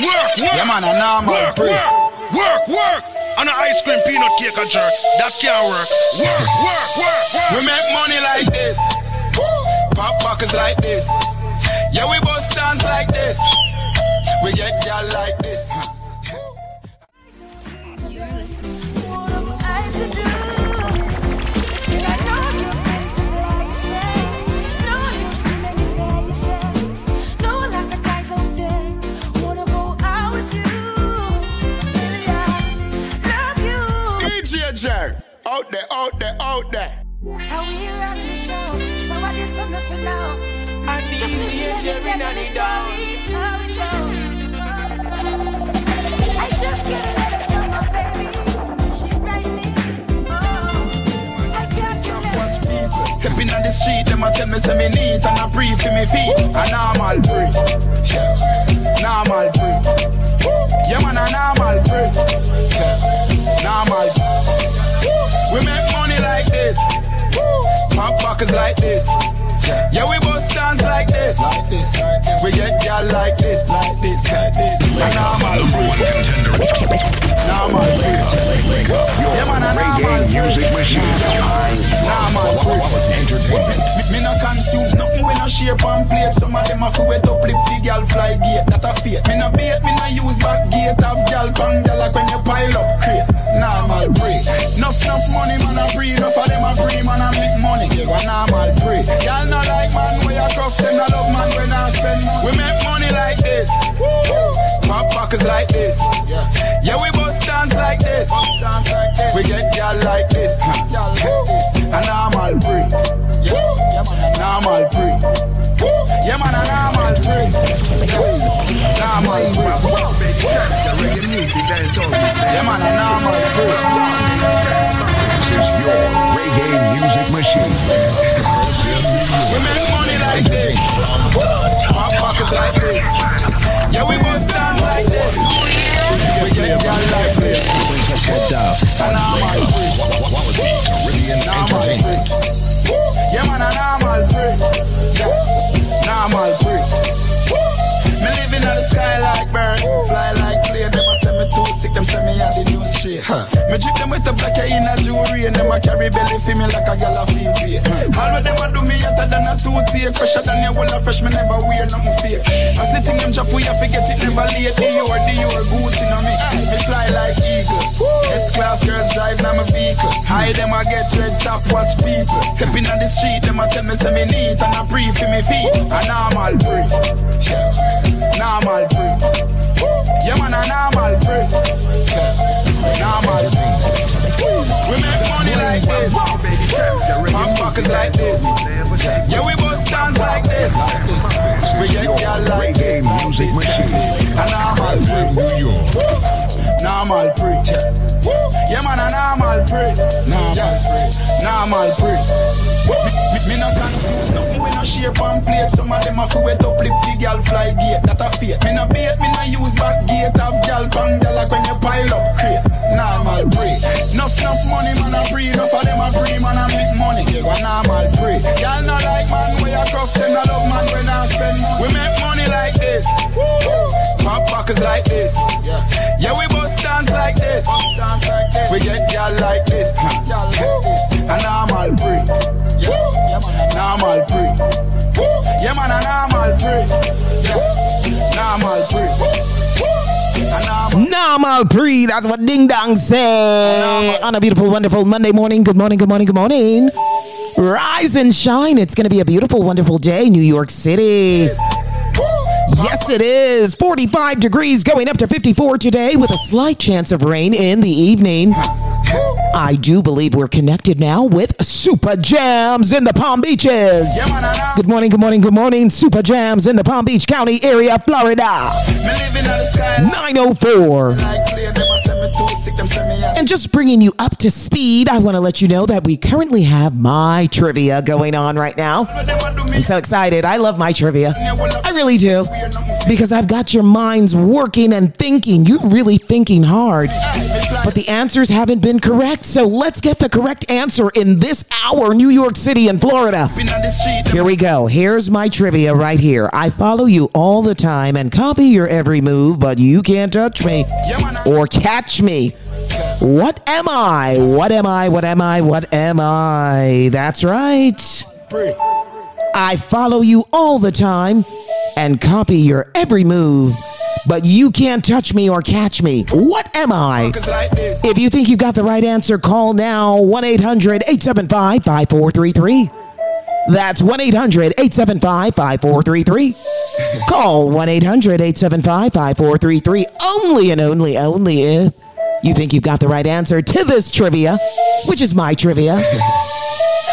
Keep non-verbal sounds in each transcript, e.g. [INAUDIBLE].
work, work. Yeah, man, a normal work, work, work, work. On an ice cream peanut cake a jerk. That can't work. Work, work, work, work. We make money like this. Pop pockets like this. Yeah, we bust dance like this. We get y'all like Out there, out there, out there. How we run the show, so I just want to know. And the Just listen, let me DJ tell Jerry you the down. how it goes. I just get a letter from my baby. She write me, oh, I got your letter. Stepping on the street, them a tell me say me neat and a brief for me feet. A normal breed. Yeah. Normal breed. Yeah man, a normal breed. Yeah. Normal. We make money like this. Pop pockets like this. Yeah, we bust dance like this. Like this, like this. We get y'all like this, like this, like this. A normal breed. Normal breed. Yeah man, a normal breed. Music machine. Normal breed. Entertainment. Me, me no consume nothing we no shape and plate. Some of them a fi wet up lip fi gal fly gate. That a fate. Me no bait, me no use back gate. Have gal pang gal like when you pile up crate. Normal breed. Enough enough money man a breed. Enough of them a free man a make money. You a normal breed. Gal no like man where you cuff them. No love man when I spend money. We make money like this. Pop pockets like this. Yeah, we bust dance like this. We get gal like this. Gal like this. A normal breed. Normal breed. Yeah, man, a normal breed. Normal Yeah, man, a normal breed. This is your reggae music machine. We make money like this. Pockets like this. Yeah, we like this. We get gal like this. The. Me drink them with the black in a jewelry, and them a carry belly for me like a gal a feel pain. All of them a do me hotter than a toothache, fresher than your whole of fresh. Me never wear nothing fake. As the thing them drop, we a forget it never late. Dior, Dior, Gucci on me. Me fly like eagle. S-class girls drive now my vehicle. High them a get red top, watch people. Stepping on the street, them a tell me say me neat and a brief for me feet. A normal. Yeah. Normal breed. Yeah man, a normal breed. Normal breed. We make money like this. Pockets like this. Yeah, we bust dance like this. We get like this. music machine. A normal breed. New York. Normal breed. Yeah, man, a normal breed. Normal breed. Me, no consume nothing we no shape and plate. Some of them a fi wet up lip fi gal fly gate. That a fate. Me no bait, me no use back gate. Have gal bang gal like when you pile up crate. Normal breed. Enough enough money man a breed. Enough of them a free man a make money. You a normal breed. Gal no like man where you cuff them. No love man when I spend money. We make money like this. Pop pockets like this. Yeah, yeah we bust dance like this. We get gal like this. Gal like this. A normal. Yeah, breed. Yeah, normal normal. Normal pre, that's what Ding Dong say. On a beautiful, wonderful Monday morning. Good morning, good morning, good morning. Rise and shine. It's going to be a beautiful, wonderful day, New York City. Yes, it is. 45 degrees going up to 54 today with a slight chance of rain in the evening. I do believe we're connected now with Super Jams in the Palm Beaches. Good morning, good morning, good morning. Super Jams in the Palm Beach County area, Florida. Me living on the sky 904. Like play. Them a say me too sick. Them say me a And just bringing you up to speed, I want to let you know that we currently have my trivia going on right now. What them a do I'm so excited. I love my trivia. I really do. Because I've got your minds working and thinking. You're really thinking hard. But the answers haven't been correct. So let's get the correct answer in this hour, New York City and Florida. Here we go. Here's my trivia right here. I follow you all the time and copy your every move, but you can't touch me or catch me. What am I? What am I? What am I? What am I? That's right. I follow you all the time and copy your every move, but you can't touch me or catch me. What am I? If you think you got the right answer, call now 1 800 875 5433. That's 1 800 875 5433. Call 1 800 875 5433 only and only, only if you think you've got the right answer to this trivia, which is my trivia. [LAUGHS]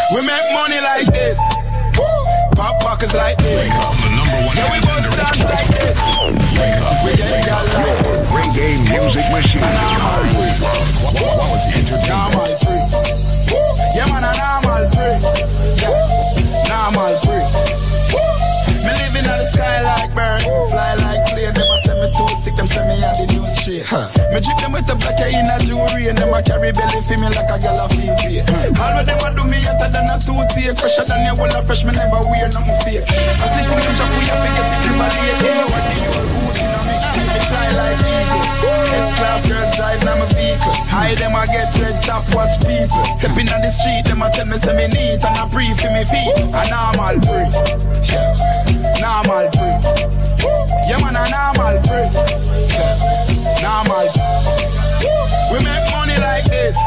We make money like this. Pop pockets like this. I'm the number one Yeah, we contender bust dance like this. We get girl like this. Reggae Music Machine. Normal free. Normal free. Yeah, man, a normal free. Yeah, normal free. Me living on the sky like bird, fly like plane. Them a send me too sick, them send me out the new straight. Me drip them with the black hair in a jewelry, and them a carry belly for me like a gal a feel pain. All what them a do me hotter than a toothpick, fresher than your whole of fresh. Me never wear nothing fake. I stick to them chop, we have to get it my late. Eh. Hey, what the old boot in a me? Fly like eagle. S-class girls drive now my vehicle. High them I get red top, watch people. Stepping on the street, them a tell me say me neat and I breathe for me feet. A normal breed. Yeah. Normal breed. Yeah man, a normal breed. Yeah. Normal. We make money like this.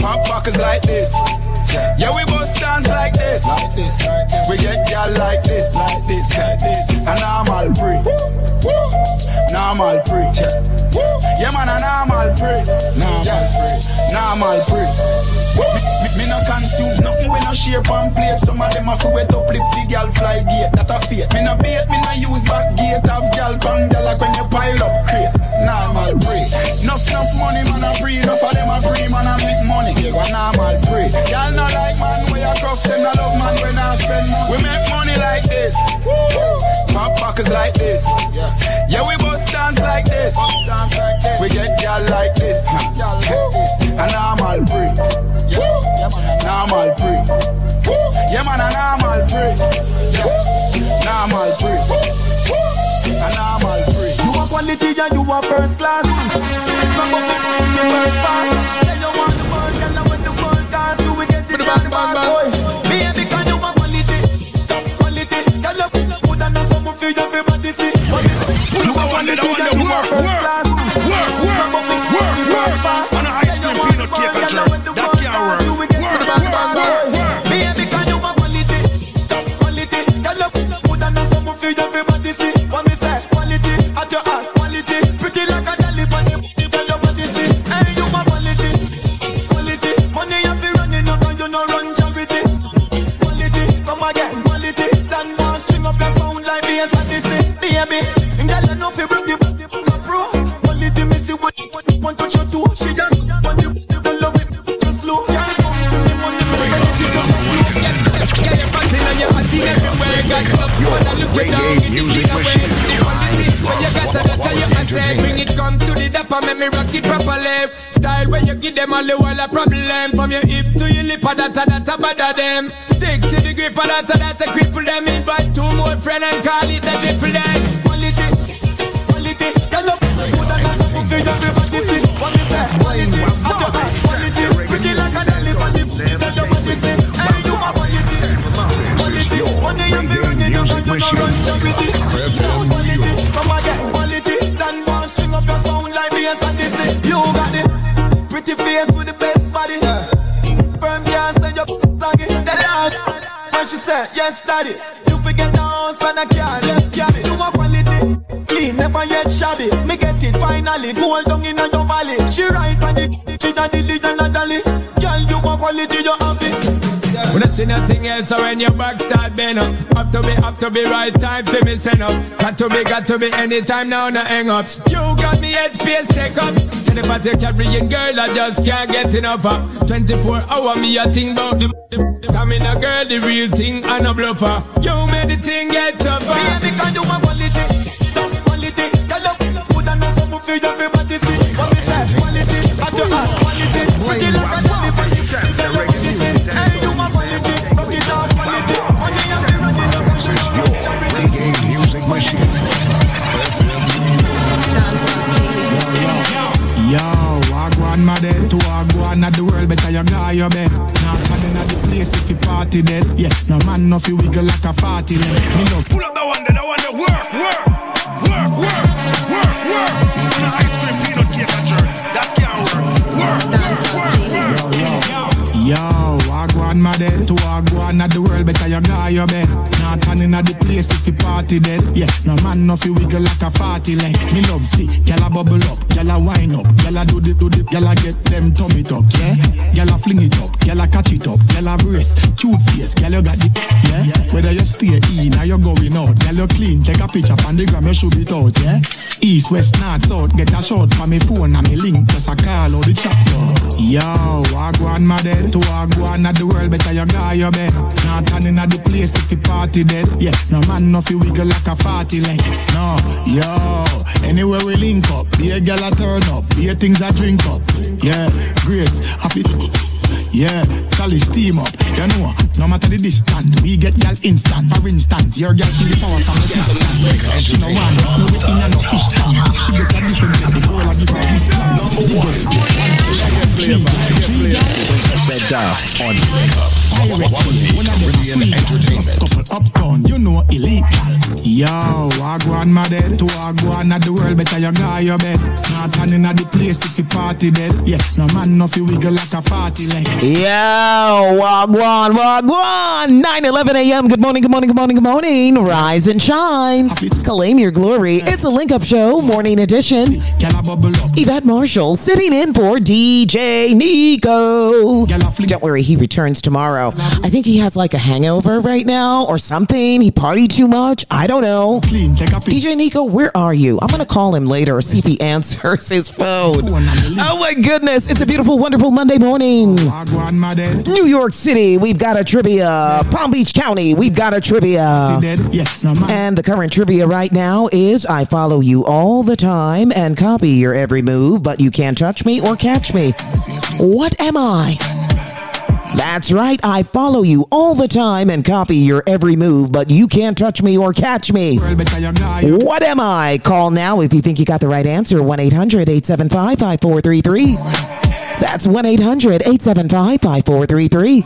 Pop pockets like this. Yeah, we bust dance like this. Like this, like this. We get gal like this, like this, like this. A normal breed. Normal breed. Yeah, man, a normal breed. Normal breed. Normal breed. No consume nothing we no share pan plate. Some of them a fi wet up lip fi gal fly gate. That a fate. Me no bait, me no use back gate. Have gal bang gal like when you pile up crate. Normal breed. Enough enough money man a breed. Enough of them a breed man a make money. Yeah, a normal breed. Gal no like man we a cuff them no love man when I spend money. We make money like this. Pop pockets like this. Yeah, we bust dance like this. We get gal like this. Gal like this. A normal breed. Yeah, normal breed. Yeah, man, a normal breed. Yeah, normal breed. A normal breed. You a quality and you a first class. Grab up the the first fast. Say you want the world, girl, and when the world dance, you will get it on the bar, boy. Baby, can you a quality, top quality, girl, you put on a something for you, everybody see. What is it? You a quality and you a first class. Reggae music machine. where you got a that you can. Bring it come to the dapper, make me rock it properly. Style where you give them all the wall a problem. From your hip to your lip, a that a that a bother them. Stick to the grip, a that a that a cripple them. Invite two more friend and call it a triple them. quality, quality. Girl, you put on a something for you, everybody see. What me say? You no run charity. Now quality, come again, quality. Then one string up your sound like bass and this it. You got it, pretty face with the best body. Firm can't say you taggy. [LAUGHS] Tell her when she said yes, daddy. You forget the house and I can't left carry. You a quality, clean, never yet shabby. Me get it finally, gold down in your valley. She ride on the, she done the lead and a dolly. Girl, you a quality, you have. When I see nothing else, so when your back start bend up, have to be, have to be right time for me send up. Got to be, got to be anytime now, no hang ups. You got me headspace take up. If I take carrying girl, I just can't get enough of. 24 hour me a think about the, the, the stamina girl, the real thing, and a bluffer. You made the thing get tougher. Baby, can you want quality? Top quality. Girl, up, good and something for everybody see. What me say? Quality, at your heart, quality. Pretty like a at the world better you guy your bed Not coming at the place if you party dead Yeah, no man no fi wiggle like a party leg Me love Pull up the one that, the one that work, work, work, work, work, work. On ice cream peanut cake and jerk. That can't work. Work, work, work. Yo, wagwan my dead To wagwan at the world better you guy your bed Not coming at the place if you party dead. Yeah, no man no fi wiggle like a party leg Me love see, gyal a bubble up, gyal a wine up Gyal a do the, do the, gyal a get them tummy tuck, yeah? Gyal a fling it up, gyal a catch it up Gyal a brace, cute face, gyal you got the, yeah? Whether you stay in or you going out Gyal you clean, take a picture on the gram, you should it out, yeah? East, west, north, south, get a shot from me phone and me link Just a call or the chapter Yo, wagwan my dead. To wagwan at the world, better you guy your bed. Not turning at the place if you party dead Yeah, no man no fi wiggle like a party leg No, yo Anywhere we link up Be a a turn up Be a things I drink up Yeah, great, happy yeah, Charlie steam up. You know, no matter the distance, we get gal instant. For instance, your gal feel the power from the distance. She no want no way in and no fish tank. She get a different thing. The girl I give her girl split one gal, gal. Pirate thing, one of them a free. Plus couple uptown, you know illegal. Yo, wagwan my dead. To wagwan at the world, better you guy your bed. Not turning at the place if you party dead. Yeah, no man no fi wiggle like a party leg. Yo, wagwan, wagwan. 9 11 a.m. Good morning, good morning, good morning, good morning. Rise and shine. Claim your glory. It's a link up show, morning edition. Gyal a bubble up. Yvette Marshall sitting in for DJ Nico. Don't worry, he returns tomorrow. I think he has like a hangover right now or something. He partied too much. I don't know. Clean, take a picture. DJ Nico, where are you? I'm going to call him later, see if he answers his phone. Oh my goodness. It's a beautiful, wonderful Monday morning. Dead. New York City, we've got a trivia. Palm Beach County, we've got a trivia. Yes. And the current trivia right now is I follow you all the time and copy your every move, but you can't touch me or catch me. What am I? That's right, I follow you all the time and copy your every move, but you can't touch me or catch me. What am I? Call now if you think you got the right answer. 1 800 875 5433. That's 1 800 875 5433.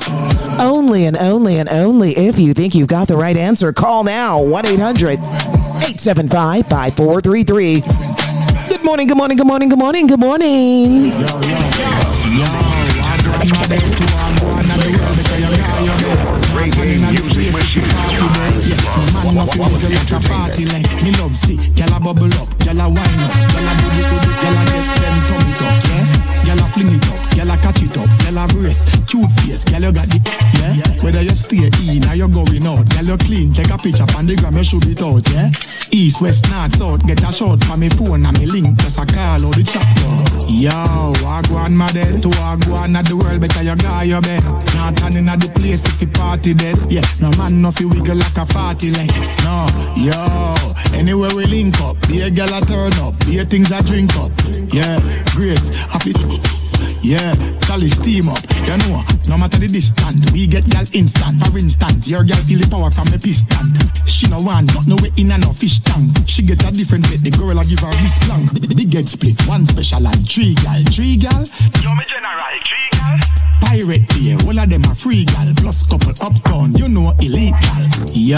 Only and only and only if you think you've got the right answer. Call now 1 800 875 5433. Good morning, good morning, good morning, good morning, good morning. Wagwan my dead. Man, no fi wiggle like a party leg. Me love see, gyal a bubble up, gyal a wine up, gyal a do the do the, gyal a get them tummy tuck, yeah. Gyal a fling it up, gyal a catch it up, gyal a brace, cute face, gyal you got the, yeah. Whether you stay in or you going out, gyal you clean, take a picture on the gram, you should it out, yeah. East, west, north, south, get a shot from me phone and me link, just a call or the chapter. Yo, wagwan my dead, to wagwan at the world, better you guy your bed. Not turning at the place if you party dead, yeah. No man no fi wiggle like a party leg, no. Yo, anywhere we link up, be a gal a turn up, be a things I drink up, yeah. Great, happy. Yeah, Charlie steam up. You know, no matter the distance, we get gal instant. For instance, your gal feel the power from a piston. She no want not no way in and no fish tank. She get a different bit. The girl I give her this plank. The, the get split, one special and three gal, three gal. Yo, me general, three gal. Pirate beer, all of them are free gal. Plus couple uptown, you know elite gal. Yo,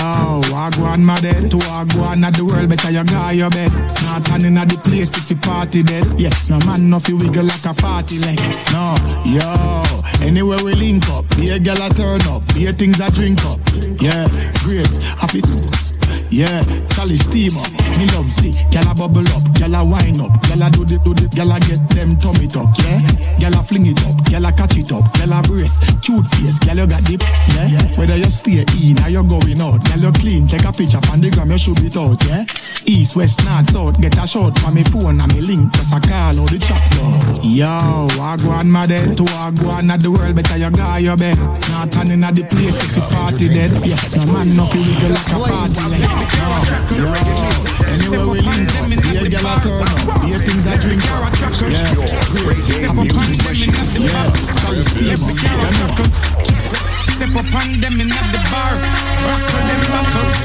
wagwan my dead. To wagwan at the world, better you guy your bed. Not turning at the place if you party dead. Yeah, no man no fi wiggle like a party leg. No, yo, anywhere we link up, be a gal a turn up, be a things I drink up. Yeah, great, happy. Yeah, Charlie steam up. Me love see, gal a bubble up, Gyal a wine up, gyal a do the do the, gyal a get them tummy tuck, yeah. Gyal a fling it up, gyal a catch it up, gyal a brace, cute face, gyal you got dip, yeah. Whether you stay in or you going out, gyal you clean, take a picture on the gram, you shoot it out, yeah. East, west, north, south, get a shot from me phone and me link, just a call out the chat log. Yo, wagwan mad dead, to wagwan at the world, better you go your bed. Not turning at the place if the party dead, yeah. No man no feel like a party like, we lean, be things I drink Step on them in at the bar, rockle them.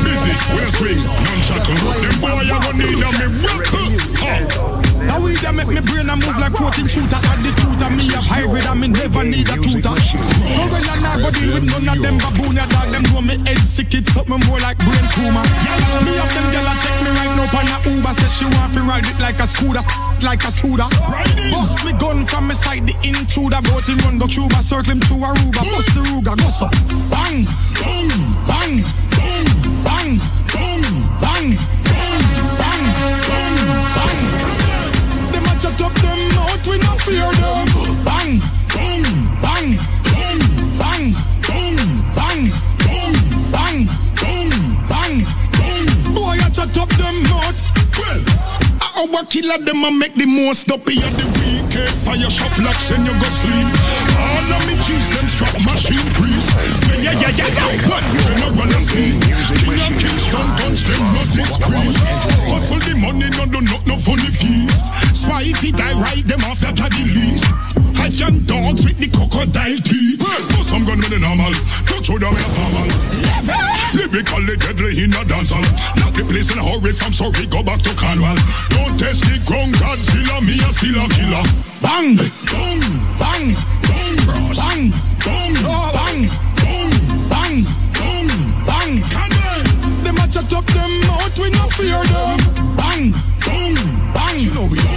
Busy, we a swing, non-shackle. Boy I gonna need a miracle. Oh. Now we that make me brain a move like 14 shooter at the shooter. Me have hybrid and me never need a tutor. Go when I not go deal with none of them baboon. Ya dog them know me head sick. It's something more like brain tumor. Me up them gyal a check me right now on a Uber. Say she want to ride it like a scooter, like a scooter. Bust me gun from me side the intruder. Boat him run go Cuba, circle him through Aruba. Bust the Ruger, go so bang, bang, bang, bang, bang, bang, up them out! we no fear them. Bang, boom, bang, boom, bang, boom, bang, boom, bang, boom, bang, boom. Boy, I shut up them out! Our killer them a make the most up here the weekend. Eh, fire shop like send you go sleep. All of me cheese them strap machine priest. When ya ya ya ya what general and speak. King of Kingston touch them not discreet. Hustle the money no do not no funny fee. Spy if he die right them off that the least. I am dogs with the crocodile teeth. For some gun with the normal, touch with them a formal. Lyrically deadly in a dancehall. Knock the place in a hurry from Surrey, go back to Cornwall. Don't test the ground, Godzilla, me a still a killer. Bang, bang, bang, bang, bang, bang, bang, bang, bang, bang. Them a chat up them mouth, we no fear them. Bang, bang, bang. You know we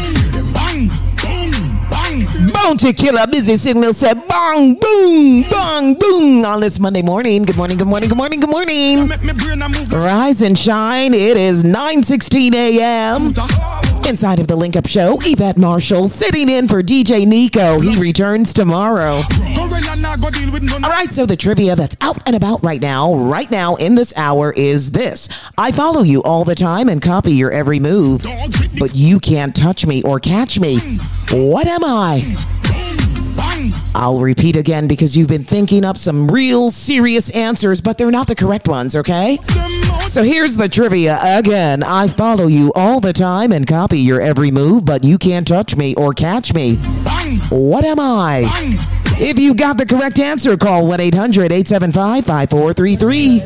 Bounty Killer Busy Signal said bang, boom, bang, boom on this Monday morning. Good morning, good morning, good morning, good morning. Make me brain a move. Rise and shine. It is 9:16 a.m. Inside of the Link Up Show, Yvette Marshall sitting in for DJ Nico. He returns tomorrow. All right, so the trivia that's out and about right now, right now in this hour is this. I follow you all the time and copy your every move, but you can't touch me or catch me. What am I? I'll repeat again because you've been thinking up some real serious answers, but they're not the correct ones, okay? So here's the trivia again. I follow you all the time and copy your every move, but you can't touch me or catch me. What am I? If you got the correct answer, call 1 800 875 5433.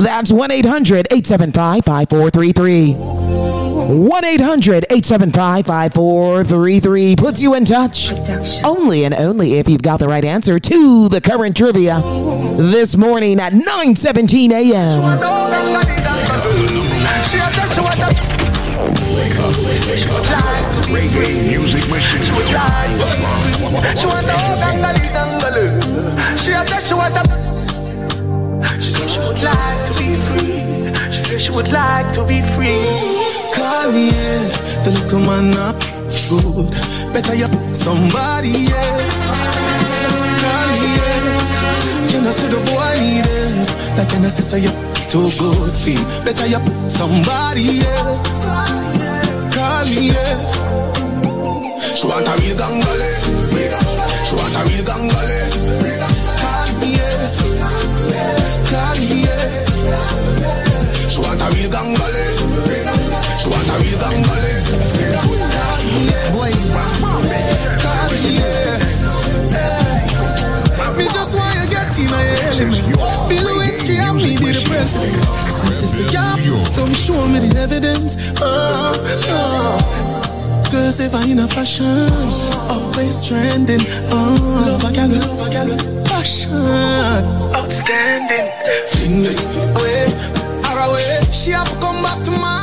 That's 1 800 875 5433. 1 800 875 5433 puts you in touch. Only and only if you've got the right answer to the current trivia this morning at 9 17 a.m. Reggae music machine. She want to dangle dangle. She a she want to. She said she would like to be free. She said she would like to be free. Me, yeah. The little man not good. Better you somebody. Call me, yeah. You know, say the boy need it. Like you know, say you too good feel. Better you somebody. Call me, yeah. She want a real gangale. She want a real gangale. President. A gap, don't show me the evidence. Oh, oh. Cause if I in a fashion, always trending. Oh, love a gal, love a gal, passion, outstanding. Fling it away, her away. She have come back to my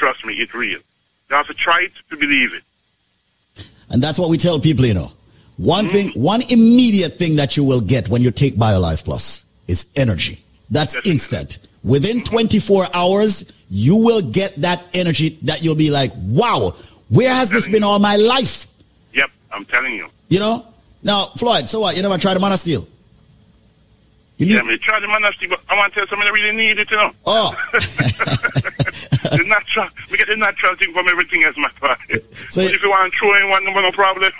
trust me, it's real. You have to try it to believe it. And that's what we tell people, you know. One mm-hmm. thing, one immediate thing that you will get when you take BioLife Plus is energy. That's instant. Within mm-hmm. 24 hours, you will get that energy that you'll be like, wow, where has this been all my life? Yep, I'm telling you. You know? Now, Floyd, so what? You never tried the man of steel? You yeah, me try the man of steel, but I want to tell someone that really need it, you know. Oh. [LAUGHS] the natural, we get the natural thing from everything else, my friend. So but if you want to throw in one, no no problem.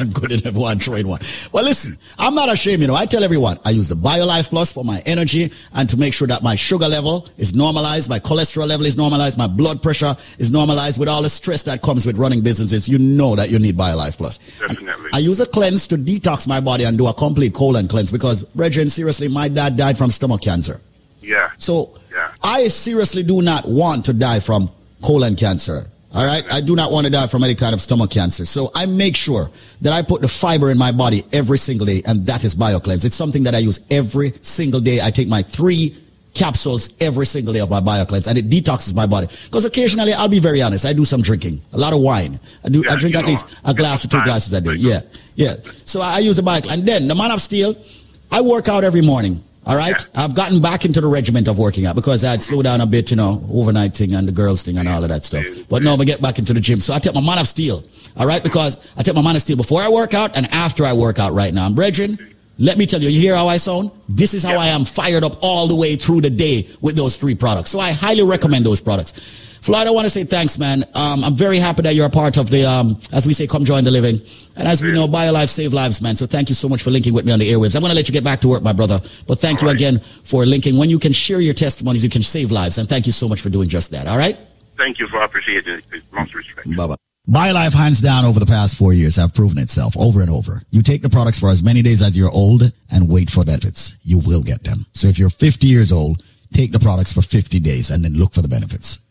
I'm [LAUGHS] good enough one trade one. Well, listen, I'm not ashamed. You know, I tell everyone I use the BioLife Plus for my energy and to make sure that my sugar level is normalized, my cholesterol level is normalized, my blood pressure is normalized with all the stress that comes with running businesses. You know that you need BioLife Plus. Definitely. I use a cleanse to detox my body and do a complete colon cleanse because, brethren, seriously, my dad died from stomach cancer. Yeah. So yeah. I seriously do not want to die from colon cancer. All right. I do not want to die from any kind of stomach cancer. So I make sure that I put the fiber in my body every single day. And that is BioCleanse. It's something that I use every single day. I take my three capsules every single day of my BioCleanse and it detoxes my body. Because occasionally, I'll be very honest, I do some drinking, a lot of wine. I do, I drink at know, least a glass or two glasses a day. Yeah. Yeah. So I use the bike. And then the man of steel, I work out every morning. All right. I've gotten back into the regiment of working out because I'd slow down a bit, you know, overnight thing and the girls thing and all of that stuff. But now I get back into the gym. So I take my man of steel. All right. Because I take my man of steel before I work out and after I work out right now. And brethren, let me tell you, you hear how I sound? This is how I am fired up all the way through the day with those three products. So I highly recommend those products. Floyd, I want to say thanks, man. Um, I'm very happy that you're a part of the, um, as we say, come join the living. And as we know, buy a BioLife save lives, man. So thank you so much for linking with me on the airwaves. I'm going to let you get back to work, my brother. But thank you again for linking. When you can share your testimonies, you can save lives. And thank you so much for doing just that. All right? Thank you for appreciating it. Most respect. Bye-bye. BioLife, hands down, over the past four years have proven itself over and over. You take the products for as many days as you're old and wait for benefits. You will get them. So if you're 50 years old, take the products for 50 days and then look for the benefits.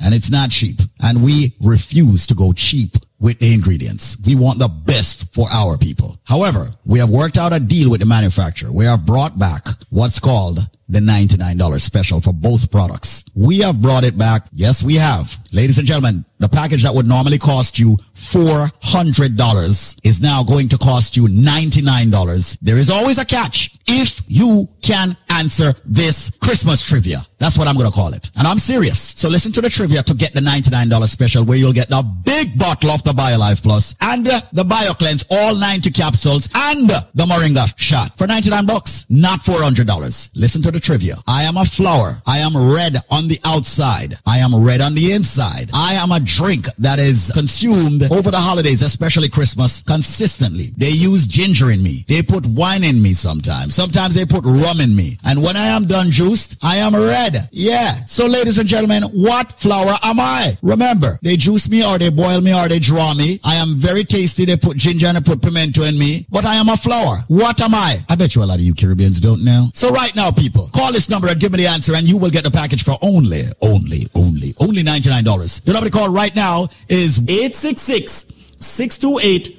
And it's not cheap. And we refuse to go cheap with the ingredients. We want the best for our people. However, we have worked out a deal with the manufacturer. We have brought back what's called the $99 special for both products. We have brought it back. Yes, we have. Ladies and gentlemen, the package that would normally cost you $400 is now going to cost you $99. There is always a catch if you can answer this Christmas trivia. That's what I'm going to call it. And I'm serious. So listen to the trivia to get the $99 special where you'll get the big bottle of the BioLife Plus and uh, the BioCleanse, all 90 capsules and uh, the Moringa shot for 99 bucks, not $400. Listen to the trivia. I am a flower. I am red on the outside. I am red on the inside. I am a drink that is consumed over the holidays, especially Christmas, consistently. They use ginger in me. They put wine in me sometimes. Sometimes they put rum in me. And when I am done juiced, I am red. Yeah. So ladies and gentlemen, what flower am I? Remember, they juice me or they boil me or they draw me. I am very tasty. They put ginger and they put pimento in me. But I am a flower. What am I? I bet you a lot of you Caribbeans don't know. So right now, people, call this number and give me the answer and you will get the package for only, only, only, only $99. The number to call right now is 866 628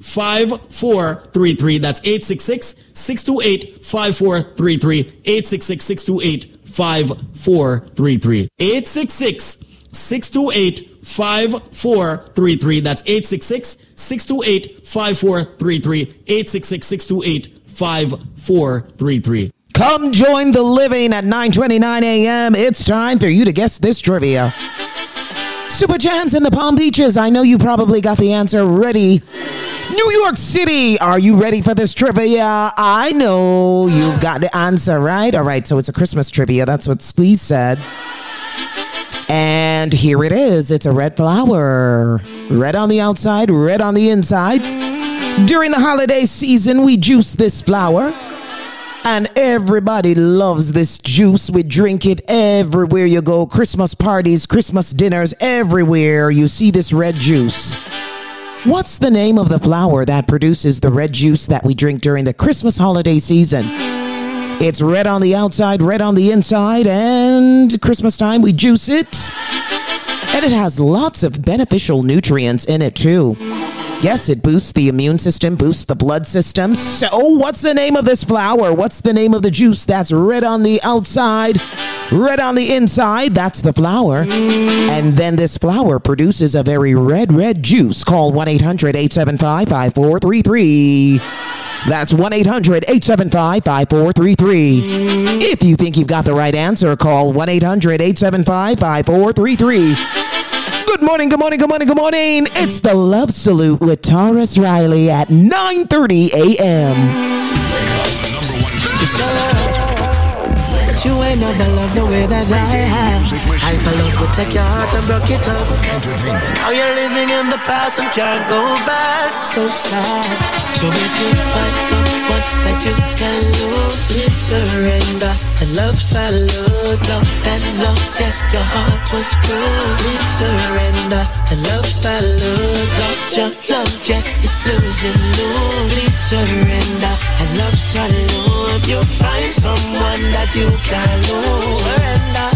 5433. That's 866 628 5433. 866 628 5433. 866 628 5433. That's 866 628 5433. 866 628 5433. Come join the living at 9:29 a.m. It's time for you to guess this trivia. Super Jams in the Palm Beaches. I know you probably got the answer ready. New York City, are you ready for this trivia? I know you've got the answer, right? All right, so it's a Christmas trivia. That's what Squeeze said. And here it is. It's a red flower. Red on the outside, red on the inside. During the holiday season, we juice this flower. And everybody loves this juice. We drink it everywhere you go. Christmas parties, Christmas dinners, everywhere you see this red juice. What's the name of the flower that produces the red juice that we drink during the Christmas holiday season? It's red on the outside, red on the inside, and Christmas time we juice it. And it has lots of beneficial nutrients in it too. Yes, it boosts the immune system, boosts the blood system. So, what's the name of this flower? What's the name of the juice that's red on the outside, red on the inside? That's the flower. And then this flower produces a very red, red juice. Call 1 800 875 5433. That's 1 800 875 5433. If you think you've got the right answer, call 1 800 875 5433. Good morning, good morning, good morning, good morning. It's the Love Salute with Tarrus Riley at 9:30 a.m. You ain't never loved the way that I have. Type of love will take your heart and break it up. Now you're living in the past and can't go back. So sad. So if you find someone that you can lose, please surrender. And love salute, love and lost. Yeah, your heart was bruised. Please surrender. And love salute, lost your love. Yeah, it's losing, lose. Please surrender. And love salute. You'll find someone that you can lose. Surrender,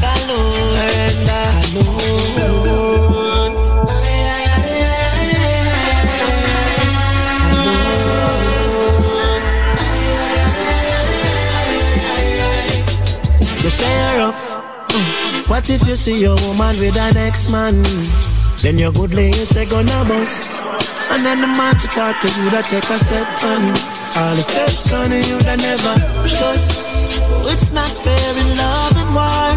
Mm. What if you see your woman with an ex-man? Then your good lady say gonna bust. And then the man to talk to you that take a step on. All the steps on you that never trust. It's not fair in love and war.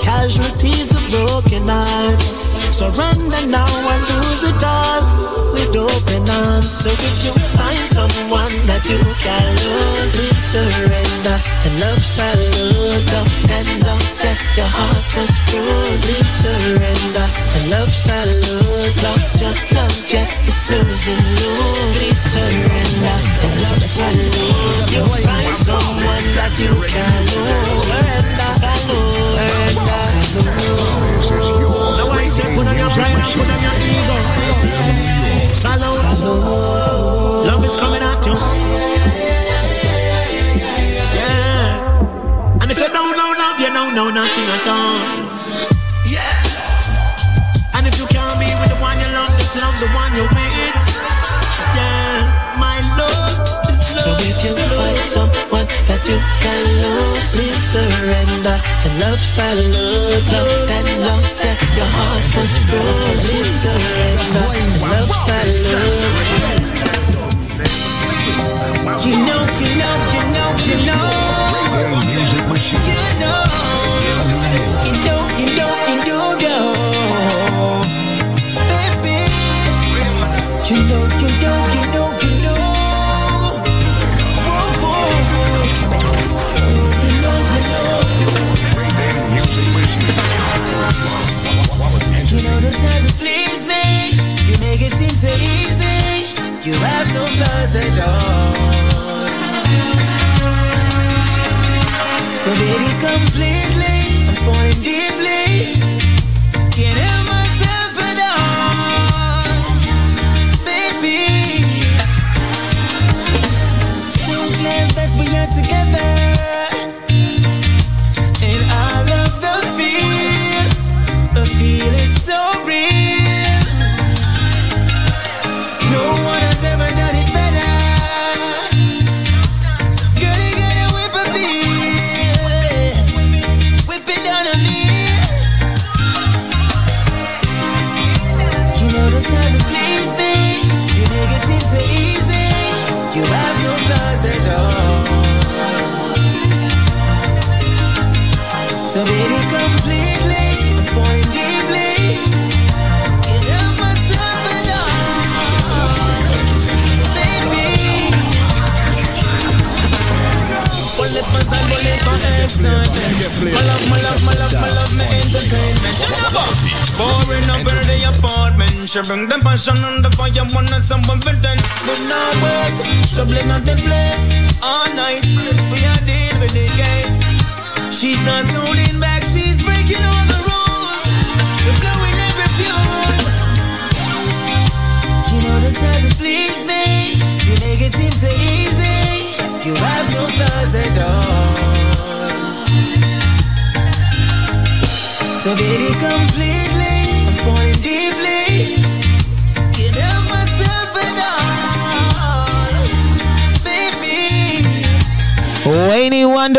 Casualties of broken hearts. Surrender now and lose it all with open arms. So if you find someone that you can lose, please surrender. And love salute, love and love set your heart was bruised. Surrender. And love lost your love, yeah, it's losing. Please surrender. Salute, you find someone that you can lose. Salute. I. Love is coming at you. Yeah. And if you don't know love, you don't know nothing at all. Someone that you can lose, please surrender. And love salute, love that lost, yeah, your heart was bruised. Please surrender. And love salute. You know, you know, you know, you know. You know, you know, you know, you know, know. Baby, you know, She bring the passion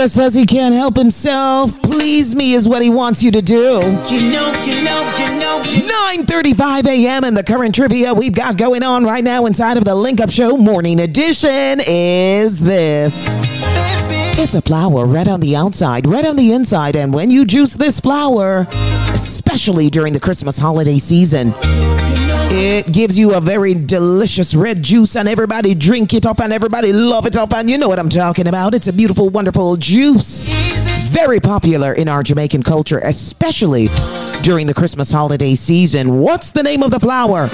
Says he can't help himself. Please me is what he wants you to do. You know, you know, you know, you 9:35 a.m. and the current trivia we've got going on right now inside of the Link Up Show Morning Edition is this. It's a flower red on the outside, red on the inside, and when you juice this flower, especially during the Christmas holiday season, it gives you a very delicious red juice, and everybody drink it up and everybody love it up, and you know what I'm talking about. It's a beautiful, wonderful juice. Very popular in our Jamaican culture, especially during the Christmas holiday season. What's the name of the flower?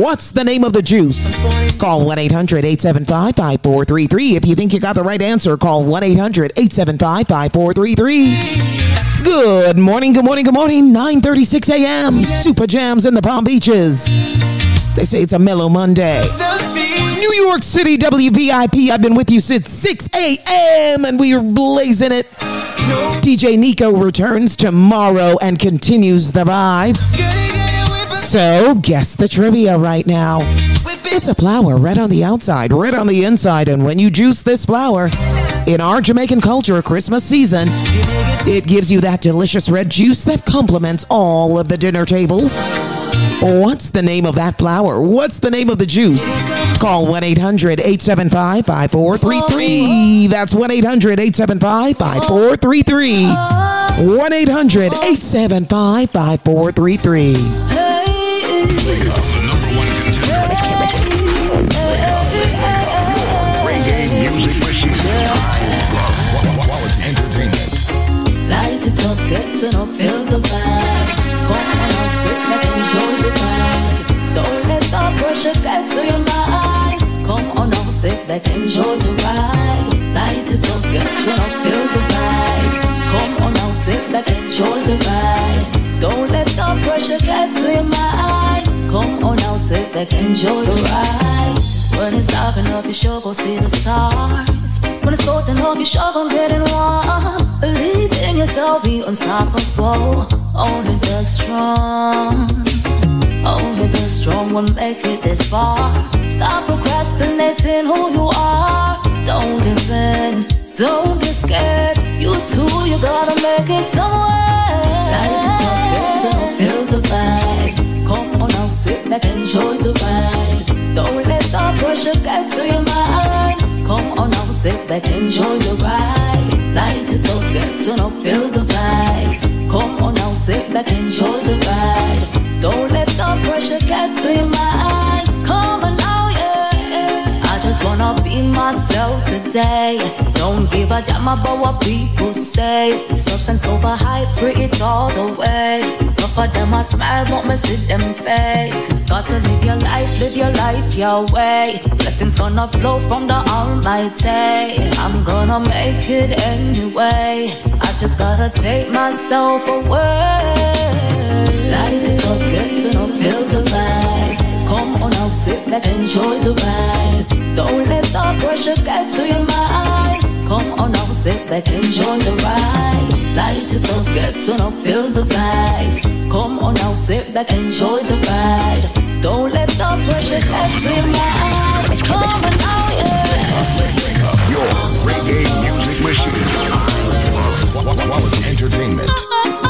What's the name of the juice? Call 1 800 875 5433. If you think you got the right answer, call 1 800 875 5433. Good morning, good morning, good morning. 9:36 a.m. Super Jams in the Palm Beaches. They say it's a mellow Monday. New York City WVIP. I've been with you since 6 a.m. and we are blazing it. DJ Nico returns tomorrow and continues the vibe. So guess the trivia right now. It's a flower red on the outside, red on the inside, and when you juice this flower, in our Jamaican culture, Christmas season, it gives you that delicious red juice that complements all of the dinner tables. What's the name of that flower? What's the name of the juice? Call 1 800 875 5433. That's 1 800 875 5433. 1 800 875 5433. Get to know, feel the vibe. Come on now, sit back, and enjoy the ride. Don't let the pressure get to your mind. Come on now, sit back, enjoy the ride. Light it up, get to know, feel the vibes. Come on now, sit back, enjoy the ride. Don't let the pressure get to your mind. Come on now, sit back, enjoy the ride. When it's dark enough, you sure go see the stars. When it's cold enough, you sure gon' get in warm. Believe in yourself, be unstoppable. Only the strong, only the strong will make it this far. Stop procrastinating who you are. Don't give in, Don't get scared. You too, you gotta make it somewhere. Light it up, get to feel the vibe. Come on now, sit back, and enjoy the ride. Don't let the pressure get to your mind. Come on now, sit back, enjoy the ride. Light it up, get to know, feel the vibes. Come on now, sit back, enjoy the ride. Don't let the pressure get to your mind. Myself today. Don't give a damn about what people say. Substance over hype, it all the way. Enough of them I smile, but me see them fake. Gotta live your life, live your life your way. Blessings gonna flow from the Almighty. I'm gonna make it anyway. I just gotta take myself away. Light it up, get On now, sit back, and enjoy the ride. Don't let the pressure get to your mind. Come on now, sit back, and enjoy the ride. Light it up, get to know, feel the vibes. Come on now, sit back, enjoy the ride. Don't let the pressure get to your mind. Come on now, yeah. Your reggae music machine. Quality entertainment.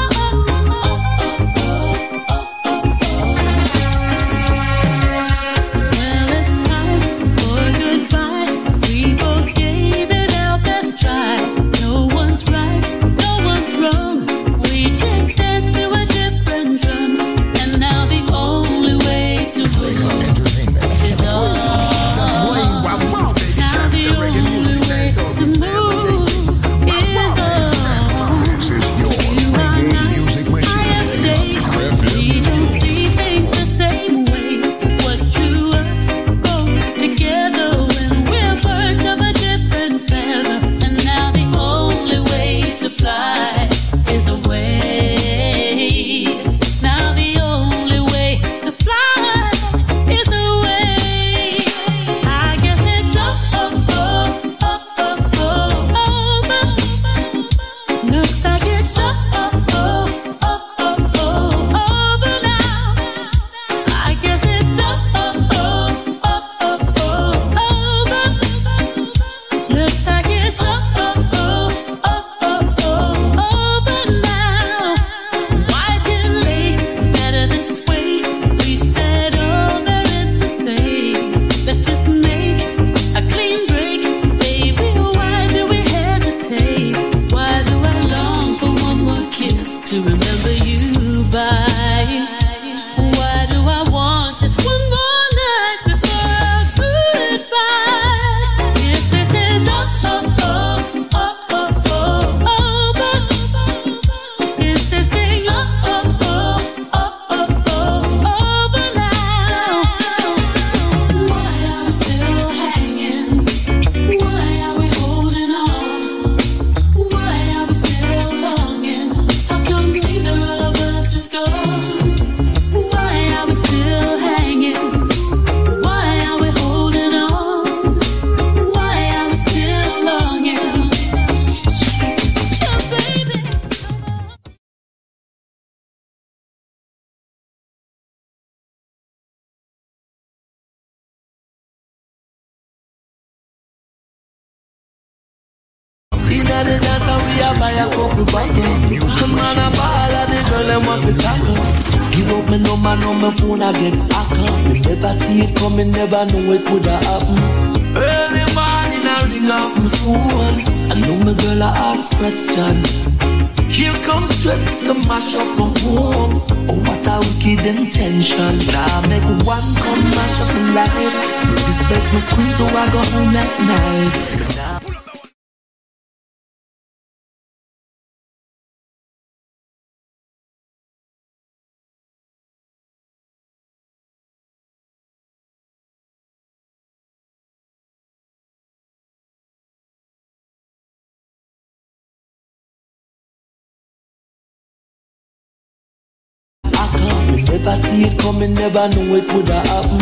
See it coming, never know it woulda happen.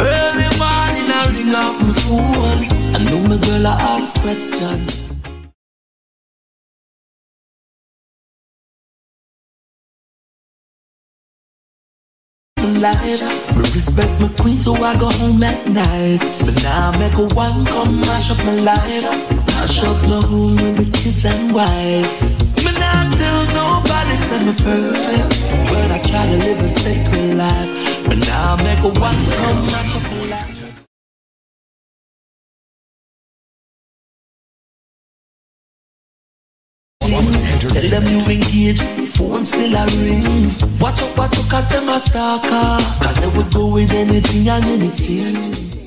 Early morning I ring off my phone. I know my girl I ask question. Life, me Respect my queen, so I go home at night. But now I make a one come mash up my life. Mash up my home with the kids and wife. But now tell say me perfect. But I try to live a sacred life. But now I make a one my life. Tell them you engage, phone still a ring. Watch out, watch out, cause them a stalker. Cause they would go with anything and anything.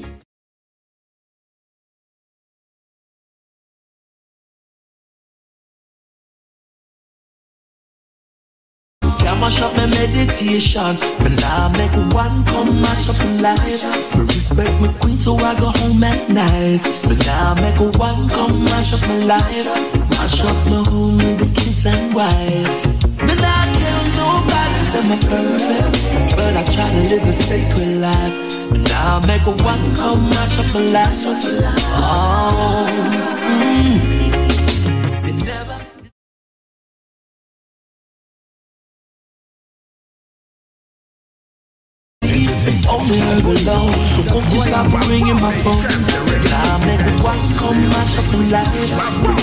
Mash up my meditation, but now I make one come mash up my life. Me respect my queen, so I go home at night. But now I make one come mash up my life. Mash up my home with the kids and wife. Me not tell nobody say I'm perfect, but I try to live a sacred life. But now I make one come mash up my life. Oh. mm. It's only her alone. So won't you stop ringing my phone? Now make a one come mash up and light.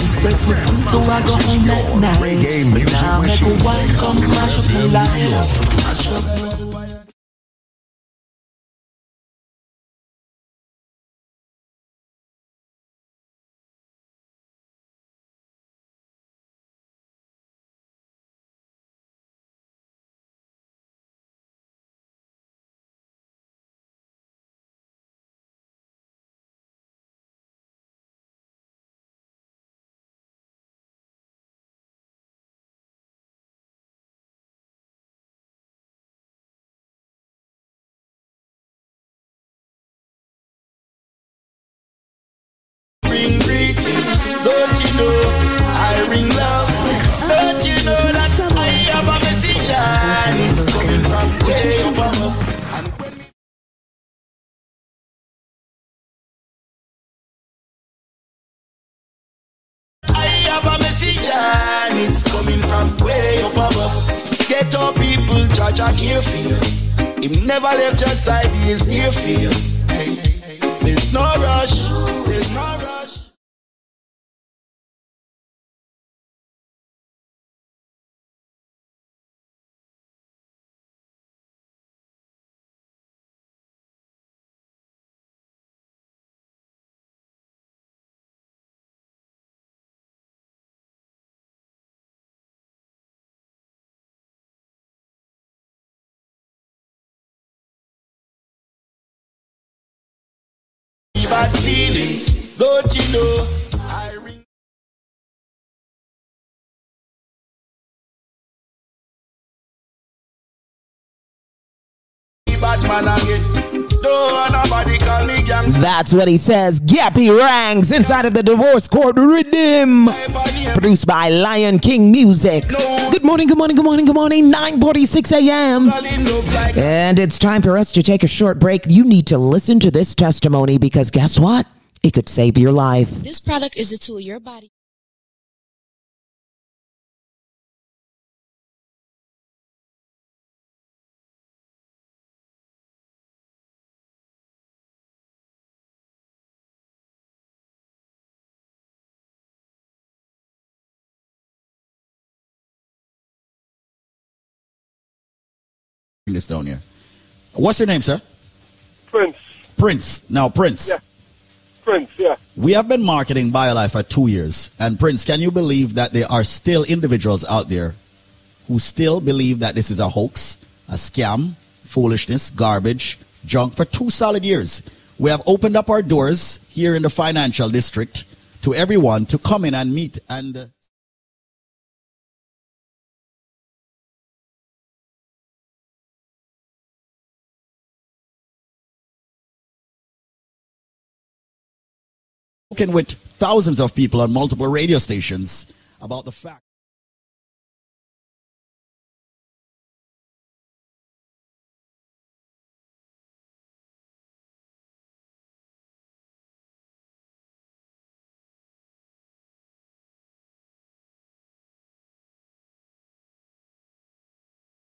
Respect my queen, so I go home at night. Now make a one come mash up and light. Mash up care for Him never left your side, he is near for you. There's no rush, there's no rush. Nobody call me gangster. That's what he says. Gappy Ranks inside of the divorce court rhythm. Produced by Lion King Music. Good morning, good morning, good morning, good morning. 9:46 a.m. And it's time for us to take a short break. You need to listen to this testimony because guess what? It could save your life. This product is a tool your body. Bring this down here. What's your name, sir? Prince. Prince. Now, Prince. Yeah. Prince, yeah. We have been marketing BioLife for two years. And Prince, can you believe that there are still individuals out there who still believe that this is a hoax, a scam, foolishness, garbage, junk for two solid years? We have opened up our doors here in the financial district to everyone to come in and meet and spoken with thousands of people on multiple radio stations about the fact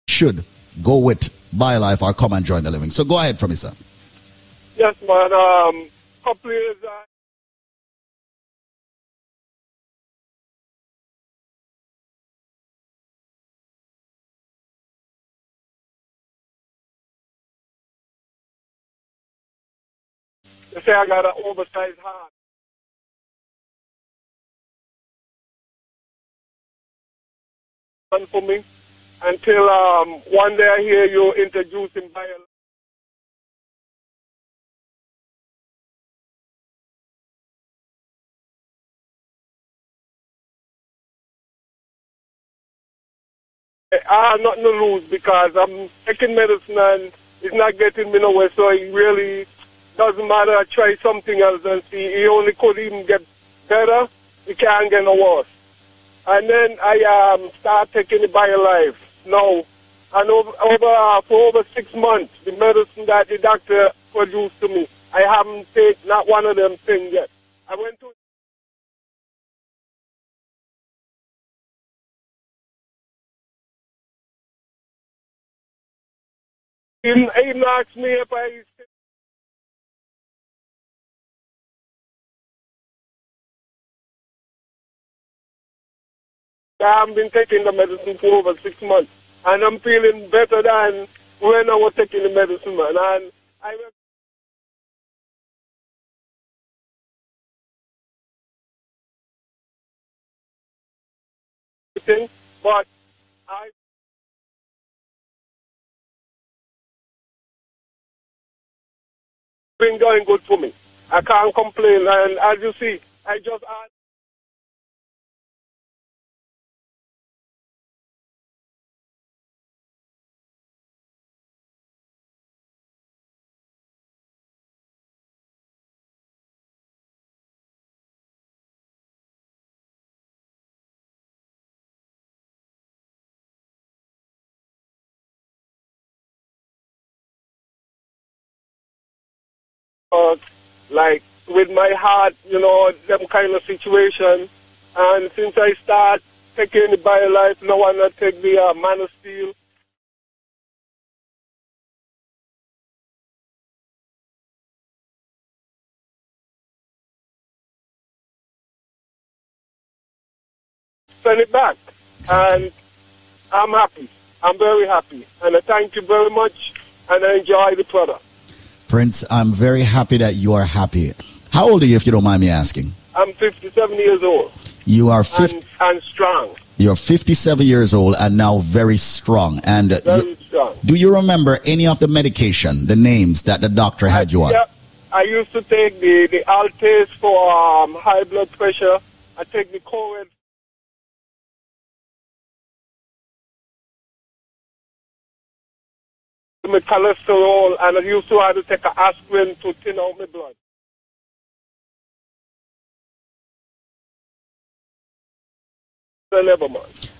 should go with BioLife or come and join the living. So go ahead for me, sir. Yes, man. Um, couple years. Uh, I got an oversized heart. Done for me until um, one day I hear you introducing bio. I have nothing to lose because I'm taking medicine and it's not getting me nowhere. So it really doesn't matter. I try something else and see. It only could even get better. It can't get no worse. And then I um, start taking the BioLife. No. And over, over uh, for over six months, the medicine that the doctor produced to me, I haven't taken not one of them things yet. I went to He, he asked me if I I've been taking the medicine for over six months, and I'm feeling better than when I was taking the medicine, man. And I but I been going good for me. I can't complain, and as you see, I just like with my heart, you know, them kind of situation. And since I start taking the BioLife, no one will take the uh, Man of Steel. Send it back. And I'm happy. I'm very happy. And I thank you very much and I enjoy the product. Prince, I'm very happy that you are happy. How old are you, if you don't mind me asking? I'm 57 years old You are 50, and, and strong. you're 57 years old and now very strong. And uh, Very you- strong. do you remember any of the medication, the names that the doctor had you on? Yeah, I used to take the, the Altace for um, high blood pressure. I take the Coed my cholesterol, and I used to have to take an aspirin to thin out my blood.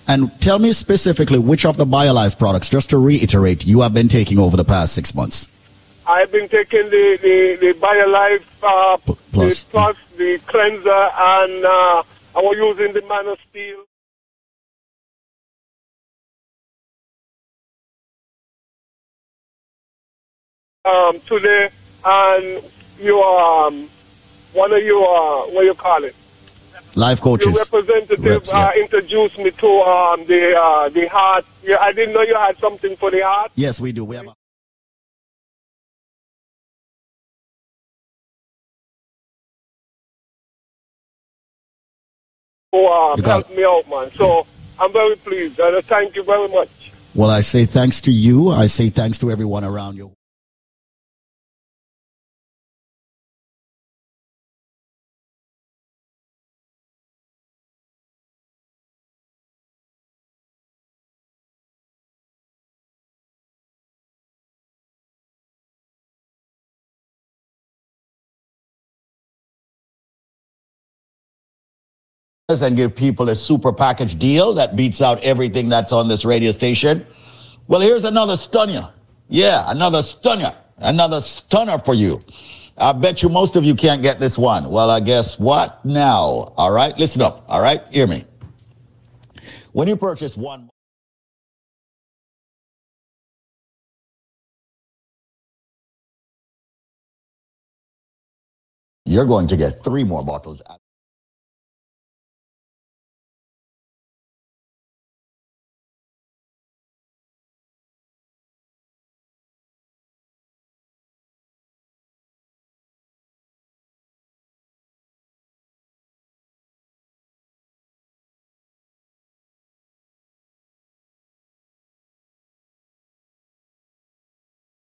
And tell me specifically which of the BioLife products, just to reiterate, you have been taking over the past six months. I've been taking the, the, the BioLife uh, Plus. the plus, the cleanser, and uh, I was using the Man of Steel. Um, today, and you um, one of your uh, what you call it? Life Your coaches. representative reps, yeah. uh, introduced me to um, the uh, the heart. Yeah, I didn't know you had something for the heart. Yes, we do. We have a- who uh, You helped me out, man. So I'm very pleased, and thank you very much. well, I say thanks to you. I say thanks to everyone around you. and give people a super package deal that beats out everything that's on this radio station. Well, here's another stunner. Yeah, another stunner. Another stunner for you. I bet you most of you can't get this one. Well, I guess what now? All right, listen up. All right, hear me. When you purchase one. You're going to get three more bottles.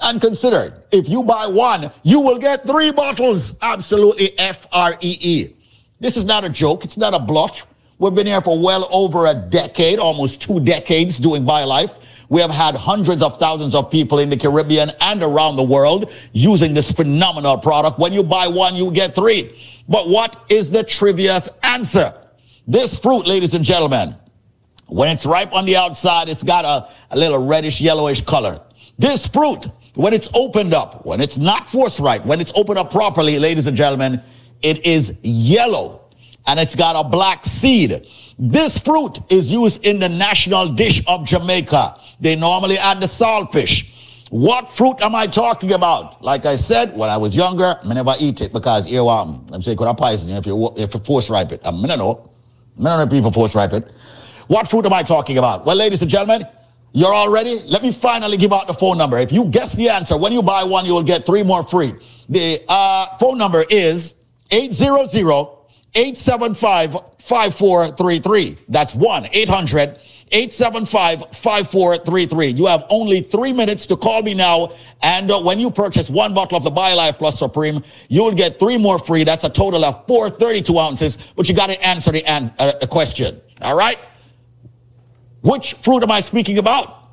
And consider, if you buy one, you will get three bottles. Absolutely F R E E. This is not a joke. It's not a bluff. We've been here for well over a decade, almost two decades doing BioLife. We have had hundreds of thousands of people in the Caribbean and around the world using this phenomenal product. When you buy one, you get three. But what is the trivia's answer? This fruit, ladies and gentlemen, when it's ripe on the outside, it's got a, a little reddish yellowish color. This fruit, when it's opened up, when it's not force ripe, when it's opened up properly, ladies and gentlemen, it is yellow and it's got a black seed. This fruit is used in the national dish of Jamaica. They normally add the saltfish. What fruit am I talking about? Like I said, when I was younger, I never eat it because here um, I'm saying could have poison you if you if you force ripe it. Um, I don't know. I know people force ripe it. What fruit am I talking about? Well, ladies and gentlemen, you're all ready? Let me finally give out the phone number. If you guess the answer, when you buy one, you will get three more free. The uh, phone number is 800-875-5433. That's 1-800-875-5433. You have only three minutes to call me now. And uh, when you purchase one bottle of the BioLife Plus Supreme, you will get three more free. That's a total of 432 ounces, but you got to answer the, an- uh, the question. All right? Which fruit am I speaking about?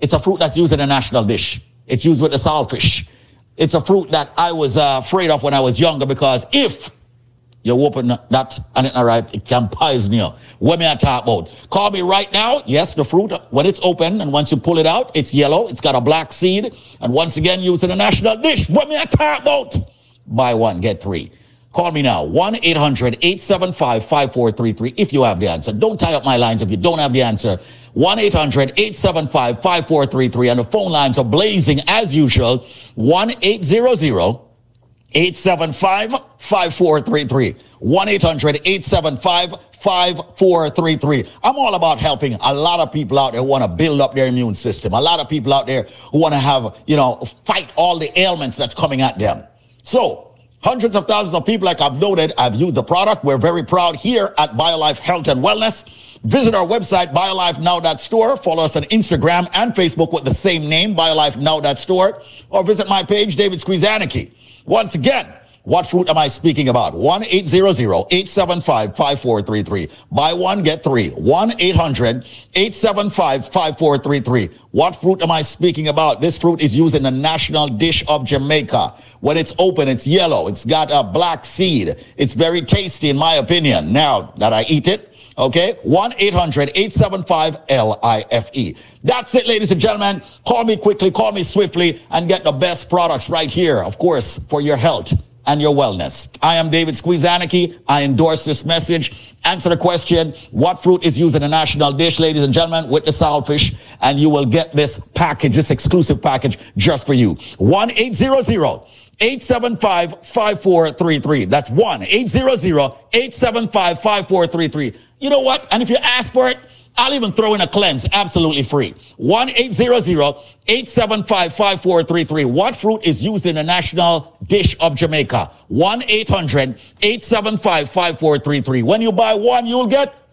It's a fruit that's used in a national dish. It's used with the saltfish. It's a fruit that I was uh, afraid of when I was younger because if you open that and it's not ripe, it can poison you. What may I talk about? Call me right now. Yes, the fruit, when it's open and once you pull it out, it's yellow. It's got a black seed. And once again, used in a national dish. What may I talk about? Buy one, get three. Call me now, 1-800-875-5433 if you have the answer. Don't tie up my lines if you don't have the answer. 1-800-875-5433 and the phone lines are blazing as usual. 1-800-875-5433. 1-800-875-5433. I'm all about helping a lot of people out there who want to build up their immune system. A lot of people out there who want to have, you know, fight all the ailments that's coming at them. So, Hundreds of thousands of people, like I've noted, have used the product. We're very proud here at BioLife Health and Wellness. Visit our website, biolifenow.store. Follow us on Instagram and Facebook with the same name, biolifenow.store. Or visit my page, David Squeezaniki. Once again, what fruit am I speaking about? 1-800-875-5433. Buy one, get three. 1-800-875-5433. What fruit am I speaking about? This fruit is used in the national dish of Jamaica. When it's open, it's yellow. It's got a black seed. It's very tasty in my opinion. Now that I eat it, okay? 1-800-875-LIFE. That's it, ladies and gentlemen. Call me quickly, call me swiftly, and get the best products right here, of course, for your health and your wellness. I am David Squeezaniki. I endorse this message. Answer the question, what fruit is used in a national dish, ladies and gentlemen, with the saltfish, and you will get this package, this exclusive package just for you. 1-800-875-5433. That's 1-800-875-5433. You know what? And if you ask for it, I'll even throw in a cleanse absolutely free. 1 875 5433. What fruit is used in the national dish of Jamaica? 1 800 875 5433. When you buy one, you'll get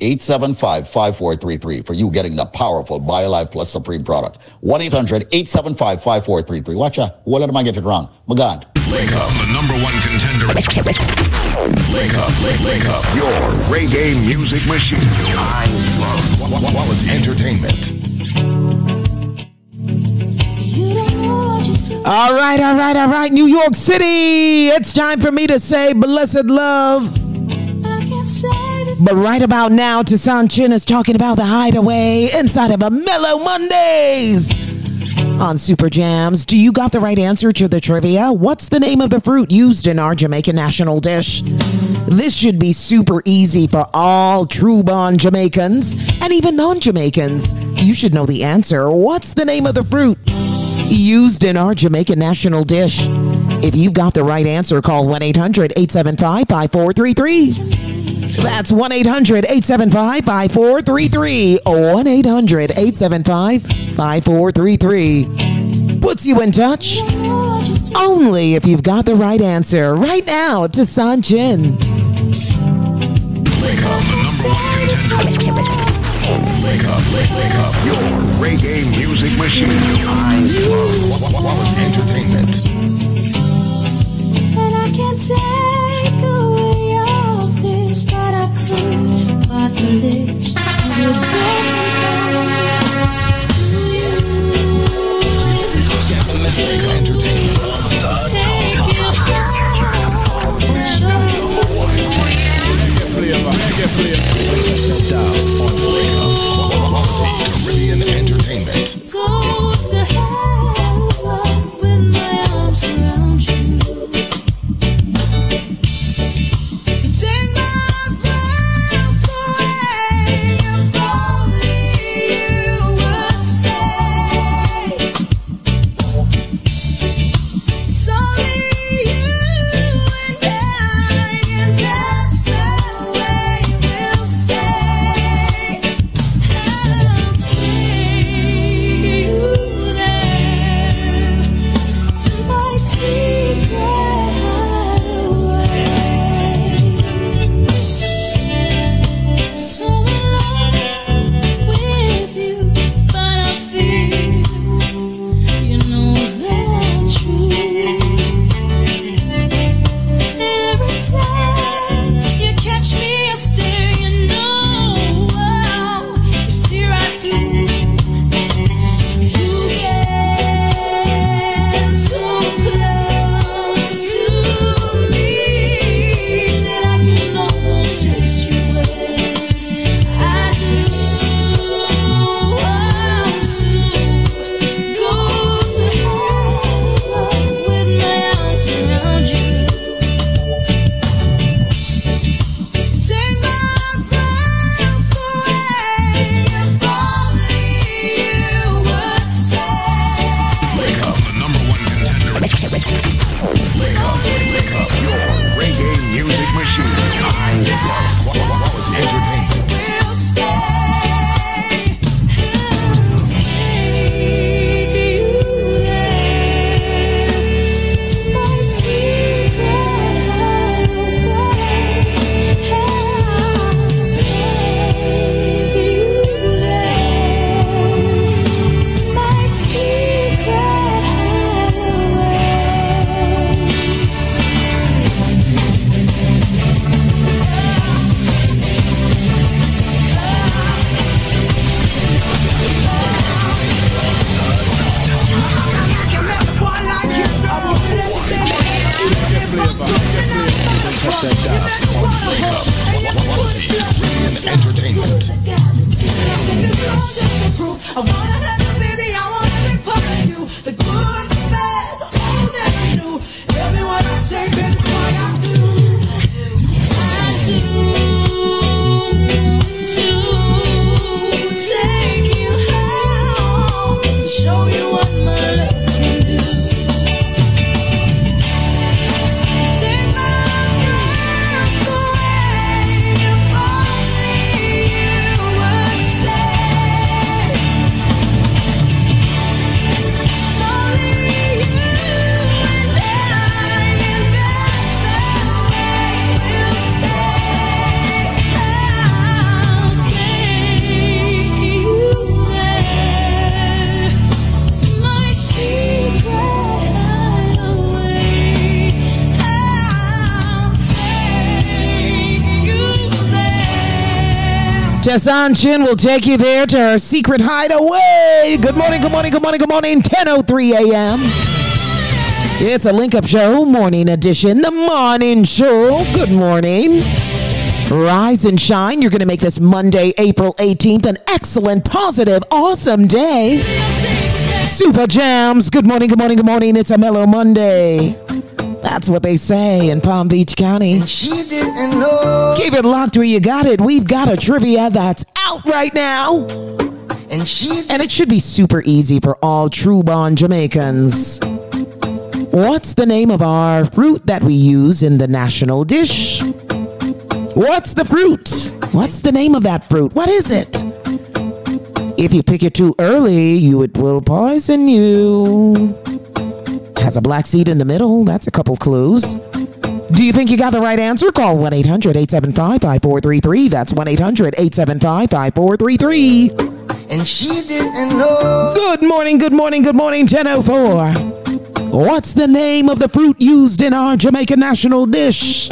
875-5433 for you getting the powerful BioLife Plus Supreme product. 1-800-875-5433. Watch out. What am I get it wrong? My God. Wake up, the number one contender. Wake up, wake, wake up. Your reggae music machine. I love quality entertainment. All right, all right, all right, New York City. It's time for me to say blessed love. But right about now, Tessanne Chin is talking about the hideaway inside of a Mellow Mondays on Super Jams. Do you got the right answer to the trivia? What's the name of the fruit used in our Jamaican national dish? This should be super easy for all true born Jamaicans and even non Jamaicans. You should know the answer. What's the name of the fruit used in our Jamaican national dish? If you've got the right answer, call 1 800 875 5433. That's 1 800 875 5433. 1 800 875 5433. Puts you in touch only if you've got the right answer. Right now to Sanjin. Wake up, the number one contender. Wake up, wake, wake up. Your reggae music machine. I love quality entertainment. And I can't take entertainment. Tessanne Chin will take you there to her secret hideaway. Good morning, good morning, good morning, good morning. 10.03 a.m. It's a link up show, morning edition, the morning show. Good morning. Rise and shine. You're going to make this Monday, April 18th, an excellent, positive, awesome day. Super jams. Good morning, good morning, good morning. It's a mellow Monday. That's what they say in Palm Beach County. She didn't know. Keep it locked where you got it. We've got a trivia that's out right now. And she And it should be super easy for all true bond Jamaicans. What's the name of our fruit that we use in the national dish? What's the fruit? What's the name of that fruit? What is it? If you pick it too early, you it will poison you. Has a black seed in the middle. That's a couple clues. Do you think you got the right answer? Call 1 800 875 5433. That's 1 800 875 5433. And she didn't know. Good morning, good morning, good morning, 1004. What's the name of the fruit used in our Jamaican national dish?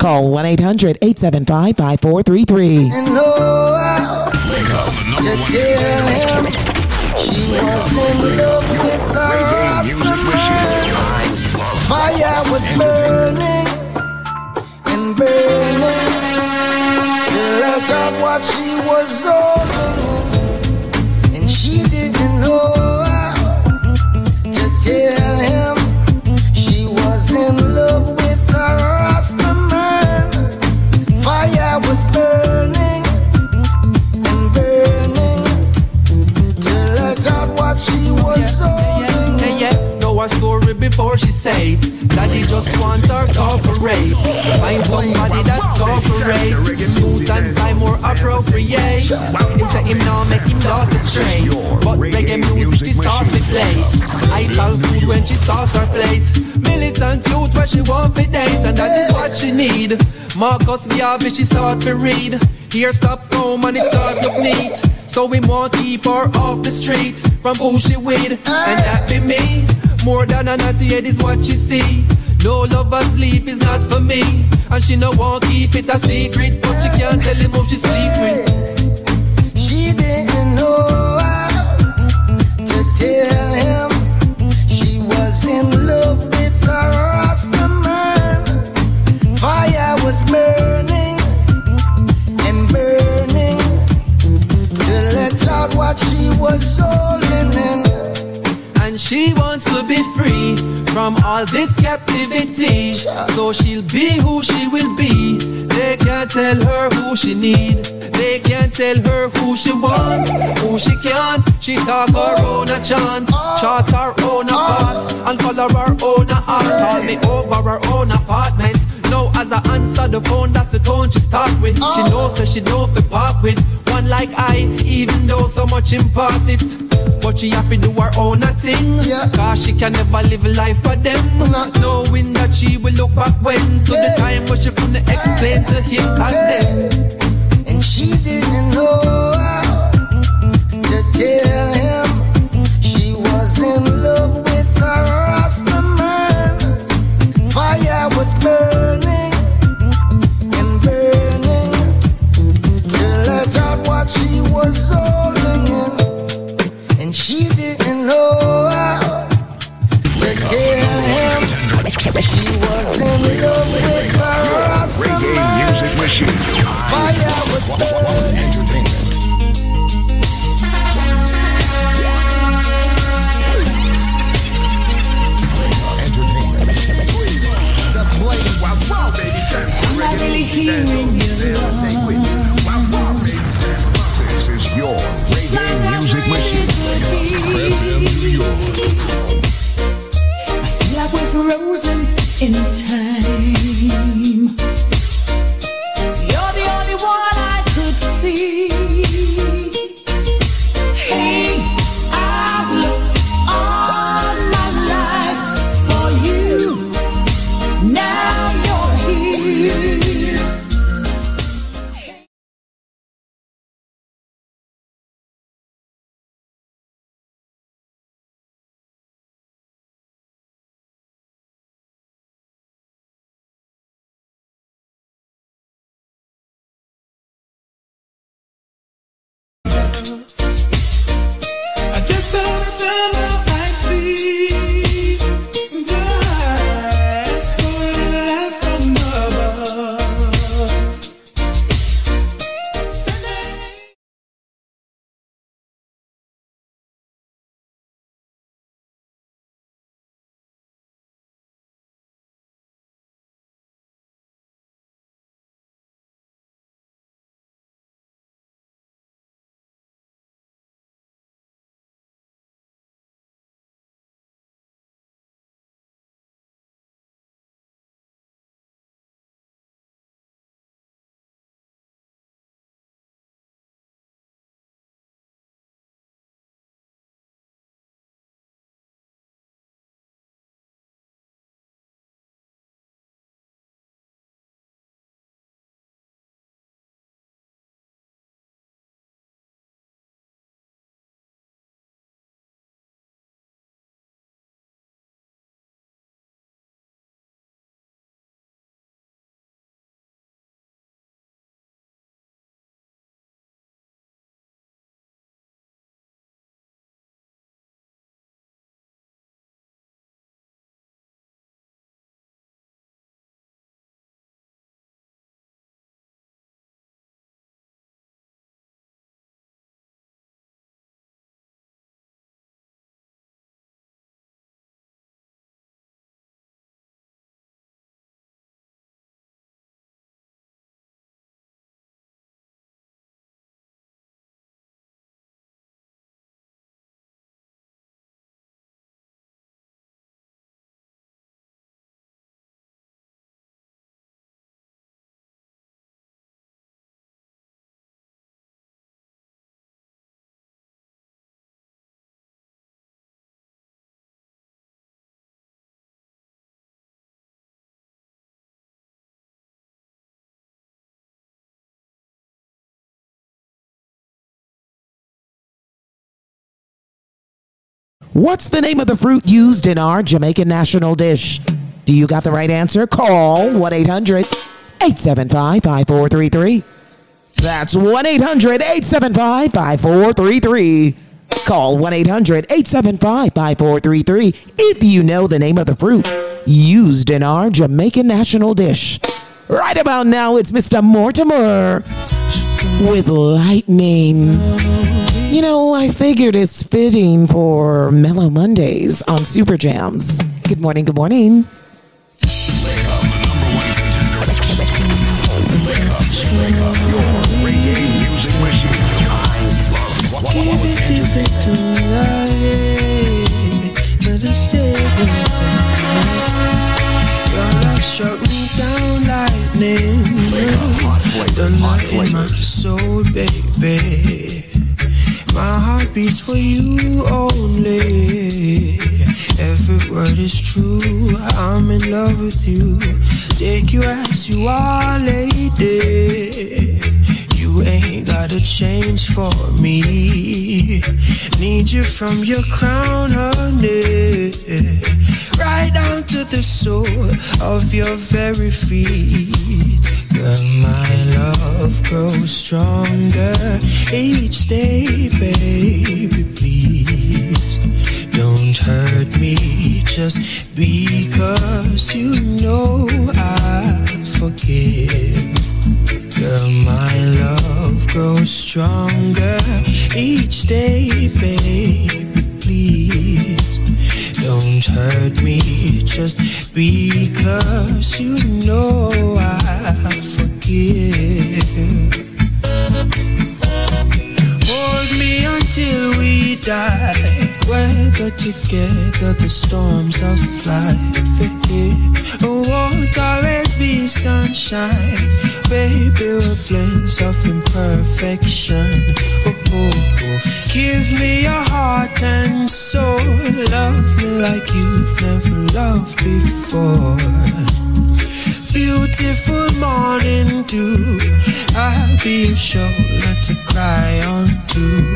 Call 1 800 875 5433. She was in love with the Rasta man. Fire was burning and burning till I thought what she was holding, was holding. Story before she say. Daddy just want her corporate. Find somebody that's corporate. Suit and tie more appropriate. Him say him now make him daughter straight. But reggae music she start with late. I tell food when she start her plate. Militant youth where she want to date. And that is what she need. Marcus Garvey she start to read. Here stop home and it start look neat. So we want keep her off the street from who she with, and that be me. More than a naughty head is what she see. No love or sleep is not for me, and she no want keep it a secret, but she can't tell him who she sleep with. She didn't know how to tell him she was in love with the Rasta man. Fire was burning and burning to let out what she was holding in. She wants to be free from all this captivity. So she'll be who she will be. They can't tell her who she need. They can't tell her who she want, who she can't. She talk her own a chant, chart her own a part, and follow her own a heart. Call me over her own apartment. Now as I answer the phone, that's the tone she start with. She knows that she don't be part with one like I, even though so much impart it. But she happy do her own a thing. Cause she can never live a life for them. Knowing that she will look back when to the time when she couldn't explain to him cause them. And not What's the name of the fruit used in our Jamaican national dish? Do you got the right answer? Call 1 800 875 5433. That's 1 800 875 5433. Call 1 800 875 5433 if you know the name of the fruit used in our Jamaican national dish. Right about now, it's Mr. Mortimer with Lightning. You know, I figured it's fitting for Mellow Mondays on Super Jams. Good morning, good morning. Lightning. Thunder in my soul, baby. My heart beats for you only. Every word is true. I'm in love with you. Take you as you are, lady. You ain't gotta change for me. Need you from your crown, honey. Right down to the sole of your very feet. But my love grows stronger each day, baby, please. Don't hurt me just because you know I forgive. Girl, my love grows stronger each day, baby, please. Don't hurt me just because you know I storms of life here. Oh, won't always be sunshine. Baby, we're flames of imperfection. Oh, oh, oh, give me your heart and soul. Love me like you've never loved before. Beautiful morning dew. I'll be your shoulder to cry on to.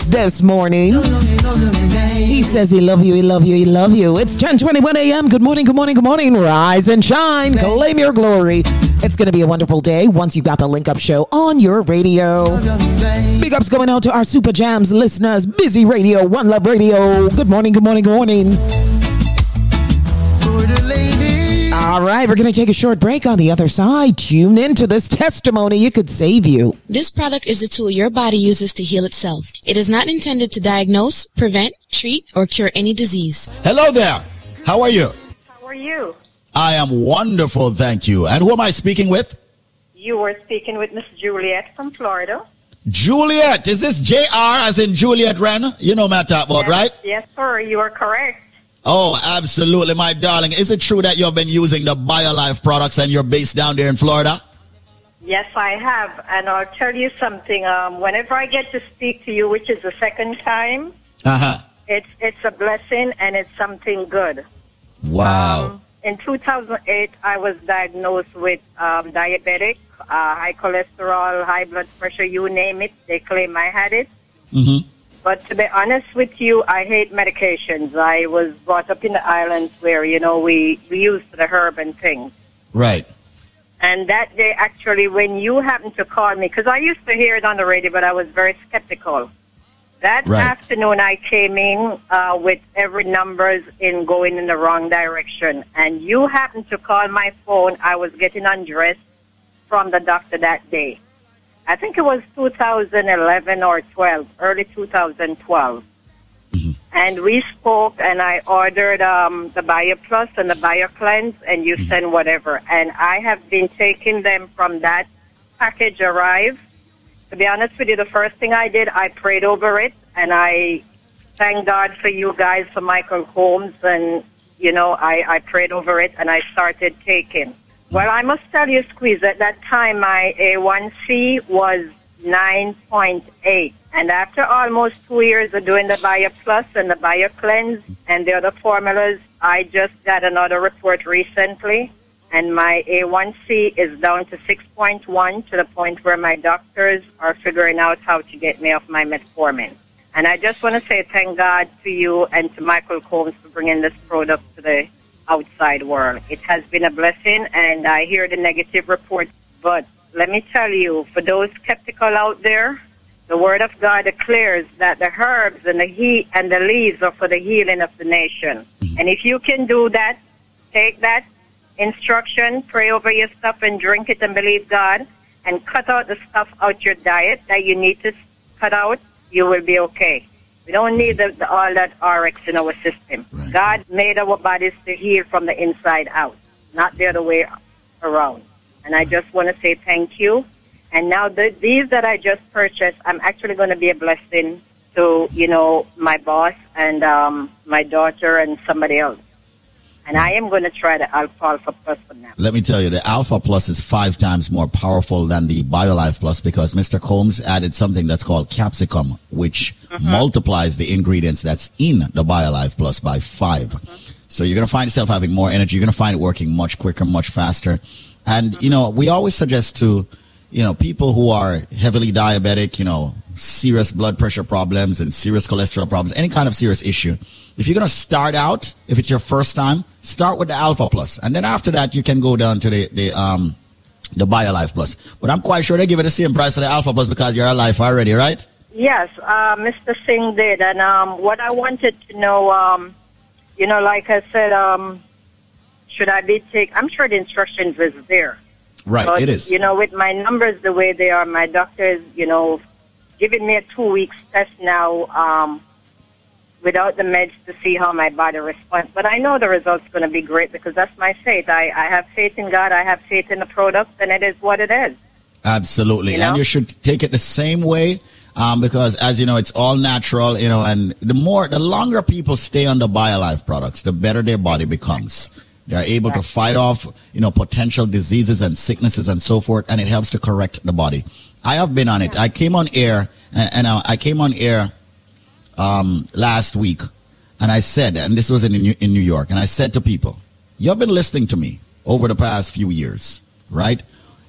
This morning. He says he love you, he love you, he love you. It's 10:21 a.m. Good morning, good morning, good morning. Rise and shine, claim your glory. It's to be a wonderful day once you've got the Link Up Show on your radio. Big ups going out to our Super Jams listeners, Busy Radio, One Love Radio. Good morning, good morning, good morning. All right, we're going to take a short break on the other side. Tune into this testimony. It could save you. This product is a tool your body uses to heal itself. It is not intended to diagnose, prevent, treat, or cure any disease. Hello there. How are you? How are you? I am wonderful, thank you. And who am I speaking with? You were speaking with Miss Juliet from Florida. Juliet. Is this JR as in Juliet Wren? You know my talk about, right? Yes, sir. You are correct. Oh, absolutely, my darling. Is it true that you've been using the BioLife products and you're based down there in Florida? Yes, I have. And I'll tell you something. Um, whenever I get to speak to you, which is the second time, Uh huh. it's it's a blessing and it's something good. Wow. In 2008, I was diagnosed with um, diabetic, uh, high cholesterol, high blood pressure, you name it. They claim I had it. Mm-hmm. But to be honest with you, I hate medications. I was brought up in the islands where, you know, we, we used the herb and things. Right. And that day, actually, when you happened to call me, because I used to hear it on the radio, but I was very skeptical. That Right. afternoon, I came in uh, with every numbers in going in the wrong direction. And you happened to call my phone. I was getting undressed from the doctor that day. I think it was 2011 or 12, early 2012. And we spoke, and I ordered um, the Bio Plus and the Bio Cleanse, and you send whatever. And I have been taking them from that package arrived. To be honest with you, the first thing I did, I prayed over it, and I thank God for you guys, for Michael Holmes, and you know, I, I prayed over it, and I started taking. Well, I must tell you, Squeeze, at that time my A1C was 9.8. And after almost two years of doing the Bio Plus and the Bio Cleanse and the other formulas, I just got another report recently. And my A1C is down to 6.1 to the point where my doctors are figuring out how to get me off my metformin. And I just want to say thank God to you and to Michael Combs for bringing this product to the outside world. It has been a blessing, and I hear the negative reports. But let me tell you, for those skeptical out there, the Word of God declares that the herbs and the he and the leaves are for the healing of the nation. Mm-hmm. And if you can do that, take that instruction, pray over your stuff, and drink it and believe God, and cut out the stuff out your diet that you need to cut out, you will be okay. We don't need the, the, all that RX in our system. God made our bodies to heal from the inside out, not the other way around. And I just want to say thank you. And now the, these that I just purchased, I'm actually going to be a blessing to, you know, my boss and um, my daughter and somebody else. And I am going to try the alfalfa plus for now. Let me tell you, the Alpha Plus is five times more powerful than the BioLife Plus because Mr. Combs added something that's called capsicum, which multiplies the ingredients that's in the BioLife Plus by 5 So you're going to find yourself having more energy. You're going to find it working much quicker, much faster. And, you know, we always suggest to, you know, people who are heavily diabetic, you know, serious blood pressure problems and serious cholesterol problems, any kind of serious issue. If you're going to start out, if it's your first time, start with the Alpha Plus, and then after that, you can go down to the the um the BioLife Plus. But I'm quite sure they give it the same price for the Alpha Plus because you're alive already, right? Yes, uh, Mr. Singh did. And um, what I wanted to know, um, you know, like I said, um, should I be take? I'm sure the instructions is there. Right, But, it is. You know, with my numbers the way they are, my doctor is, you know, giving me a two weeks test now um, without the meds to see how my body responds. But I know the result's going to be great because that's my faith. I, I have faith in God. I have faith in the product, and it is what it is. Absolutely. You know? And you should take it the same way um, because, as you know, it's all natural, you know, and the more, the longer people stay on the BioLife products, the better their body becomes. They're able to fight off, you know, potential diseases and sicknesses and so forth, and it helps to correct the body. I have been on it. I came on air, and, and uh, I came on air um, last week, and I said, and this was in New, in New York, and I said to people, "You've been listening to me over the past few years, right?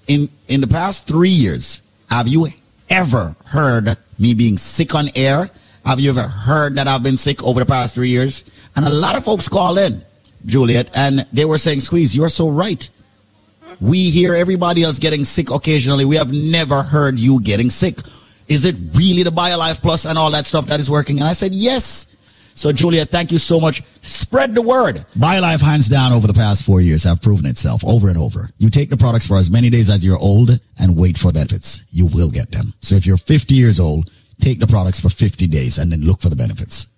In in the past three years, have you ever heard me being sick on air? Have you ever heard that I've been sick over the past three years? And a lot of folks call in, Juliet, and they were saying, "Squeeze, you're so right." We hear everybody else getting sick occasionally. We have never heard you getting sick. Is it really the BioLife Plus and all that stuff that is working? And I said, yes. So, Juliet, thank you so much. Spread the word. BioLife, hands down, over the past four years have proven itself over and over. You take the products for as many days as you're old and wait for benefits. You will get them. So if you're 50 years old, take the products for 50 days and then look for the benefits.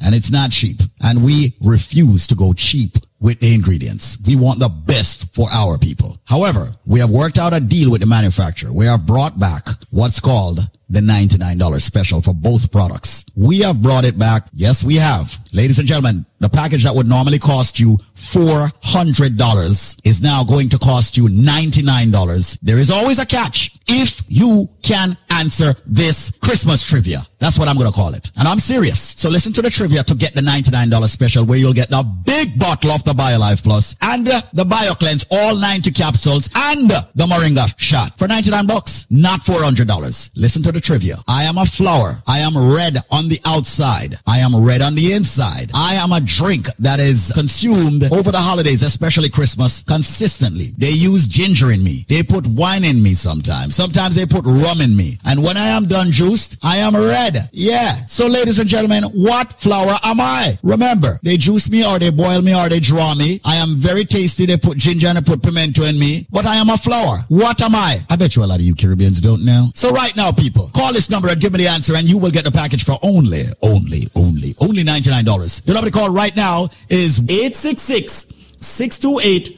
And it's not cheap. And we refuse to go cheap with the ingredients. We want the best for our people. However, we have worked out a deal with the manufacturer. We have brought back what's called the $99 special for both products. We have brought it back. Yes, we have. Ladies and gentlemen, the package that would normally cost you $400 is now going to cost you $99. There is always a catch if you can answer this Christmas trivia. That's what I'm going to call it. And I'm serious. So listen to the trivia to get the $99 special where you'll get the big bottle of the BioLife Plus and uh, the BioCleanse, all 90 capsules and uh, the Moringa shot for 99 bucks, not $400. Listen to the trivia. I am a flower. I am red on the outside. I am red on the inside. I am a drink that is consumed over the holidays, especially Christmas, consistently. They use ginger in me. They put wine in me sometimes. Sometimes they put rum in me. And when I am done juiced, I am red. Yeah. So ladies and gentlemen, what flower am I? Remember, they juice me or they boil me or they draw me. I am very tasty. They put ginger and they put pimento in me. But I am a flower. What am I? I bet you a lot of you Caribbeans don't know. So right now, people, call this number and give me the answer and you will get the package for only, only, only, only $99. The number to call right now is 866 628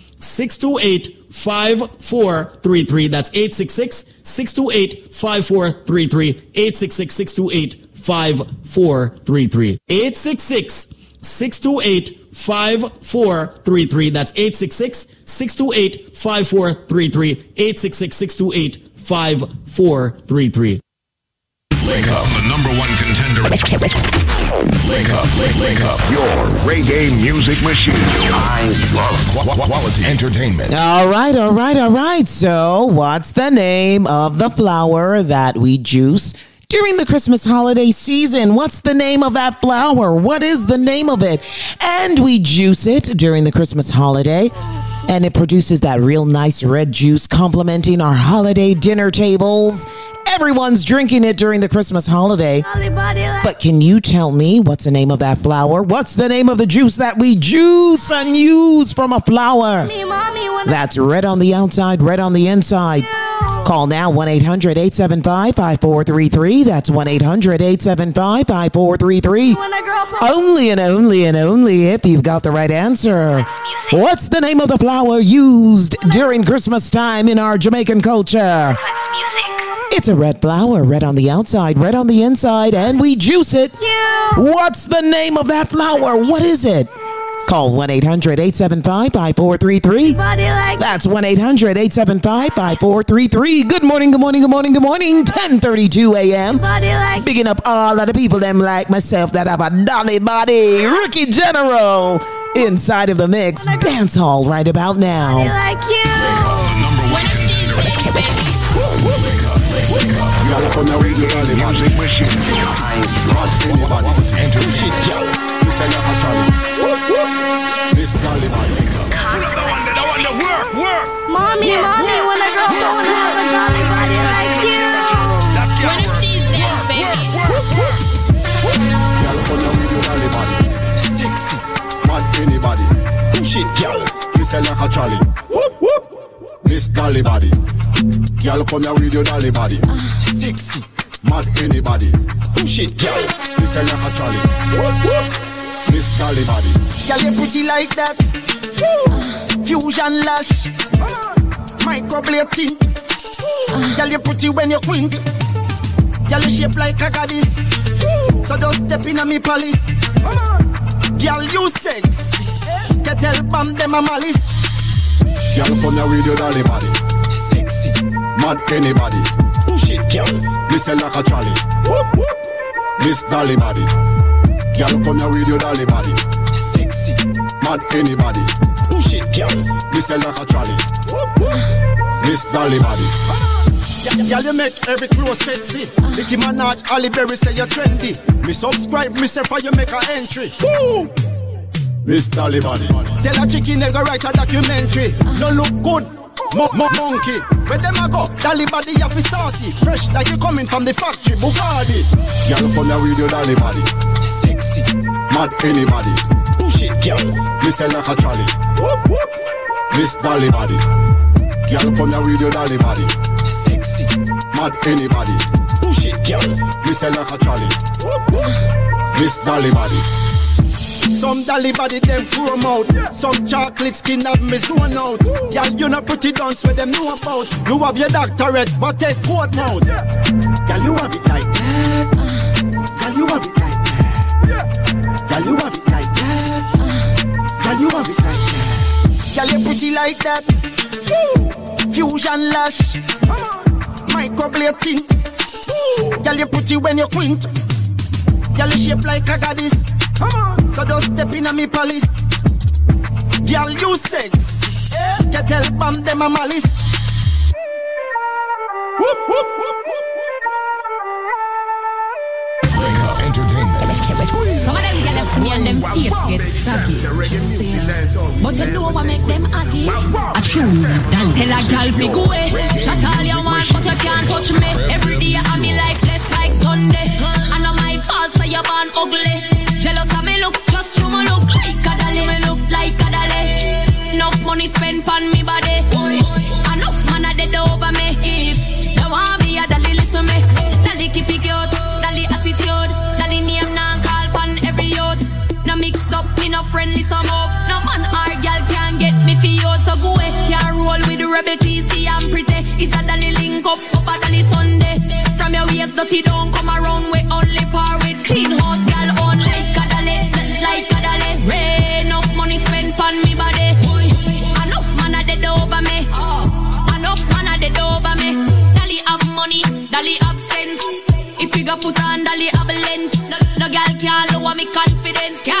628 5433. That's 866 628 5433. 866 628 5433. 866 628 5433. That's 866 628 5433. 866 628 5433. Wake up, the number one contender. Wake up, wake, wake up. Your reggae music machine. I love qu- quality entertainment. All right, all right, all right. So, what's the name of the flower that we juice during the Christmas holiday season? What's the name of that flower? What is the name of it? And we juice it during the Christmas holiday. And it produces that real nice red juice complementing our holiday dinner tables. Everyone's drinking it during the Christmas holiday. But can you tell me what's the name of that flower? What's the name of the juice that we juice and use from a flower? That's red on the outside, red on the inside. Call now 1 800 875 5433. That's 1 800 875 5433. Only and only and only if you've got the right answer. What's the name of the flower used during Christmas time in our Jamaican culture? It's a red flower, red on the outside, red on the inside, and we juice it. What's the name of that flower? What is it? Call 1 800 875 5433. That's 1 800 875 5433. Good morning, good morning, good morning, good morning. 1032 a.m. Picking up all of the people, them like myself, that have a dolly body. Rookie General inside of the mix. Dance hall right about now. Music machine. I love quality entertainment. Miss Dolly The one that I want to work, work. Mommy, mommy, when a girl wanna have a dolly body like you. One of these days, baby. Girl, come here with your dolly body. Sexy, mad anybody. Push it, girl. Me say like a trolley. Whoop whoop. Miss Dolly body. Girl, come here with your dolly body. Sexy, mad anybody. Push it, girl. Me say like a trolley. Whoop whoop. Miss Dolly body. Girl, you pretty like that. Fusion lash. Microblading. Girl, you pretty when you quint. Girl, you shape like a goddess. So just step in a me palace. Girl, you sexy. Skettle bam them a malice. Girl, come here with your dolly body. Sexy, mad anybody. Push it, girl. Say like a trolley. Whoop whoop. Miss Dolly body. Girl, come here with your dolly body. Sexy, mad anybody. Push it, girl. Me say like a trolley. Miss Dolly body. Girl, you make every clothes sexy. Nicki Minaj, Halle Berry say you're trendy. Me subscribe, me say for you make a entry. Woo! Miss Dolly body. Tell a chicken they go write a documentary. No look good, mo- mo- monkey. Where them a go? Dolly body have fi saucy, fresh like you coming from the factory. Bugatti. Girl, come here with your dolly body. Sexy, mad anybody. Push it, girl. Me say like a trolley. Whoop whoop. Miss Dolly body. Girl, come here with your dolly body. Sexy, mad anybody. Push it, girl. Me say like a trolley. Whoop whoop. Miss Dolly body. Some dolly body them promote. Some chocolate skin have me zone out. Girl, you not pretty dance where them know about. You have your doctorate, but take court mouth. Girl, you have it like that. Girl, you have it like pretty like that. Fusion lash. Microblade tint. Girl, you pretty when you quint. Girl, you shape like a goddess. So don't step in a me palace. Girl, you sex. Skettle bomb them a malice. Whoop, whoop, whoop, Wake face get saggy. But you know what make them aggy? A true Tell a girl big away. Shut all you want, but you can't touch me. Every day I'm in life less like Sunday. I know my fault, so you're born ugly. Jealous of me looks, just you me look like a dolly. Me look like a dolly. Enough money spent on me body. Me no friendly some up. No man or girl can get me for you. So go away, can't roll with the rebel TC and pretty. It's a dolly link up, up a dolly Sunday. From your waist dirty don't come around we only par with clean house girl on like a dolly, like a dolly. Rain enough money spent on me body. Enough man a dead over me. Enough man a dead over me. Dolly have money, dolly have sense. If you go put on dolly have a. No, no girl can't lower me confidence. Can't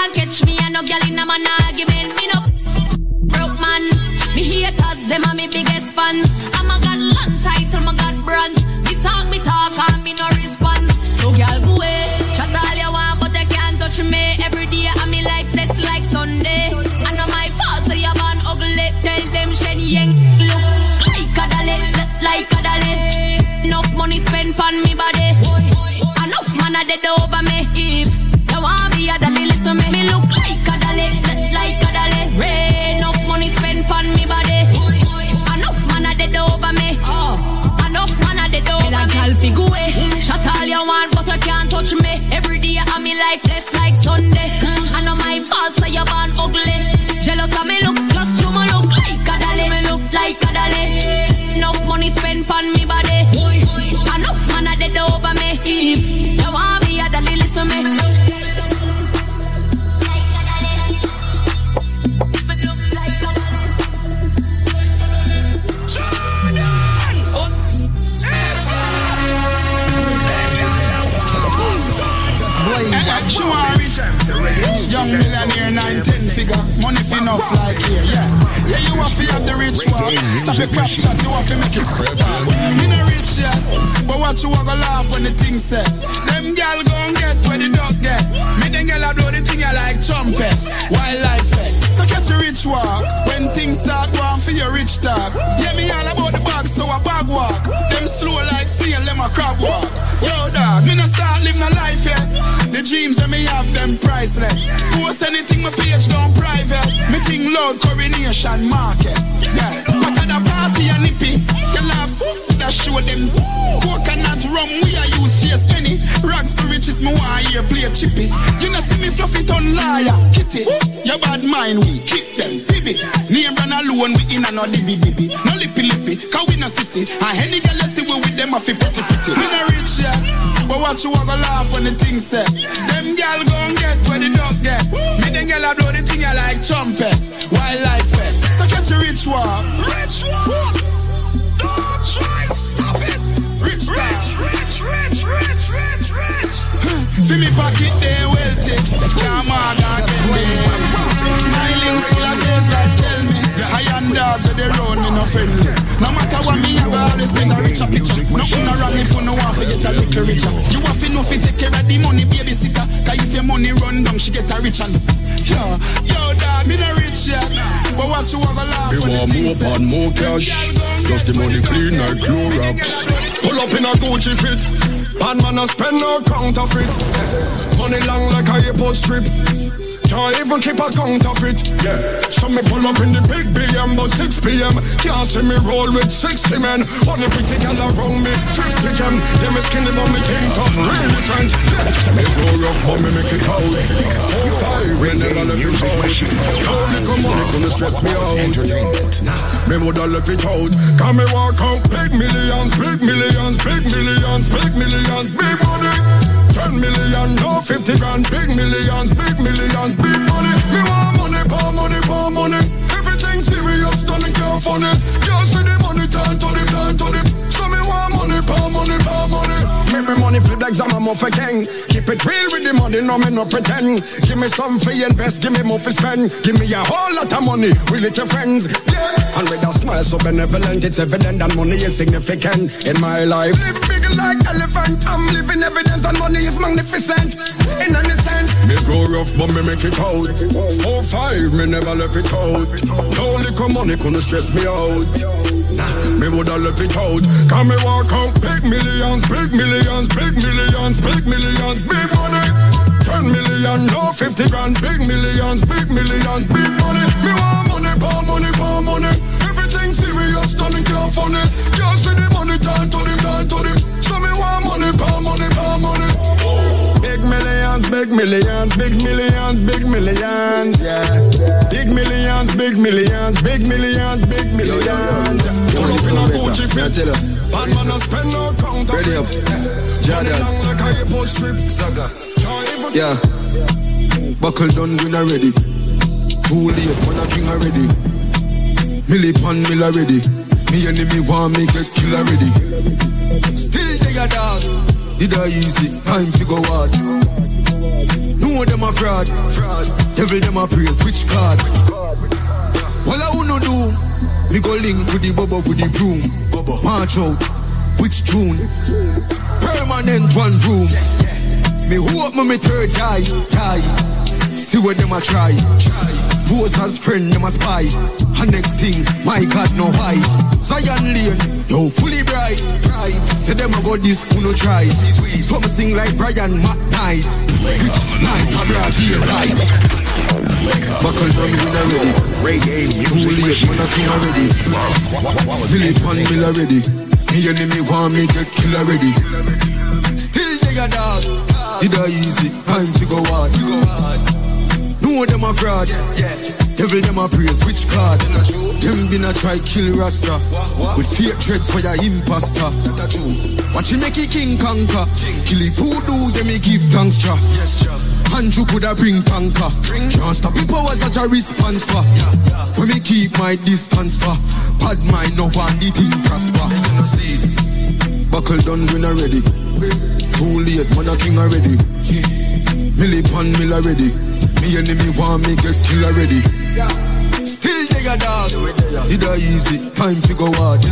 fans. I'm a got long title, my got brands. Me talk, me talk, and me no response. So girl go away, shut all you want, but you can't touch me. Every day I'm me like this, like Sunday. I know my fault, so you're born ugly. Tell them Shen Yang look like a dolly, look like a dolly. Enough money spent on me body. Enough man a dead over me. Like Sunday. Fi have the rich walk Stop the crap chat, you want fi make it talk Me no rich yet But what you want to laugh when the thing said Them gal gon' get where the dog get. Me them gal a blow the thing ya like trumpet. Wildlife So catch a rich walk When things start going for your rich talk. Yeah, me all about the a bag walk. Them slow like snail, them a crab walk. Yo, dog, me no start live no life yet. The dreams that me have, them priceless. Post anything, my page down private. Me think loud coronation market. Yeah, but at the party and nippy. You laugh, that show them. Coconut rum, we are use chase any. Rags to riches, me want hear play chippy. You know see me fluff it on liar Kitty, your bad mind, we kick them Bibi, name run alone, we in a no dibby dibby No lippy lippy, cause we no sissy And any girl you see we with them, I feel pretty pretty. Me no rich yet, but what you want to laugh when the thing said Them gal gon' get where the dog get. Me them gal a blow the thing ya like trumpet. Wildlife fest, so catch a rich walk Rich walk, don't try stop it. Rich rich, rich, rich, rich, rich, rich. See me pocket they wealthy. Can't mark and get me My links full of days like tell me Iron dogs with the round me no friendly No matter what me I go always bring a richer picture Nothing no wrong if you no want to get a little richer You have to know fi take care of the money babysitter Cause if your money run down she get a rich and Yo, yo dog me no rich yet But what you have a laugh Me when want more said more cash. Just the money clean like Clorox. Pull up in a Gucci fit. Bad man a spend no counterfeit. Money long like a airport strip. Can't even keep a count of it. Yeah. So me pull up in the big BM, but 6 p.m. Can't see me roll with 60 men. Only pretty gal around me, 50 gem. Yeah, me skinny, but me king tough, real different. Yeah. Me grow rough, but me make it out. Four, five, me never left it out. How little money couldn't stress me out. Nah, me woulda left it out. Can me walk out big millions, big millions, big millions, big millions, big money. 10 million, no 50 grand, big millions, big millions, big money. Me want money, power money, power money. Everything serious, done it can't funny. Can't see the money, turn to the, turn to the. Money, power money, power money. Make me money flip like Zama Muffa King. Keep it real with the money, no me no pretend. Give me some for invest, give me more for spend. Give me a whole lot of money, with little friends. Yeah. And with a smile so benevolent, it's evident that money is significant in my life. Live big like elephant, I'm living evidence that money is magnificent. In any sense, me grow rough, but me make it out. Four five, me never left it out. No little money couldn't stress me out. Me woulda left it out. Can me walk out big millions, big millions, big millions, big millions, big money. 10 million, no 50 grand, big millions, big millions, big money. Me want money, power money, power money. Everything serious, nothing can't funny. Can't see the money, turn to the, turn to the. Millions, big millions, big millions, big millions, yeah. Big millions, big millions, big millions, big millions. Pull up in a Gucci fit. Bad man a spend no count Ready up. Jordan. Like a airport strip. Saga. Yeah. Buckle done, win already. Too late, man, a king already. Millie pan mill already. Me enemy want me get kill already. Still they a dog. Did I easy? Time to go Know them a fraud. Fraud. Devil them a praise. Which card? What I wanna do? Me go link with the bubble with the broom. March out. Which tune? Permanent one room. Me hope me me third eye. eye. See what them a try. Pose as friend, them a spy. And next thing, my God, no white. Zion Lane, yo, fully bright. Pride. Say them a go this, who no try. So me sing like Brian McKnight. Which night, I brought here right. Buckle down, win already. Too late, man, I king already. Billy pan mill already. Me enemy want me get kill already. Still they a dog. Did I easy? Time to go out, you go hard. Know them a fraud. Devil them a praise. Which card? Them been a try kill Rasta. With fake threats for your imposter. Watch him make it king conquer. Kill it voodoo, yeah me give thanks, cha. Andrew coulda bring tanker. Can't stop the powers that a response for. When me keep my distance for. Bad mind no one the thing prosper. Buckle done win already. Too late, man a king already. Millie pan mill already. Me enemy want me get kill already. Still they a dog. Did I easy? Time to go hard.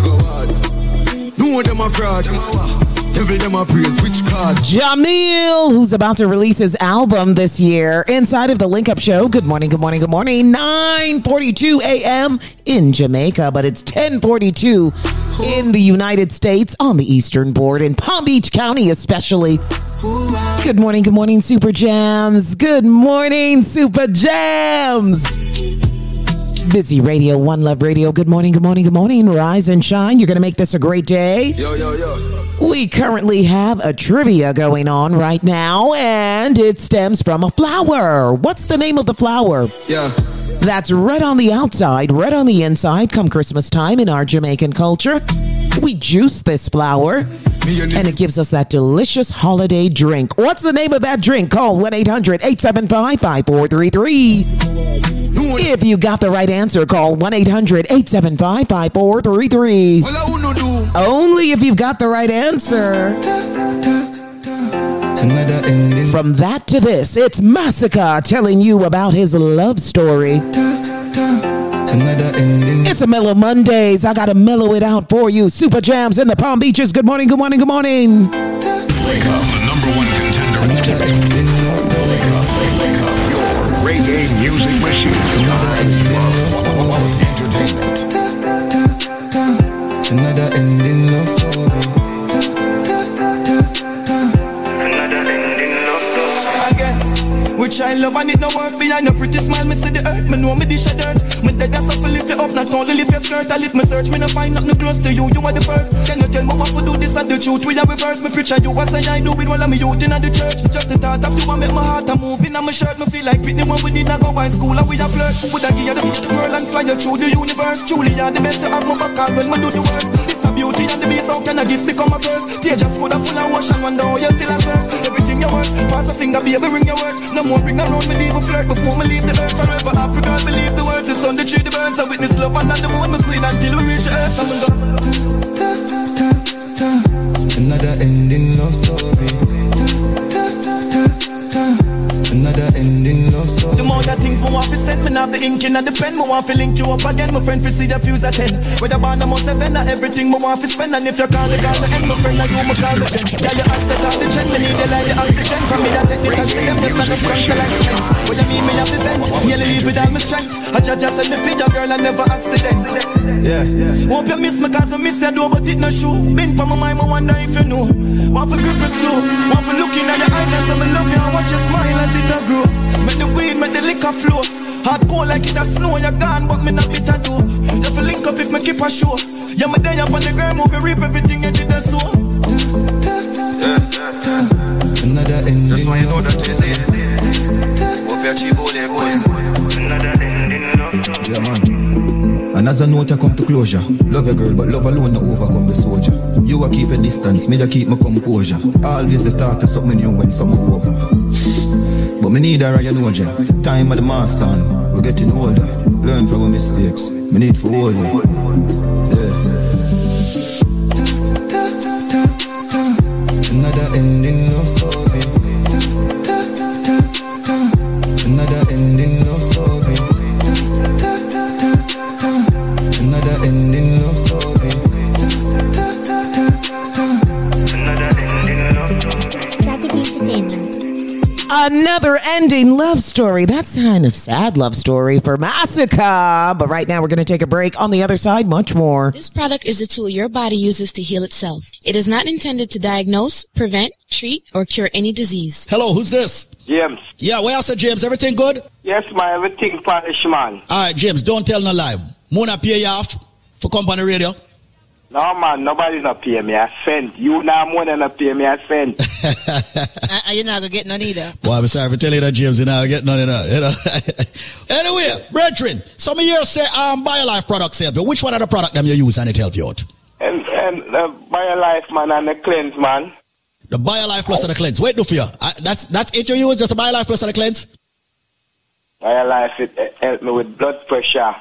Know them a fraud. Devil them a praise. Which card? Jahmiel, who's about to release his album this year, inside of the Link Up Show. Good morning, good morning, good morning. 9:42 a.m. in Jamaica, but it's 10:42 in the United States on the Eastern Board in Palm Beach County, especially. Good morning, good morning, Super Jams. Good morning, Super Jams. Busy Radio, One Love Radio. Good morning, good morning, good morning. Rise and shine. You're going to make this a great day. Yo, yo, yo. We currently have a trivia going on right now, and it stems from a flower. What's the name of the flower? Yeah. That's red on the outside, red on the inside. Come Christmas time in our Jamaican culture, we juice this flower, and it gives us that delicious holiday drink. What's the name of that drink? Call 1 800 875 5433. If you got the right answer, call 1 800 875 5433. Only if you've got the right answer. From that to this, it's Masicka telling you about his love story. It's a Mellow Mondays. I gotta mellow it out for you. Super Jams in the Palm Beaches. Good morning, good morning, good morning. Wake up, the number one contender. Wake up, wake up, wake up. Your reggae music machine. Love Entertainment. I we try style love and it no work behind your pretty smile. Me see the earth, me know me dish a dirt. Me dead as if lift you up, not only lift your skirt. I lift me search, me no find nothing close to you. You are the first. Can you tell me what to do this and the truth? We have reverse me preacher. You what say I do it while I'm a youth in the church. Just the thought of you and make my heart a move in my shirt. Me feel like Whitney when we did not go by school and we a flirt. Would I give you the world and fly you through the universe? Truly, you're the best to have my back all when me do the worst. This a beauty and the beast. How can I give become a curse? Teardrops could have full of ocean. Wonder how you still a surf. Everything you want. Pass a finger, baby, ring your word. No more ring around me, leave a flirt before me leave the earth forever. Girl, believe the words. It's on the tree, the birds. I witness love and not the moon, my queen until we reach the earth. I'm gonna ta. Another ending love story. Ta, ta, ta. Another ending love story. The more that things me want to send, me have the ink in the pen. Me want to link you up again. My friend fi see the fuse at ten. Whether born I'm seven or everything me want to spend. And if you call the call me end, my friend, I you me call the gen. Yeah, you upset all the trend. Me need the light, the oxygen. From me that take the taxi, them just not the front till I spend. What you mean me have the vent? Nearly leave with all my strength. I just just send me feed your girl and never accident. Yeah. Hope you miss me cause I miss you do but it no shoe. Been for my mind, I wonder if you know. Want for grip it slow. Want for looking at your eyes and say me love you and watch you smile as it a grow. Make the weed, make the liquor flow. Hard cold like it a snow, you're gone, but me not bitter do. You feel link up if me keep a show. Yeah, me there up on the ground, move you reap everything you did and so. Another ending Just want you know that you see it. Hope you achieve all your goals. Yeah, man. And as a note, I come to closure. Love your girl, but love alone not overcome the soldier. You a keep a distance, me a keep my composure. Always the start of something new when summer over. But me need a Ryan Oja. Time of the master, and we're getting older. Learn from our mistakes. Me need for you. Yeah. Another ending Another ending love story. That's kind of sad love story for Masicka. But right now we're going to take a break. On the other side, much more. This product is a tool your body uses to heal itself. It is not intended to diagnose, prevent, treat, or cure any disease. Hello, who's this? James. Yeah, where else, James? Everything good? Yes, my everything polish, man. All right, James, don't tell no lie. Mona pay you off for company radio. No, man, nobody's not pay me a cent. You now more than not pay me a cent. [LAUGHS] Uh, you're not gonna get none either. Boy, I'm sorry for telling you that, James. You know, I get none of that. You know. [LAUGHS] anyway, brethren, some of you say um, BioLife products help you. Which one of the product them you use and it help you out? and and the BioLife, man, and the cleanse, man. The BioLife plus and the cleanse. Wait, do for you. Uh, that's that's it you use, just the BioLife plus and the cleanse? BioLife, it, it help me with blood pressure.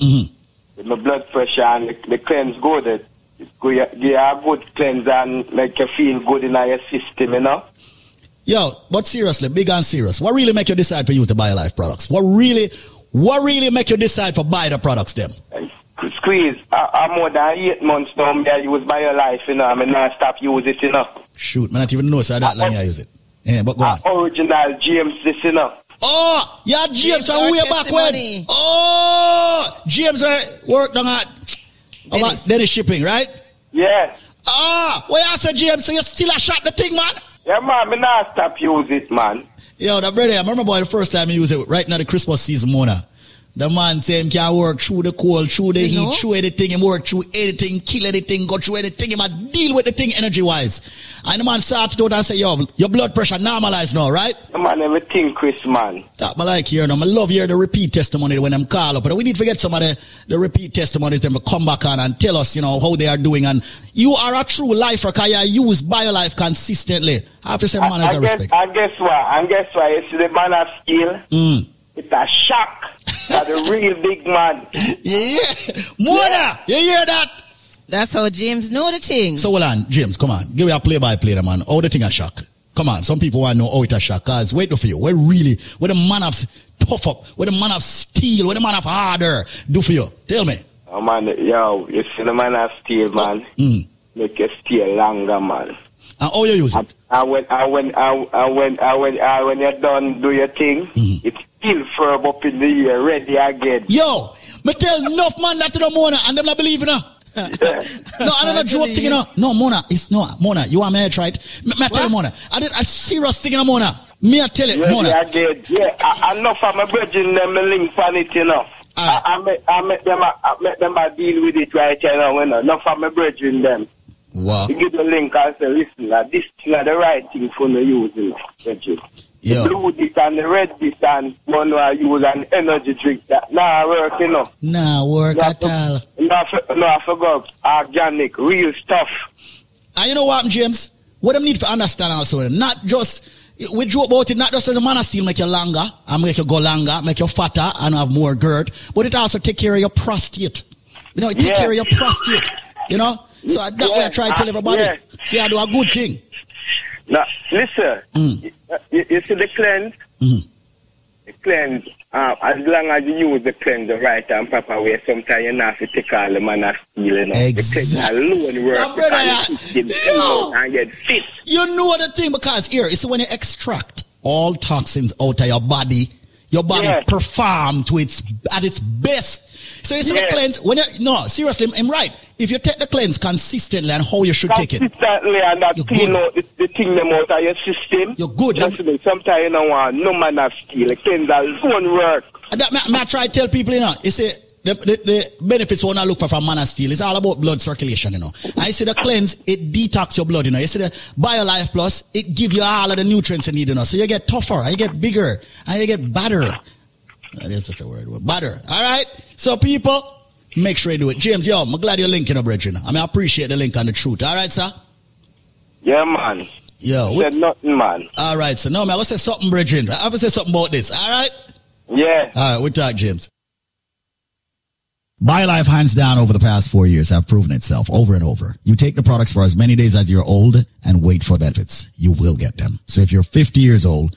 Mm-hmm. My blood pressure and the, the cleanse good. It, it you you a good cleanse and make you feel good in your system, you know? Yo, but seriously, big and serious. What really make you decide for use the life products? What really, what really make you decide for buy the products them? Squeeze, I, I'm more than eight months now, me I use life. you know, I mean, I stop use it, you know. Shoot, man, I don't even know so that long I use it. Yeah, but go on. Original James, this, you know. Oh, yeah, James, and way back when. Oh, James uh, worked on at about Dennis Shipping, right? Yeah. Ah, where I said James, so you still a shot the thing, man? Yeah, man, me not stop use it, man. Yo, the brother, I remember boy the first time he used it right now the Christmas season, Mona. The man say him can work through the cold, through the heat, through anything, him work through anything, kill anything, go through anything, him a deal with the thing energy wise. And the man started out and say, yo, your blood pressure normalized now, right? Yeah, man, everything, Chris, man. That I like hearing them. I love hearing the repeat testimony when them call up. But we need to get some of the, the repeat testimonies them to come back on and tell us, you know, how they are doing. And you are a true lifer because you use BioLife consistently. I have to say, man, I, as I a guess, respect. I guess what? And guess what? You see the man of skill? Mm. It's a shock. That's the real big man. Yeah. Mona, you hear that? That's how James know the thing. So hold on, James, come on. Give me a play by play, man. How the thing a shock. Come on, some people want to know how it a shock. Cause wait for you. We're really, we're the man of tough up. We're the man of steel. We're the man of harder. Do for you. Tell me. Oh, man, yo, you see the man of steel, man. Mm. Make you stay longer, man. And how you use it? And when, and when, and and when, and when, and when you're done do your thing, Mm-hmm. it's still firm up in the air, ready again. Yo, me tell enough man that to the Mona and them not believe in her. no, I don't know [LAUGHS] joke thing, you know. No, Mona, it's no, Mona, you are me right? Me, me tell you, Mona, I did a serious thing, you know, Mona. Me, I tell you, Yeah, Mona. yeah, I get, yeah. I, I know from my brethren them me link on it, you know. I, I, make, I make them, I, I make them I deal with it right here now, you know. Not from my brethren them. Wow. You give the link and say, listen, uh, this thing is the right thing for me use, you know, brethren. Yeah. The blue this and the red this and one I use an energy drink that nah work, you know. Nah, work at all. No, I no, I forgot. Organic, real stuff. And you know what, James? What I need to understand also, not just we joke about it, not just as a man of steel make you longer and make you go longer, make you fatter and have more girth, but it also take care of your prostate. You know, it take Yeah. care of your prostate. You know? So that way I try to tell everybody. Yeah. See, I do a good thing. Now, listen, mm. You, you see the cleanse? The cleanse, uh, as long as you use the cleanse the right and proper way, sometimes you not have to take all the man of steel, you know. The cleanse alone work Now, brother, because you keep and get fit. You know the thing because here, you see when you extract all toxins out of your body, your body perform to its at its best. So you see the cleanse when you, no seriously, I'm right. If you take the cleanse consistently and how you should take it, Consistently and that clean out the, the thing them out of your system. You're good. Trust me, sometimes you don't want no man of steel. The cleanse alone work. And that, may, may I try to tell people, you know, you see, the, the, the benefits when I look for from man of steel, it's all about blood circulation, you know. I see the cleanse, it detox your blood, you know. You see the BioLife Plus, it give you all of the nutrients you need, you know. So you get tougher, you get bigger, and you get better. That is such a word, better. All right? So people, make sure you do it. James, yo, I'm glad you're linking up, Bridget. I mean, I appreciate the link on the truth. All right, sir? Yeah, man. Yo. Said nothing, man. All right, so no, man, I will say something, Bridget. I to say something about this. All right? Yeah. All right, we talk, James. BioLife, hands down, over the past four years, have proven itself over and over. You take the products for as many days as you're old and wait for benefits. You will get them. So if you're 50 years old,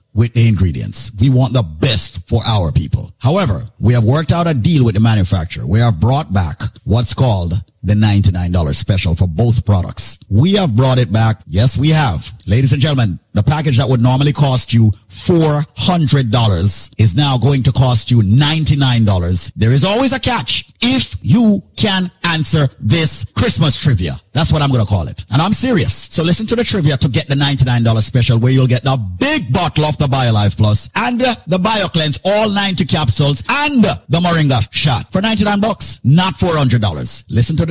with the ingredients. We want the best for our people. However, we have worked out a deal with the manufacturer. We have brought back what's called the $99 special for both products. We have brought it back. Yes, we have. Ladies and gentlemen, the package that would normally cost you $400 is now going to cost you $99. There is always a catch if you can answer this Christmas trivia. That's what I'm going to call it. And I'm serious. So listen to the trivia to get the $99 special where you'll get the big bottle of the BioLife Plus and uh, the BioCleanse, all 90 capsules and the Moringa shot for 99 bucks, not $400. Listen to the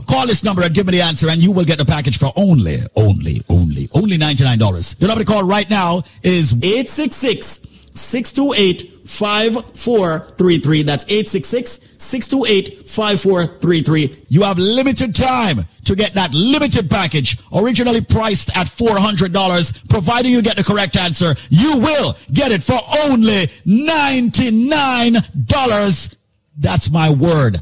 call this number and give me the answer and you will get the package for only, only, only, only $99. The number to call right now is 866 628 5433. That's 866 628 5433. You have limited time to get that limited package, originally priced at $400. Providing you get the correct answer, you will get it for only $99. That's my word.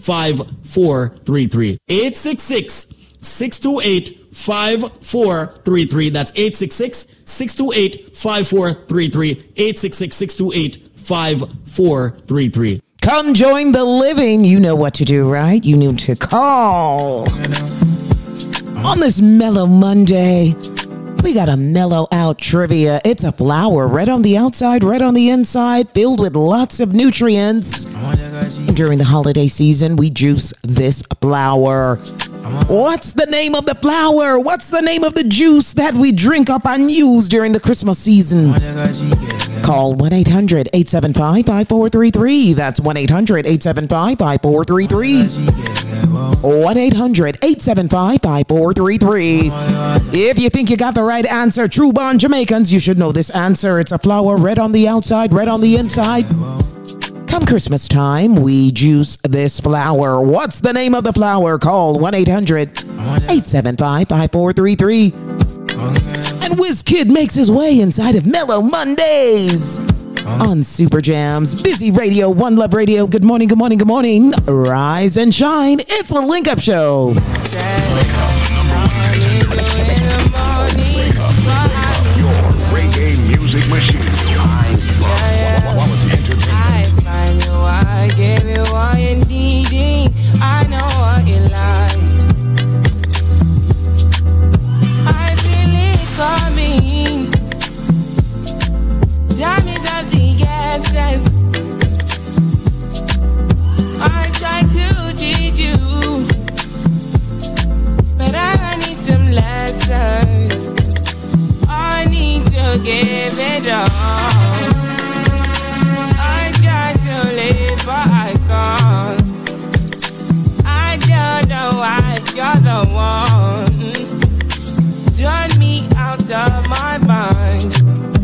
5433. 866 628 5433. That's 866 628 5433. 866 628 5433. Come join the living. You know what to do, right? You need to call. On this mellow Monday, we got a mellow out trivia. It's a flower, red on the outside, red on the inside, filled with lots of nutrients. And during the holiday season, we juice this flower. What's the name of the flower? What's the name of the juice that we drink up and use during the Christmas season? Call 1 800 875 5433. That's 1 800 875 5433. 1 800 875 5433. If you think you got the right answer, true born Jamaicans, you should know this answer. It's a flower red on the outside, red on the inside. Come Christmas time, we juice this flower. What's the name of the flower? Call 1 800 875 5433. And WizKid makes his way inside of Mellow Mondays on Super Jams, Busy Radio, One Love Radio. Good morning, good morning, good morning. Rise and shine. It's the Link Up Show. Your reggae music machine. Quality entertainment. I find you, I give you all you needing. I know what you like. I try to teach you, but I need some lessons. I need to give it all. I to live, but I can't. I don't know why you're the one. Me out of my mind.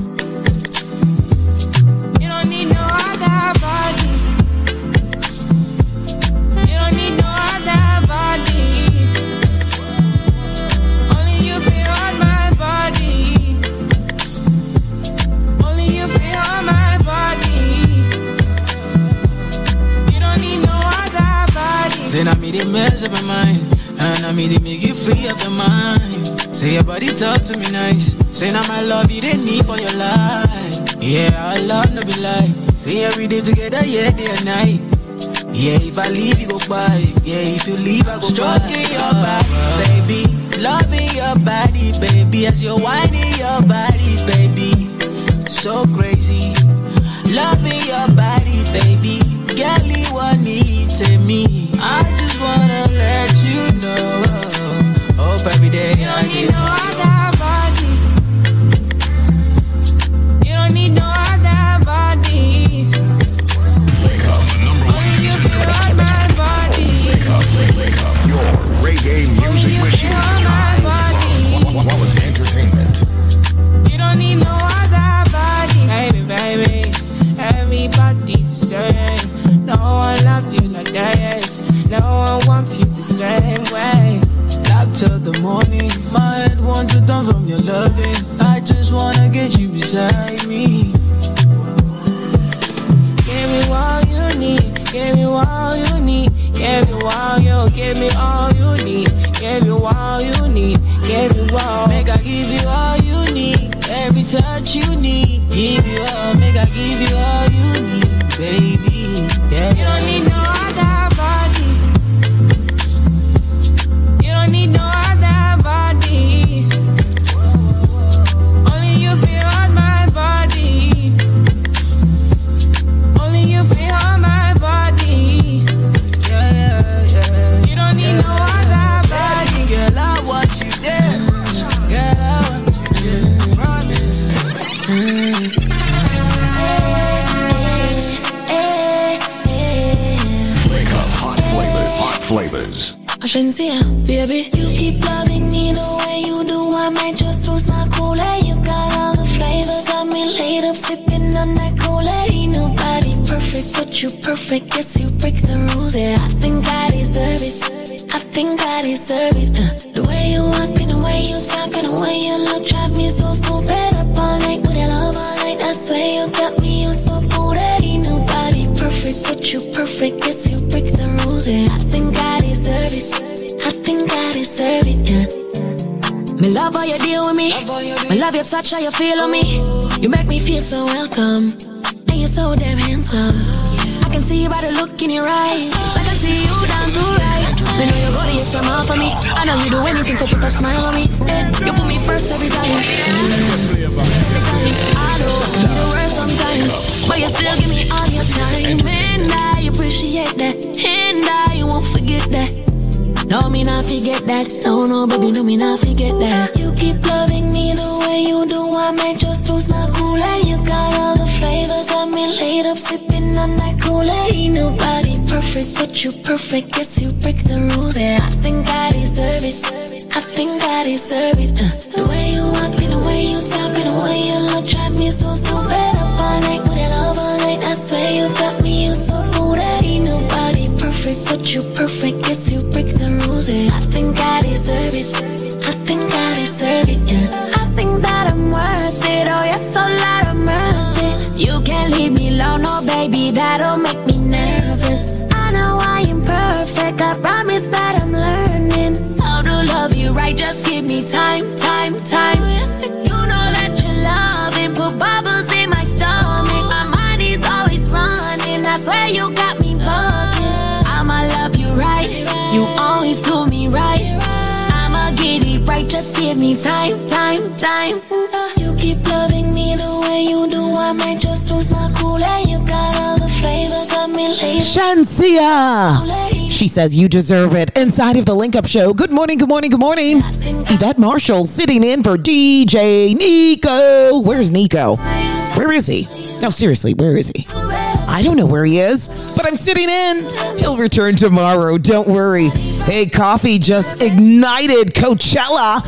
Mind. Say your body talk to me nice. Say now my love you didn't need for your life. Yeah, I love no be lie. Say every day together, yeah, day and night. Yeah, if I leave you go by. Yeah, if you leave I go Stroking your body, baby. Loving your body, baby. As you're whining your body, baby. So the morning. My head wants to turn from your loving. I just wanna get you beside me. Give me all you need. Give me all you need. Give me all you. Give me all you need. Give me all you need. Give me all. Make I give you all you need. Every touch you need. Give you all. Make I give you all. Flavors. Shenseea, baby, you keep loving me the way you do. I might just lose my cool. You got all the flavor, got me laid up sipping on that Kool Aid. Nobody perfect, but you perfect. Guess you break the rules. Yeah, I think I deserve it. I think I deserve it. Uh, the way you walk and the way you talk and the way you look drive me so stupid. Up all night with your love all night. I swear you got me, you so booty. Nobody perfect, but you perfect. Guess you break the rules. Yeah, I think I deserve it. Love how you deal with me. Me love your touch, how you feel on me. You make me feel so welcome. And you're so damn handsome. I can see you by the look in your eyes. I can see you down to right. Me know you go the extra mile for me. I know you do anything to put a smile on me. Eh, You put me first every time. Every time. I know you the worst sometimes, but you still give me all your time. And I appreciate that. And I won't forget that. No, me not forget that. No, no, baby, no, me not forget that. You keep loving me the way you do. I might just lose my cool. And you got all the flavor, got me laid up sipping on that Kool Aid. Nobody perfect, but you perfect. Guess you break the rules. Yeah, I think I deserve it. I think I deserve it. Uh, the way you walk and the way you talk and the way you look drive me so stupid. Up all night with love all night. I swear you got me, you so booty. Nobody perfect, but you perfect. Guess you break the rules. Shenseea. She says you deserve it. Inside of the Link Up Show. Good morning, good morning, good morning. Yvette Marshall sitting in for DJ Nico. Where's Nico? Where is he? No, seriously, where is he? I don't know where he is, but I'm sitting in. He'll return tomorrow. Don't worry. Hey, Koffee just ignited Coachella.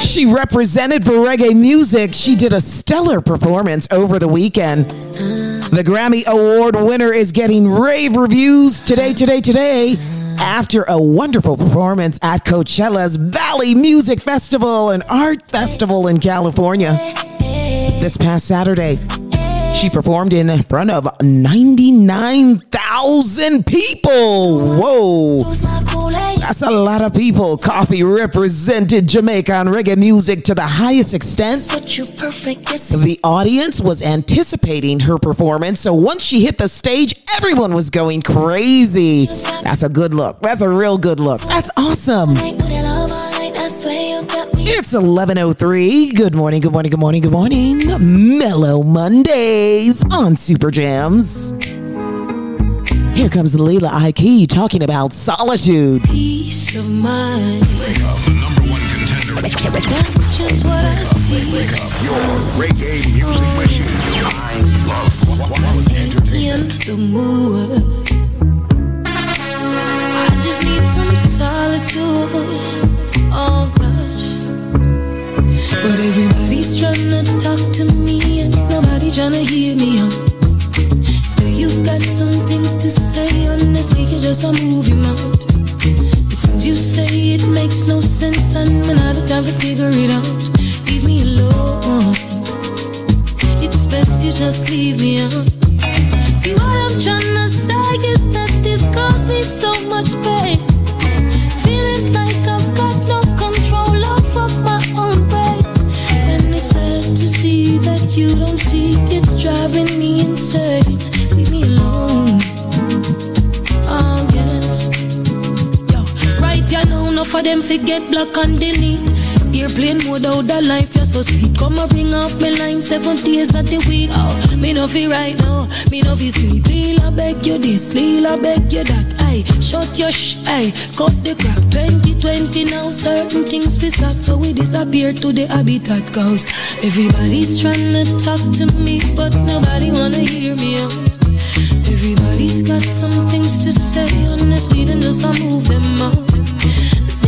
She represented for reggae music. She did a stellar performance over the weekend. The Grammy Award winner is getting rave reviews today, today, today. After a wonderful performance at Coachella's Valley Music Festival and Art Festival in California this past Saturday. She performed in front of 99,000 people. Whoa. That's a lot of people. Koffee represented Jamaica and reggae music to the highest extent. But you perfect. Yes, The audience was anticipating her performance, so once she hit the stage, everyone was going crazy. That's a good look. That's a real good look. That's awesome. with your love all night. I swear you got me. It's 11:03. Good morning. Good morning. Good morning. Good morning. Mellow Mondays on Super Jams. Here comes Lila Iké talking about solitude. Peace of mind. That's just what I see. Your reggae music machine. I love quality entertainment. Into the mood. I just need some solitude. Oh gosh. But everybody's trying to talk to me and nobody trying to hear me out got some things to say. Honestly, you're just a movie mount. The things you say, it makes no sense. and I'm out of time to figure it out. Leave me alone. It's best you just leave me out. See, what I'm trying to say is that this caused me so much pain. Feeling like I've got no control over my own brain. And it's sad to see that you don't see it's driving me insane. For them forget block and delete. Airplane mode out the life, you're so sweet. Come and ring off my line seven days of the week. Oh, me no feel right now, me no feel sleep. Lil, I beg you this, Lil, I beg you that. Aye, shut your sh, aye, cut the crap. 2020 now, certain things we stop, so we disappear to the habitat cause everybody's trying to talk to me, but nobody wanna hear me out. Everybody's got some things to say, honestly, then just I move them out.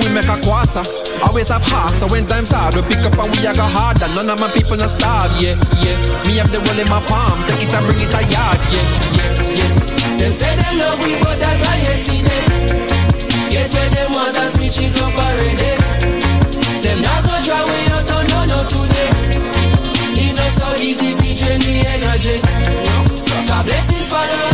we make a quarter. Always have heart. So when times hard, we pick up and we a go harder. None of my people not starve. Yeah, yeah. Me have the roll in my palm. Take it and bring it a yard. Yeah, yeah, yeah. Them say them love we, but that I yesterday. Get where them want and switch it up already. Them not go try we out on no no today. It not so easy drain the energy. God blessings follow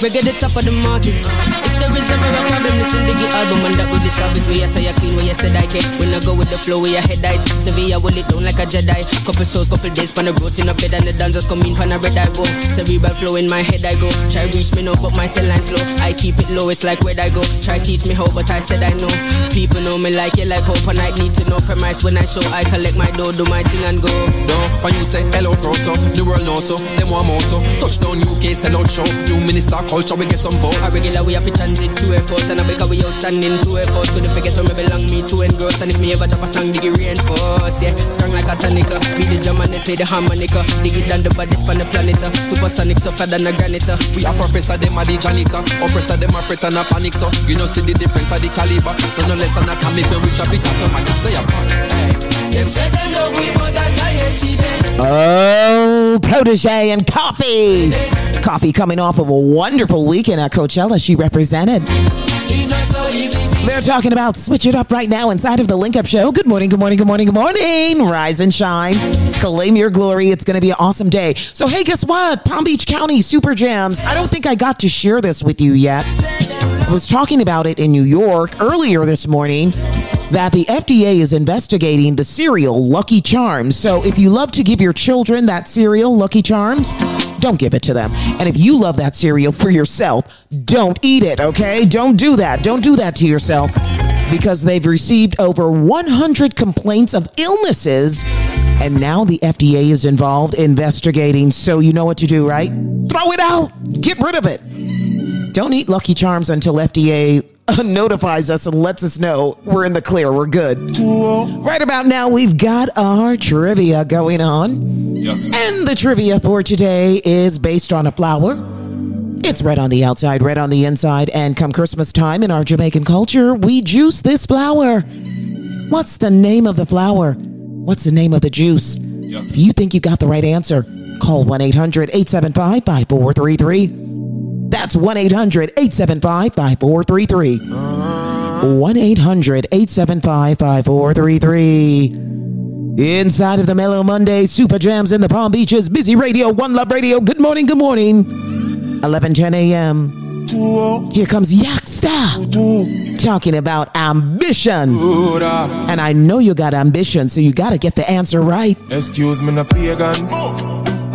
reggae the top of the market. If there is ever a problem, listen to the album and that will solve it. We are tired clean, you said I can. When I go with the flow, we are head height. Sevilla will it down like a Jedi. Couple souls, couple days, pan the roads in a bed and the dancers come in, pan a red I go. Cerebral flow in my head I go. Try reach me now, but my cell line slow. I keep it low, it's like where I go. Try teach me how, but I said I know. People know me like it, like hope, and I need to know premise when I show. I collect my dough, do my thing and go. No, when you say hello proto, the world noto, them one moto. Touchdown UK, sell out show. New minister culture, we get some vote. A regular we have to transit to airport and I because we outstanding to a force. Couldn't forget where me belong, me to engross. And if me ever drop a song, dig it reinforce. Yeah, strong like a tonica. Be the drum and they play the harmonica. Dig it down the baddest on the planet. uh. Supersonic tougher than a granite. uh. We are professor, them are the janitor. Oppressor, them are pretend a panic, so you know see the difference of the caliber. No, no less than atomic when we drop it automatic. Say a Them say them love we, but that I yesterday. Oh, Protoje and Koffee. Koffee coming off of a wonderful weekend at Coachella. She represented. They're talking about switch it up right now inside of the Link Up Show. Good morning, good morning, good morning, good morning. Rise and shine. Claim your glory. It's going to be an awesome day. So, hey, guess what? Palm Beach County Super Jams. I don't think I got to share this with you yet. I was talking about it in New York earlier this morning that the FDA is investigating the cereal Lucky Charms. So if you love to give your children that cereal Lucky Charms, don't give it to them. And if you love that cereal for yourself, don't eat it, okay? Don't do that. Don't do that to yourself because they've received over 100 complaints of illnesses and now the FDA is involved investigating. So you know what to do, right? Throw it out. Get rid of it. Don't eat Lucky Charms until FDA [LAUGHS] notifies us and lets us know we're in the clear. We're good. Right about now, we've got our trivia going on. Yes. And the trivia for today is based on a flower. It's red on the outside, red on the inside, and come Christmas time in our Jamaican culture, we juice this flower. What's the name of the flower? What's the name of the juice? If you think you got the right answer, call 1 800 875 5433. That's 1 800 875 5433. 1 800 875 5433. Inside of the Mellow Monday Super Jams in the Palm Beaches, Busy Radio, One Love Radio. Good morning, good morning. 11 10 a.m. Here comes Yaksta talking about ambition. And I know you got ambition, so you got to get the answer right. Excuse me, no pagans.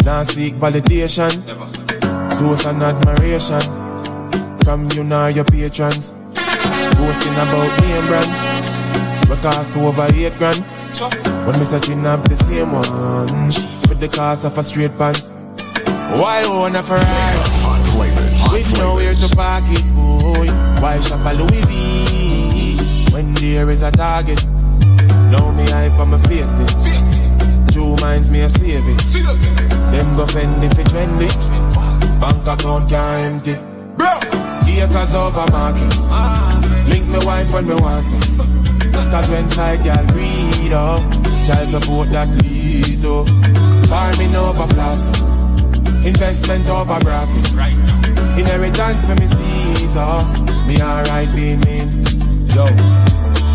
Now seek validation. Toast and admiration. From you nor your patrons. Boasting about name brands. We cost over eight grand. When me searching up the same one. with the cost of a straight pants. Why own a Ferrari? With nowhere to park it, boy. Why shop a Louis V? When there is a target. Now me hype on my face it. Two minds me a save it. Them go fend if it trendy. Bank account can't empty. Acres over markets. Ah, Link me wife when me want some. Cause when side girl read up, child support that lead up. Farming over plastic. Investment over graphic. Inheritance for me seeds up. Me alright being mean. Yo,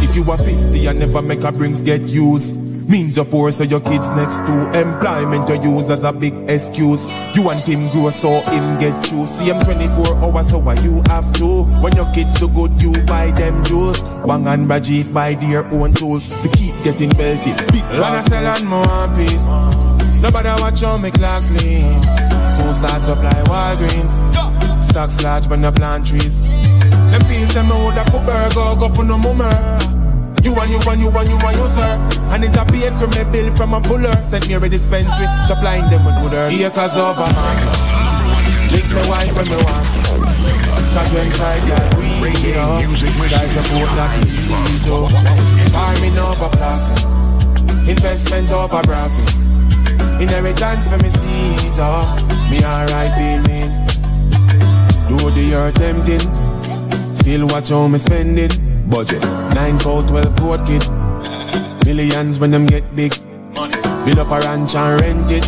if you are 50 and never make a brings get used. Means you're poor, so your kids next to employment you use as a big excuse. You want him grow, so him get you. See him 24 hours, so why you have to? When your kids do good, you buy them jewels. Wang and Rajiv buy their own tools to keep getting belted. Big when I sell on more piece. Nobody watch on me clocks lean. So start supply Walgreens. Stocks large when the plant trees. Them fields them out of burger, go up on no mummer. You and you and you and you and you, sir. And it's a baker me bill from a buller. Sent me a dispensary, supplying them with good earth. Acres over markets. Link the wife when me want some. Cause when side girl we up. Try support that lead up. Farming over plastic. Investment over graphic. Inheritance for me seeds up. Me alright being mean. Do the earth tempting. Still watch how me spend it. Budget. 9 cold, 12 coat kid. Millions when them get big. Build up a ranch and rent it.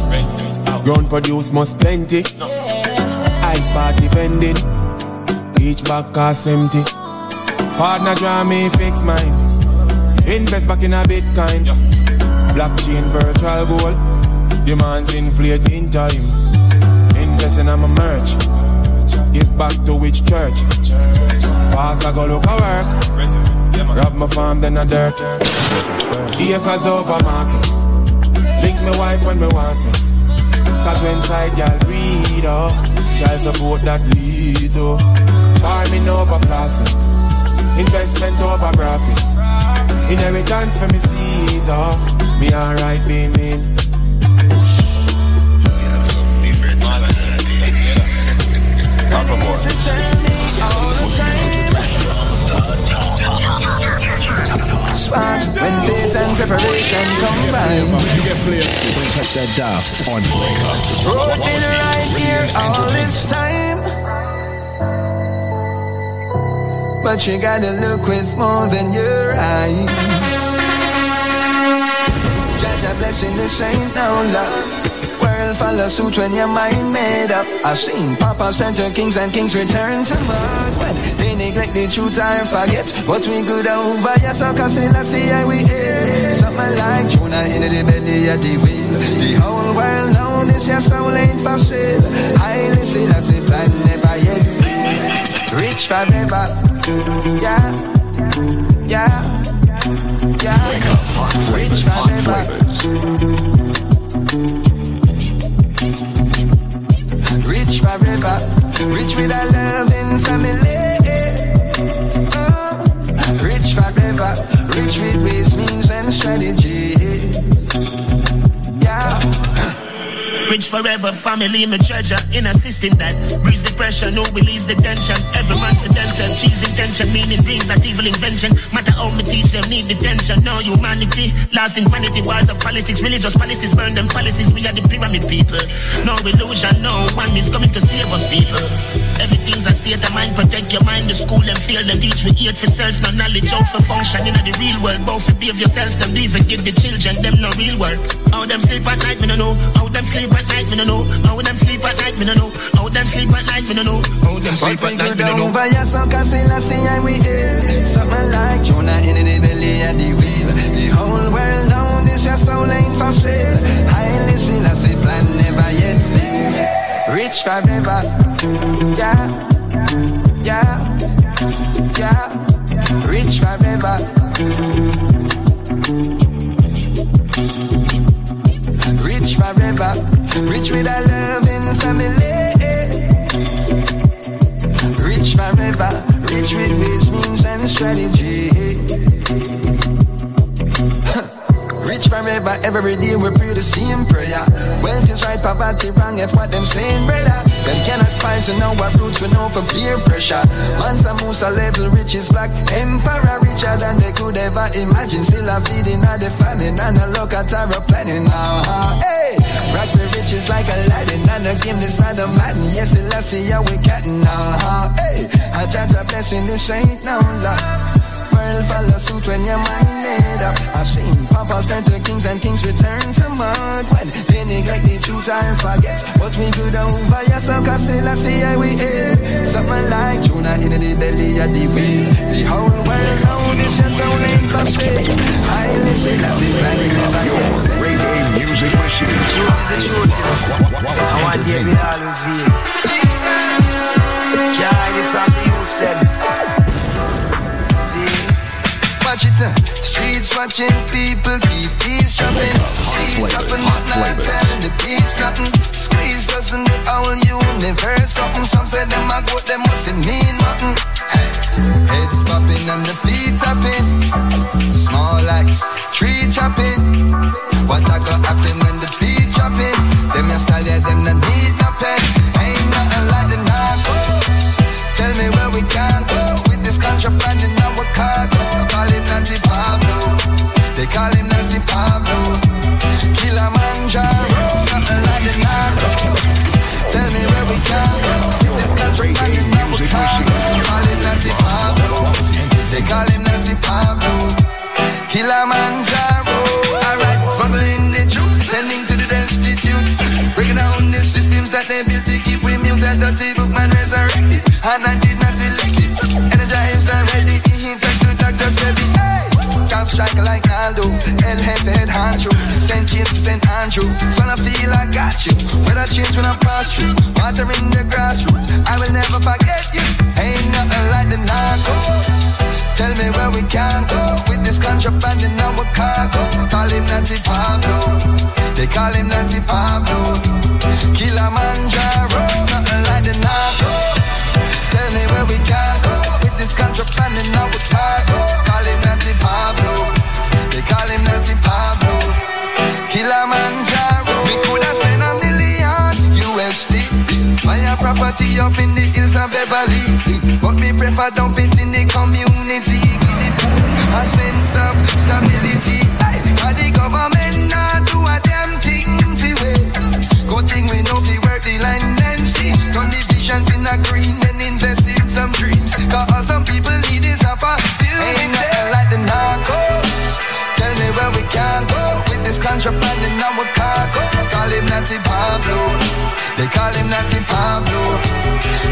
Ground produce must plenty. Ice party vending. Each bag cost empty. Partner draw me fix mine. Invest back in a Bitcoin. Blockchain virtual gold. Demands inflate in time. Invest in my merch. Give back to which church? Pastor go look a work. Rob my farm, then I dirt. Acres over markets. Link me wife when me want sex. Cause when side girl read up, child support that lead up. Farming over plastic. Investment over profit. Inheritance for me seeds up. Me alright being mean. Sparks when faith and preparation combine. Don't touch on Wake Up. Road been right here all this time. But you gotta look with more than your eyes. Judge a blessing, this ain't no luck. World follow suit when your mind made up. I've seen papas turn to kings and kings return to mud. When they neglect the truth or forget. But we good over, yes, so I see how we hate. Something like Jonah in the belly of the wheel. The whole world know this, your soul ain't for sale. Highly see that's a plan never yet. Rich forever, yeah, yeah, yeah. Rich forever. Rich with a loving family. Uh, rich forever. Rich with ways, means, and strategies. Yeah. Rich forever, family, my treasure. In a system that breeds the pressure, no release the tension. Every man for themselves, cheese intention, meaning brings not evil invention. Matter how me teach them, need detention. No humanity, lost in vanity, wars of politics, religious policies, burn them policies. We are the pyramid people. No illusion, no one is coming to save us, people. Everything's a state of mind, protect your mind. The school and feel them teach we eat for self, no knowledge how for function in the real world. Both behave yourself, them leave and give the children them no real work. How them sleep at night, me no know. How them sleep at night, me no know. How them sleep at night, me no know. How them sleep at night, me no know. How them sleep at night, me no know. Over your son, cause I see I we hear. Something like Jonah in the belly of the wheel The whole world know this your soul ain't for sale. Highly still I say plan never yet fail. Rich forever. Yeah Yeah Yeah. Rich forever. Rich forever Rich with a loving family Rich forever, rich with means, and strategy. Rich forever, every day we pray the same prayer. Wealth is right, poverty wrong, if what them saying, brother. Them cannot poison our roots, we know for peer pressure. Mansa Musa level, rich is black. Emperor richer than they could ever imagine. Still a feeding at the famine, and a look at our planning now. Hey, rocks the riches like Aladdin, and game this side of Madden. Yes, let's see how we now. Uh-huh. Hey, I judge a blessing, this ain't no luck. World follow suit when your mind made up. I've seen papas turn to kings and kings return to mud when they neglect the truth and forget. But we good over yourself, cause still I see how we aid. Something like Jonah in the belly of the whale. The whole world know this soul ain't for sale. I listen, I see plan never. Music machine. Truth is the truth, you know. I all reveal. Can't hide it from the youths, them. watch it. Uh. Streets watching people keep these dropping. Seeds up and not telling the peace nothing. Squeeze doesn't the whole universe something. Some say them goat, them mustn't mean nothing. Hey. Heads popping and the feet tapping. Small axe, tree chopping. What I got happen when the beat dropping? Them your style, yeah, them no need no pen. Ain't nothing like the narcos. Tell me where we can go with this contraband in our cargo. Call him Natty Pablo. They call him Natty Pablo. Strike like Aldo. El head hand through. St. James to St. Andrew. So I feel I got you. Weather change when I pass through. Water in the grassroots. I will never forget you. Ain't nothing like the narcos. Tell me where we can go with this contraband in our cargo. Call him Natty Pablo. They call him Natty Pablo. Kilimanjaro, nothing like the narco. Tell me where we can go with this contraband in our cargo. Property up in the hills of Beverly. But me prefer dump it in the community. Give the poor a sense of stability. Aye, but the government not do a damn thing fi we. Good thing we know fi work the land and see. Turn the visions in a green and invest in some dreams. Cause all some people need is opportunity. Ain't nothing like the narcos. Tell me where we can go with this contraband in our cargo. Him Natty Pablo. They call him Natty Pablo.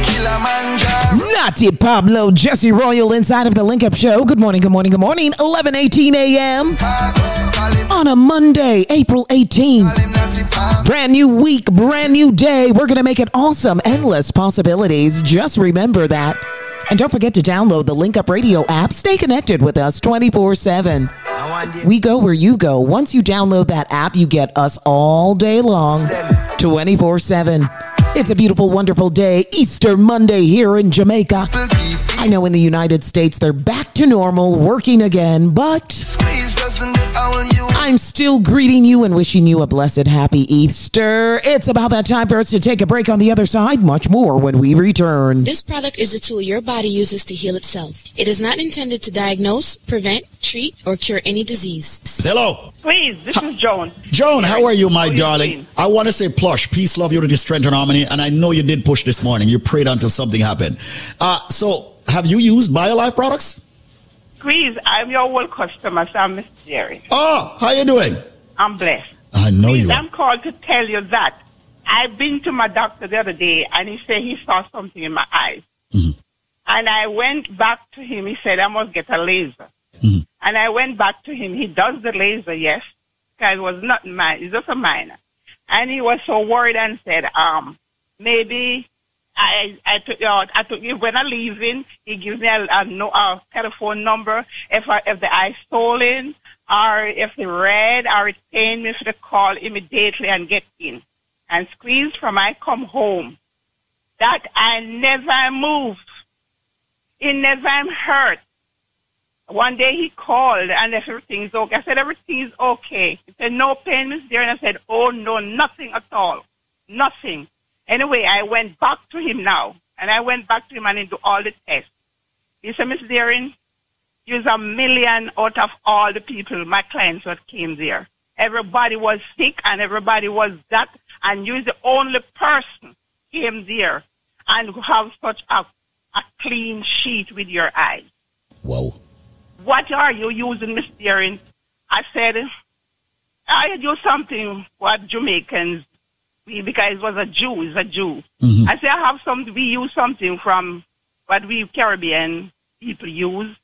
Kilimanjaro. Natty Pablo, Jesse Royal inside of the Link Up Show. Good morning, good morning, good morning. 11 18 a.m. on a Monday, April 18. Brand new week, brand new day. We're going to make it awesome. Endless possibilities. Just remember that. And don't forget to download the Link Up Radio app. Stay connected with us 24 7. We go where you go. Once you download that app, you get us all day long 24 7. It's a beautiful, wonderful day, Easter Monday here in Jamaica. I know in the United States they're back to normal, working again, but I'm still greeting you and wishing you a blessed, happy Easter. It's about that time for us to take a break on the other side. Much more when we return. This product is a tool your body uses to heal itself. It is not intended to diagnose, prevent, treat, or cure any disease. Hello. Please, this is Joan. Joan, how are you, my How darling? doing? I want to say plush, peace, love, unity, strength, and harmony. And I know you did push this morning. You prayed until something happened. Uh, so have you used BioLife products? Please, I'm your old customer, so I'm Miss Jerry. Oh, how you doing? I'm blessed. I know Please, you are. I'm called to tell you that I've been to my doctor the other day, and he said he saw something in my eyes. Mm-hmm. And I went back to him. He said I must get a laser. Mm-hmm. And I went back to him. He does the laser, yes, because it was not mine. It's just a minor. And he was so worried and said, um, maybe I I took uh, I took when I leave in, he gives me a, a, no, a telephone number if I, if the eye stolen or if the red or it pain me for the call immediately and get in and squeeze from I come home. That I never moved. It never hurt. One day he called and everything's okay. I said everything's okay. He said no pain is there and I said oh no nothing at all, nothing. Anyway, I went back to him now, and I went back to him and he do all the tests. He said, Miss Deering, you's a million out of all the people, my clients that came there. Everybody was sick and everybody was that, and you're the only person came there and have such a, a clean sheet with your eyes. Whoa. What are you using, Miss Deering? I said, I do something what Jamaicans because it was a Jew, it's a Jew. Mm-hmm. I say I have some. We use something from what we Caribbean people use,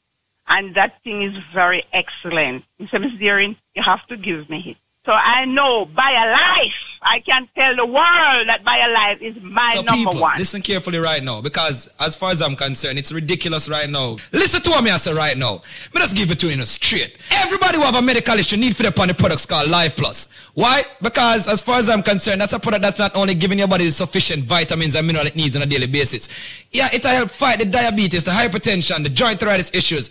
and that thing is very excellent. He said, Miss Deering, you have to give me it. So I know BioLife, I can tell the world that BioLife is my so number people, one. listen carefully right now, because as far as I'm concerned, it's ridiculous right now. Listen to what me I say right now. Let us give it to you in a straight. Everybody who have a medical issue need for the upon the products called Life Plus. Why? Because as far as I'm concerned, that's a product that's not only giving your body the sufficient vitamins and mineral it needs on a daily basis. Yeah, it'll help fight the diabetes, the hypertension, the joint arthritis issues.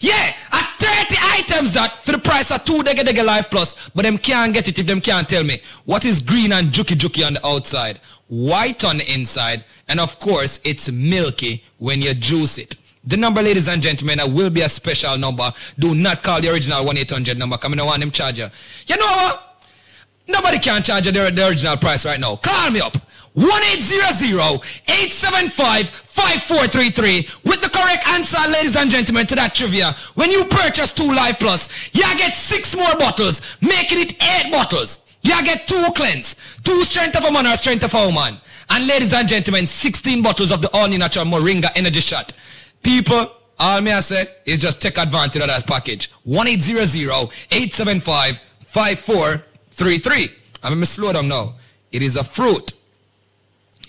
Yeah, at 30 items that for the price of two Dega Dega Life Plus, but them can't get it if them can't tell me what is green and juky juky on the outside, white on the inside, and of course it's milky when you juice it. The number, ladies and gentlemen, will be a special number. Do not call the original 1-800 number. Come in, I want them charge you. You know what? Nobody can charge you the, the original price right now. Call me up. 1-800-875-5433 with the correct answer, ladies and gentlemen, to that trivia. When you purchase two Life Plus, you get six more bottles, making it eight bottles. You get two cleanse, two strength of a man or strength of a woman. And ladies and gentlemen, 16 bottles of the all natural Moringa energy shot. People, All me I say is just take advantage of that package. 1-800-875-5433. I'm going to slow down now. It is a fruit.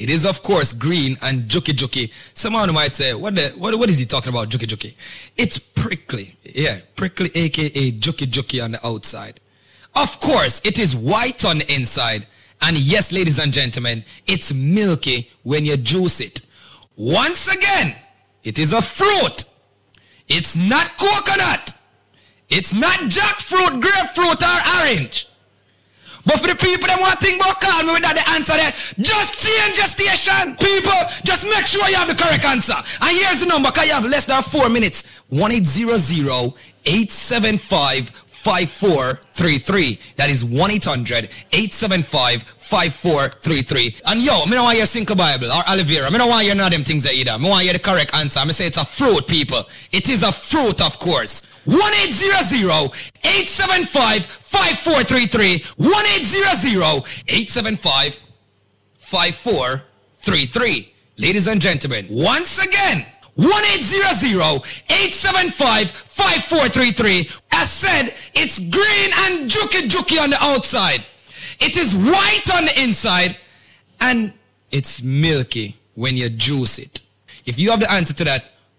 It is, of course, green and juki juki. Someone might say, what, the, what, what is he talking about, juki juki? It's prickly. Yeah, prickly, aka juki juki on the outside. Of course, it is white on the inside. And yes, ladies and gentlemen, it's milky when you juice it. Once again, it is a fruit. It's not coconut. It's not jackfruit, grapefruit, or orange. But for the people that want to think about call me without the answer there, just change your station. People, just make sure you have the correct answer. And here's the number, because you have less than four minutes. 1-800-875-5433. That is 1-800-875-5433. And yo, me don't want your Cinco Bible or aloe vera. Me don't want your none them things either. Me want you the correct answer. Me say it's a fruit, people. It is a fruit, of course. 1-800-875-5433. 1-800-875-5433. Ladies and gentlemen, once again, 1-800-875-5433. As said, it's green and juki juki on the outside. It is white on the inside. And it's milky when you juice it. If you have the answer to that,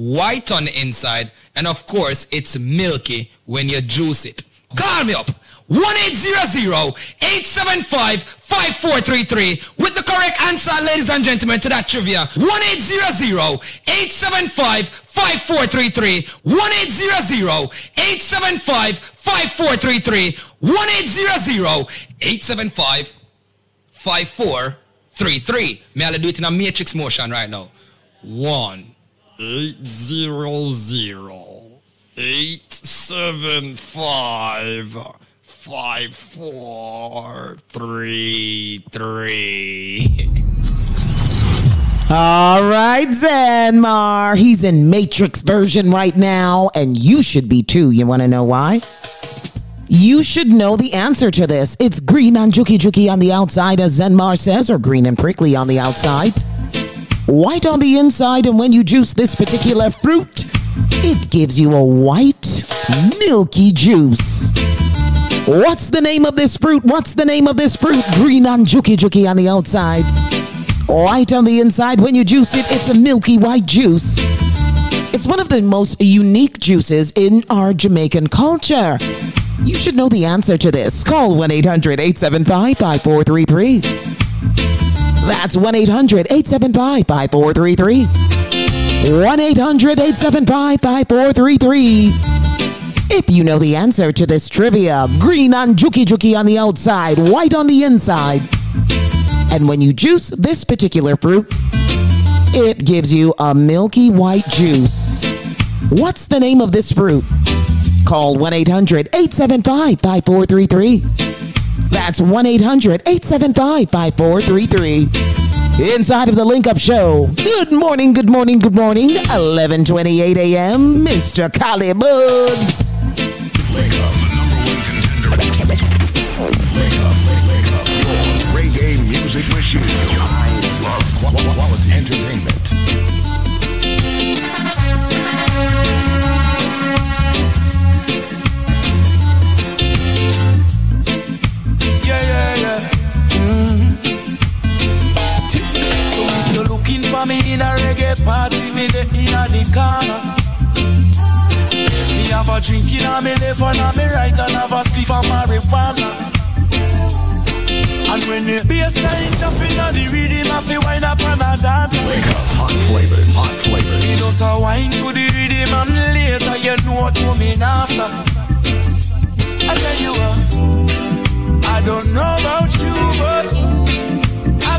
white on the inside, and of course it's milky when you juice it. Call me up. 1-800-875-5433 with the correct answer, ladies and gentlemen, to that trivia. 1-800-875-5433. 1-800-875-5433. 1-800-875-5433. May I do it in a matrix motion right now? One. Eight zero zero eight seven five five four three three. All right, Zanmar. He's in Matrix version right now, and you should be too. You want to know why? You should know the answer to this. It's green and juki juki on the outside, as Zenmar says, or green and prickly on the outside. White on the inside, and when you juice this particular fruit, it gives you a white, milky juice. What's the name of this fruit? What's the name of this fruit? Green and juki juki on the outside. White on the inside. When you juice it, it's a milky white juice. It's one of the most unique juices in our Jamaican culture. You should know the answer to this. Call 1 800 875 5433. That's 1 800 875 5433. 1 800 875 5433. If you know the answer to this trivia, green on juki juki on the outside, white on the inside. And when you juice this particular fruit, it gives you a milky white juice. What's the name of this fruit? Call 1 800 875 5433. That's 1 800 875 5433. Inside of the Link Up Show. Good morning, good morning, good morning. 11:28 a.m. Mr. Collie Buddz. Machine. I love qu- quality entertainment. For me in a reggae party, me the in a the corner. Me have a drink in a me left and a me right and have a spliff of marijuana. And when the bassline jump in a the rhythm, I feel wine up and a dance. Wake up, hot flavor, hot flavor. Me just a wine to the rhythm and later you know what coming after. I tell you what, I don't know about you, but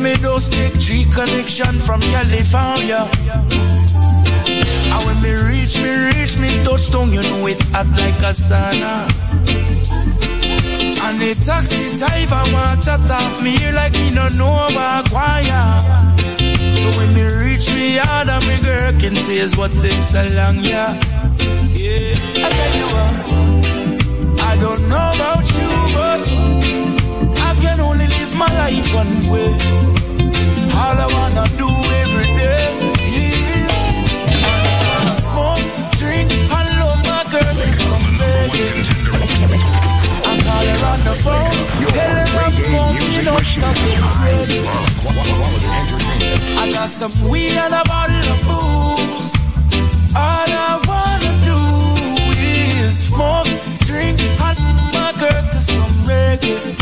me those take G connection from California. And when me reach, me reach, me touchdown, you know it hot like a sauna. And the taxi driver want to talk me like me no know about choir. So when me reach me yard and me girl can say is what takes a long yeah. Yeah, I tell you what, I don't know about you, but my life one way. All I wanna do every day is I just wanna smoke, drink, and love my girl to some. I call her on the phone, tell her I'm coming up something ready. I got some weed and a bottle of booze. All I wanna do is smoke, drink, and my girl to some reggae.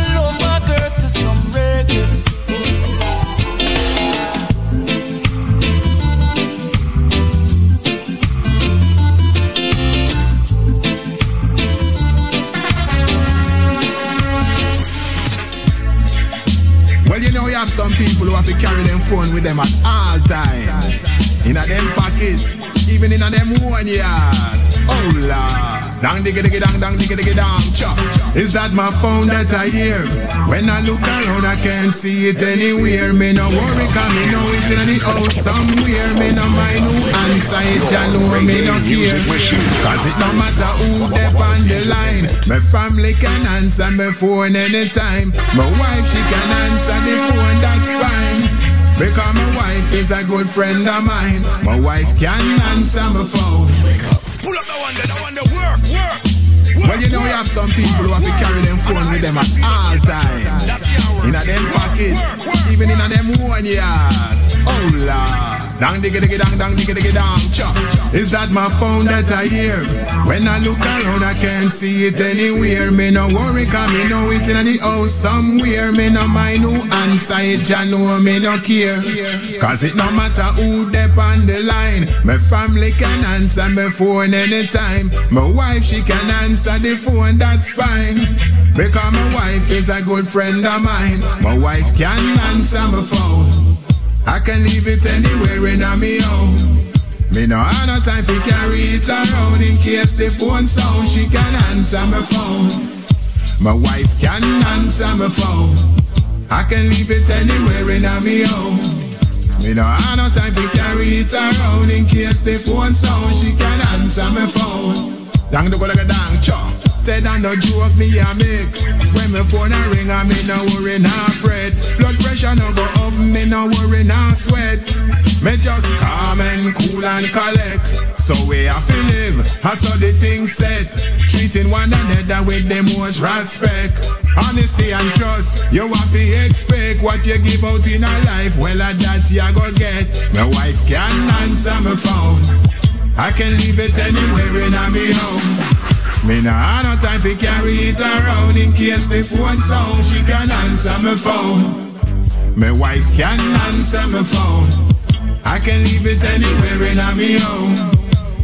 some people who have to carry them phone with them at all times. In a them pocket, even in a them one yard. Oh, Lord. Dang, diggy, diggy, dang, dang, diggy, diggy, dang, chop. Is that my phone that I hear? When I look around, I can't see it anywhere. Me no worry, cause me know it in the house somewhere. Me no mind who answer it, ya know me no care. Cause it no matter who they on the line. My family can answer my phone anytime. My wife, she can answer the phone, that's fine. Because my wife is a good friend of mine. My wife can answer my phone. Pull up the one that I want to work, work. Well, you know, you have some people who have to carry them phone with them at all times. In a them pocket, even in a them one yard. Oh, Lord. Dang, diggy, diggy, dang, dang, diggy, diggy, dang. Is that my phone that I hear? When I look around, I can't see it anywhere. Me no worry, cause me know it in the house somewhere. Me no mind who answer it, ya know me no care. Cause it no matter who they on the line. My family can answer my phone anytime. My wife, she can answer the phone, that's fine. Because my wife is a good friend of mine. My wife can answer my phone. I can leave it anywhere in a me home. Me no have no time to carry it around in case the phone sound. She can answer my phone. My wife can answer my phone. I can leave it anywhere in a me home. Me no have no time to carry it around in case the phone sound. She can answer my phone. Dang the go like a dang chop. Said I no joke me a make. When my phone a ring, I me no worry nah fret. Blood pressure no go up, me no worry nah sweat. Me just calm and cool and collect. So we have to live, I saw the thing set. Treating one another with the most respect. Honesty and trust, you have to expect what you give out in a life. Well, at that you go get. My wife can answer my phone. I can leave it anywhere in me home. Me no have no time to carry it around in case the phone sound. She can answer my phone. My wife can answer my phone. I can leave it anywhere in me home.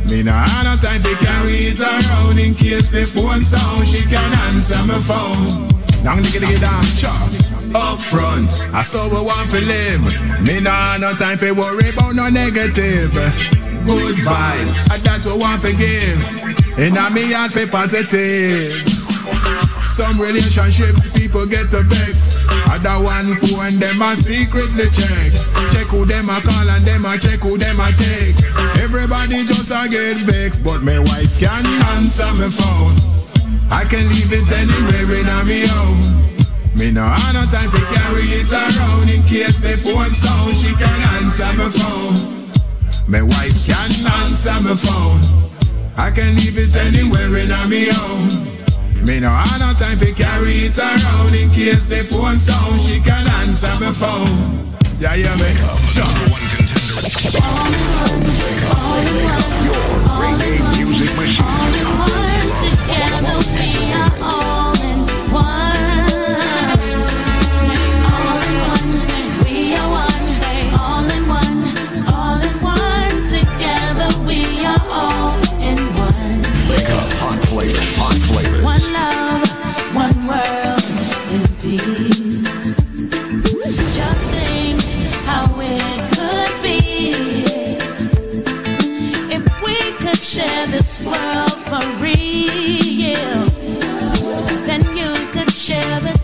Me no have no time to carry it around in case the phone sound. She can answer my phone. Down diggy diggy down chop. Up front, I saw we want to live. Me no have no time to worry about no negative good vibes. And that we want to give. And I me heart be positive. Some relationships people get a vex. Other one phone them a secretly check. Check who them a call and them a check who them a text. Everybody just a get vexed, but my wife can answer my phone. I can leave it anywhere in my home. Me no have no time to carry it around in case the phone sound. She can answer my phone. My wife can answer my phone. I can leave it anywhere in my own. Me no have no time to carry it around in case the phone sound. She can answer my phone. Yeah, yeah, me. Sure. One contender. All all your reggae music machine.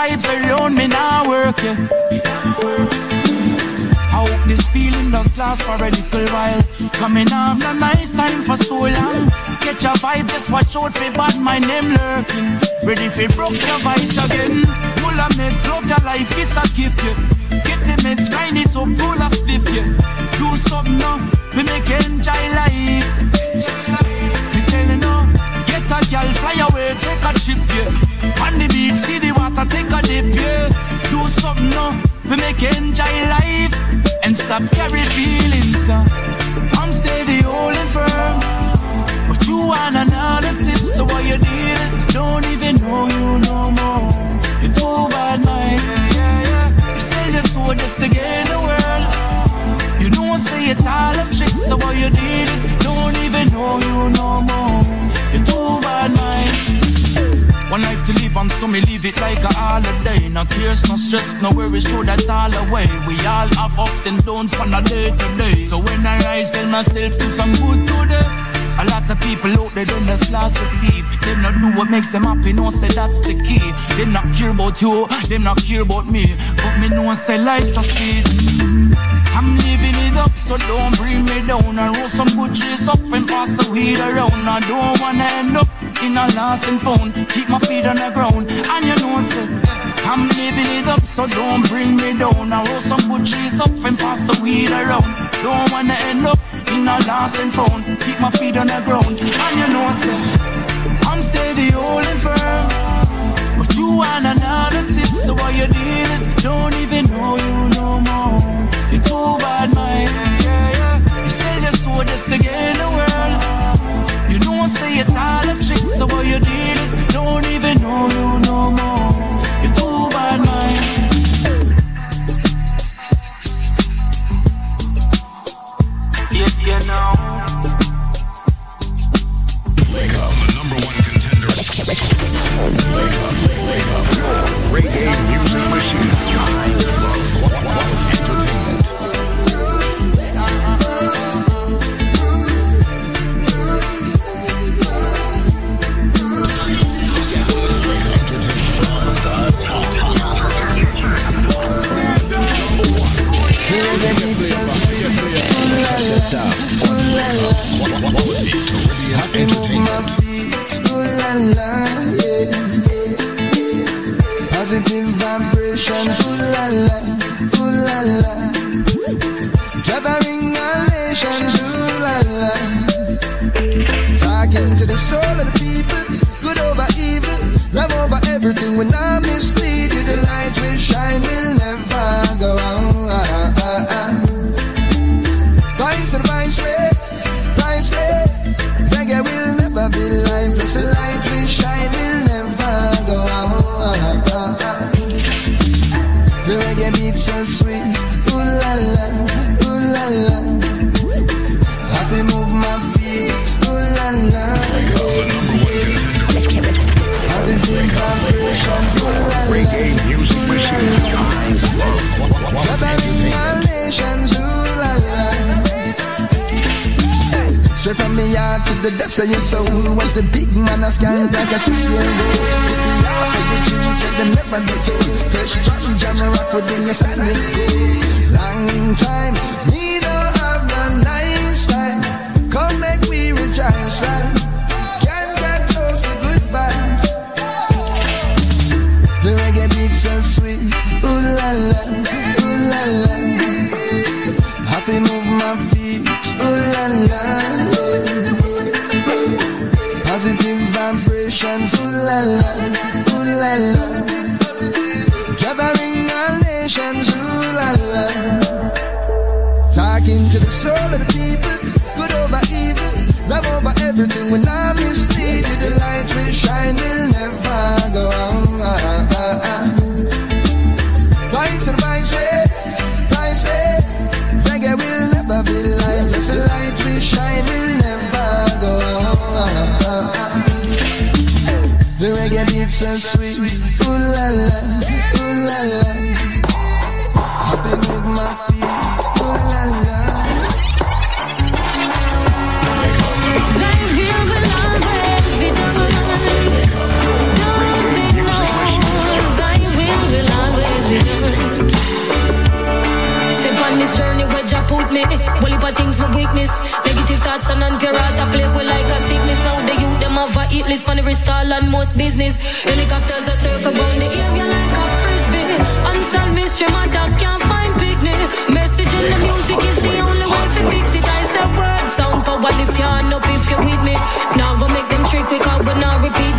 vibes around me now work, yeah. I hope this feeling does last for a little while. Coming up, not nice time for so long. get your vibe, just watch out for bad My name lurking. Ready for broke your vibes again. Full of meds, love your life, it's a gift, yeah. Get the meds, grind it up, full a spliff, yeah. Do something now, we make enjoy life. Me telling you, get a girl, fly away, take a trip, yeah. no stress, no worries, throw that all away. We all have ups and downs from a day to day. So when I rise, tell myself do some good today. A lot of people out there, they just lost to see. They not do what makes them happy, no say that's the key. They not care about you, they not care about me. But me know say life's a sweet. I'm living it up, so don't bring me down. I roll some good trees up and pass the weed around. I don't wanna end up in a lost and found. Keep my feet on the ground, and you know, say. I'm living it up, so don't bring me down. I roll some good trees up and pass the weed around. Don't wanna end up in a and found. Keep my feet on the ground, and you know say. I'm steady holding firm. But you want another tip, so what you did is don't even know you no more. You're too bad, mind. You sell your soul just to gain the world. You know, say it's business. Helicopters are circle round the area like a frisbee. Unsolved mystery, my dog can't find picnic. Message in the music is the only way to fix it. I say word sound power if you hand up if you're with me. Now go make them trick quick out, but now repeat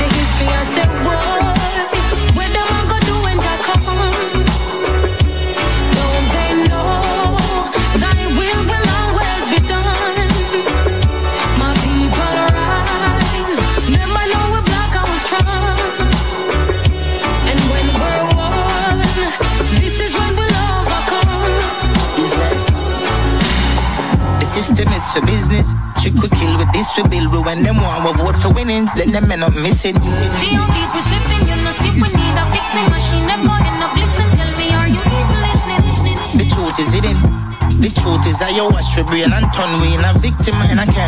then them end up missing. See how deep we're slipping, you know, see we need a fixing machine. Them end up listen, tell me, are you even listening? The truth is hidden. The truth is that you wash your brain and turn me in a victim and I can't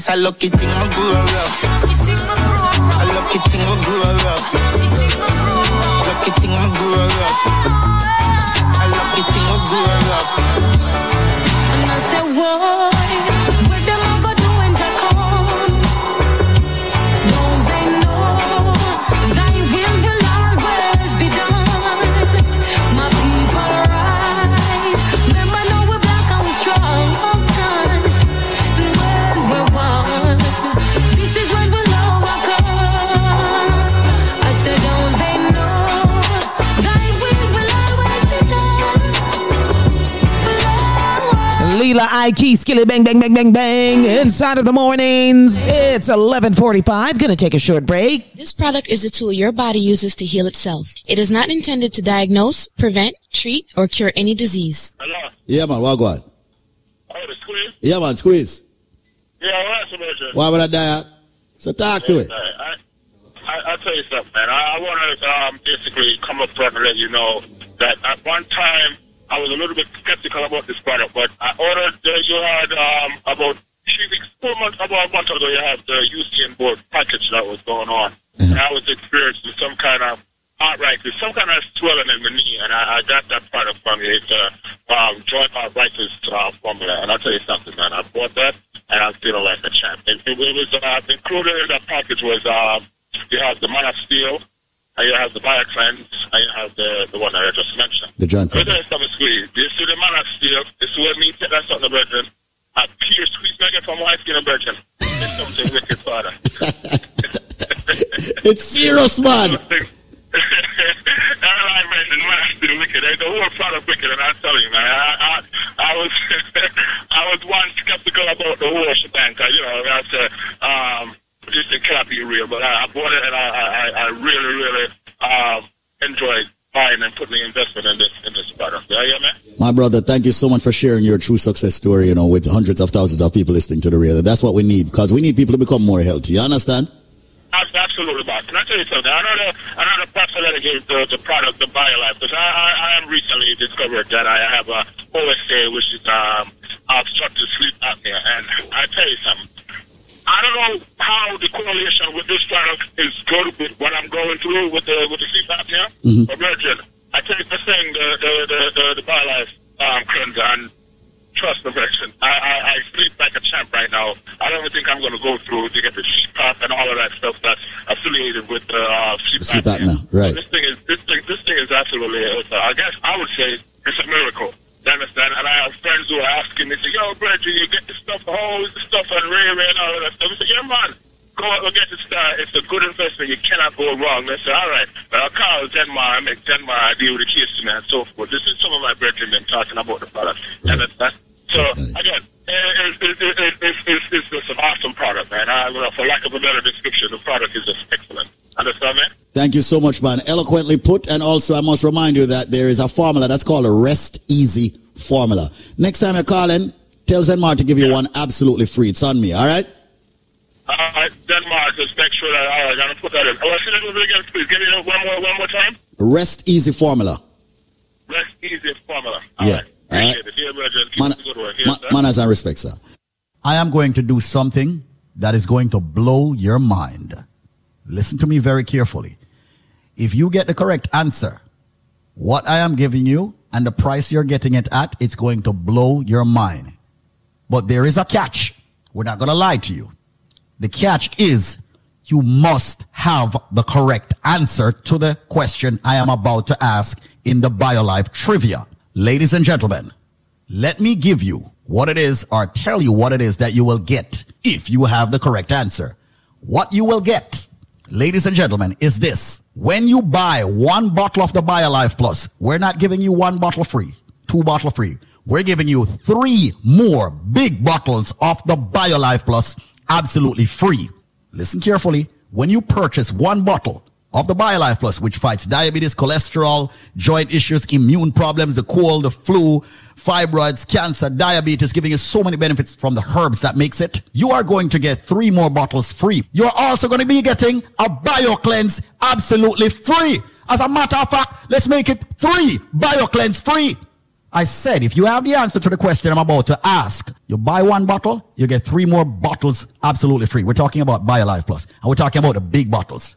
to the lucky thing I grew up. Lila Iké, Skilly Bang Bang Bang Bang Bang. Inside of the mornings, it's 11:45. Gonna take a short break. This product is a tool your body uses to heal itself. It is not intended to diagnose, prevent, treat, or cure any disease. Yeah, man, what go on? Oh, the squeeze? Yeah, man, squeeze. Yeah, what's the matter? Why would I die? So talk to it. I, I, I'll tell you something, man. I, I want to um, basically come up front and let you know that at one time I was a little bit skeptical about this product, but I ordered, uh, you had um, about three weeks, four months, about a month ago, you had the UCN board package that was going on. And I was experiencing some kind of arthritis, right, some kind of swelling in the knee, and I, I got that product from you. It's a um, joint arthritis uh, formula. And I'll tell you something, man. I bought that, and I'm feeling like a champ. It, it, was uh, included in that package was um, you have the Mana Steel, and you have the BioCleanse, and you have the, the one that I just mentioned. The Let me tell you something, squeeze. You see the Mana Steel, this is what me take that something, brethren. I pure squeeze nugget from white skin, brethren. It's something wicked, father. [LAUGHS] It's serious, man. I mentioned [LAUGHS] man, I still wicked. The whole product wicked, and I tell you, man, I, I, I was, [LAUGHS] I was once skeptical about the whole shebang. You know, I said, um, this thing cannot be real, but I, I bought it, and I, I, I really, really, um, enjoyed buying and putting the investment in this, in this product. Yeah, yeah, man. My brother, thank you so much for sharing your true success story, you know, with hundreds of thousands of people listening to the radio. That's what we need, because we need people to become more healthy. You understand? Absolutely, boss. Can I tell you something? Another another person that gave the, the product, the BioLife, because I, I, I am recently discovered that I have a OSA, which is um, obstructive sleep apnea, and I tell you something. I don't know how the correlation with this product is good with what I'm going through with the with the sleep apnea. Mhm. But Virgin, I take the thing, the the the the, the BioLife um, cleanser, and trust the Virgin. I, I I sleep like a champ right now. I don't think I'm going to go through to get the CPAP and all of that stuff that's affiliated with the uh, Sleep apnea. apnea, right. This thing is this thing this thing is absolutely. Uh, I guess I would say it's a miracle. You understand? And I have friends who are asking me, say, "Yo, Bridget, you get this stuff? How is this stuff on Ray Ray and all of that stuff?" I say, "Yeah, man." Go out and get it started. It's a good investment. You cannot go wrong. They say, all right, but I'll call Denmark, make Denmark I deal with the case and so forth. This is some of my brethren been talking about the product. And that's, that's, so, again, it, it, it, it, it, it's, it's just an awesome product, man. I, for lack of a better description, the product is just excellent. Understand, man? Thank you so much, man. Eloquently put. And also, I must remind you that there is a formula that's called a Rest Easy formula. Next time you're calling, tell Zenmar to give you one absolutely free. It's on me, all right? All right, Denmark, just make sure that, all right, I'm going to put that in. Oh, I should have again, please. Give me one more, one more time. Rest Easy formula. Rest easy formula. yeah. Appreciate it. Here, brethren. Man, up the good work. Here, ma- manners and respect, sir. I am going to do something that is going to blow your mind. Listen to me very carefully. If you get the correct answer, what I am giving you and the price you're getting it at, it's going to blow your mind. But there is a catch. We're not going to lie to you. The catch is you must have the correct answer to the question I am about to ask in the BioLife trivia. Ladies and gentlemen, let me give you what it is or tell you what it is that you will get if you have the correct answer. What you will get, ladies and gentlemen, is this. When you buy one bottle of the BioLife Plus, we're not giving you one bottle free, two bottle free. We're giving you three more big bottles of the BioLife Plus absolutely free. Listen carefully. When you purchase one bottle, of the BioLife Plus, which fights diabetes, cholesterol, joint issues, immune problems, the cold, the flu, fibroids, cancer, diabetes, giving you so many benefits from the herbs that makes it. You are going to get three more bottles free. You're also going to be getting a BioCleanse absolutely free. As a matter of fact, let's make it three BioCleanse free. I said, if you have the answer to the question I'm about to ask, you buy one bottle, you get three more bottles absolutely free. We're talking about BioLife Plus, and we're talking about the big bottles.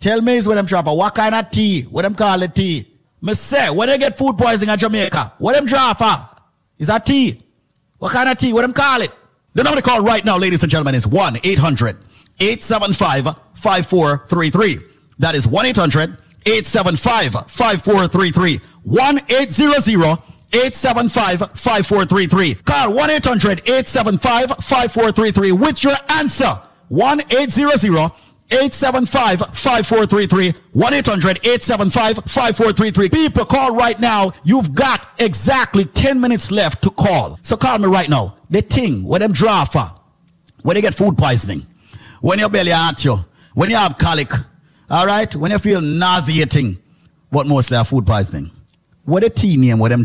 Tell me is what them for. What kind of tea? What them call it tea? Me say, when they get food poisoning in Jamaica, what them draw for? Is that tea? What kind of tea? What them call it? The number to call right now, ladies and gentlemen, is 1-800-875-5433. That is 1-800-875-5433. 1-800-875-5433. Call 1-800-875-5433 with your answer. 1-800 875-5433. 1-800-875-5433. People call right now. You've got exactly 10 minutes left to call. So call me right now. The thing, when them draw for, when you get food poisoning, when your belly hurt you, when you have colic, all right, when you feel nauseating, what mostly have food poisoning. What the tea name, what them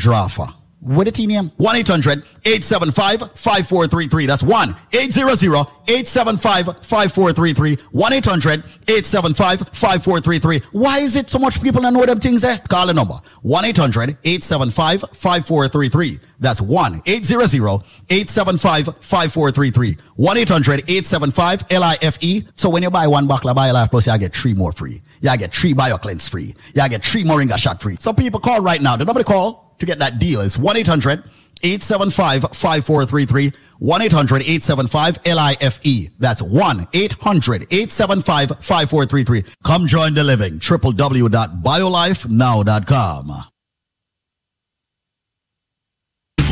What a tea name? 1-800-875-5433. That's 1-800-875-5433. 1-800-875-5433. Why is it so much people don't know them things there? Call the number. 1-800-875-5433. That's 1-800-875-5433. 1-800-875-LIFE. So when you buy one bottle of BioLife Plus, you get three more free. You get three bio cleanse free. You get three Moringa shot free. So people call right now. The number to call to get that deal is 1-800-875-5433. 1-800-875-LIFE. That's 1-800-875-5433. Come join the living. www.biolifenow.com.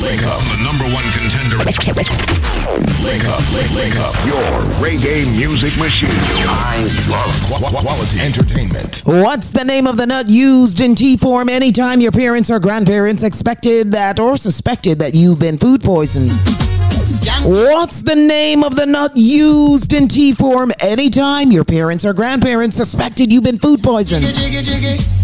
Wake up, the number one contender. Wake up, wake, wake up. Your reggae music machine. I love qu- quality entertainment. What's the name of the nut used in tea form anytime your parents or grandparents expected that or suspected that you've been food poisoned? What's the name of the nut used in tea form anytime your parents or grandparents suspected you've been food poisoned?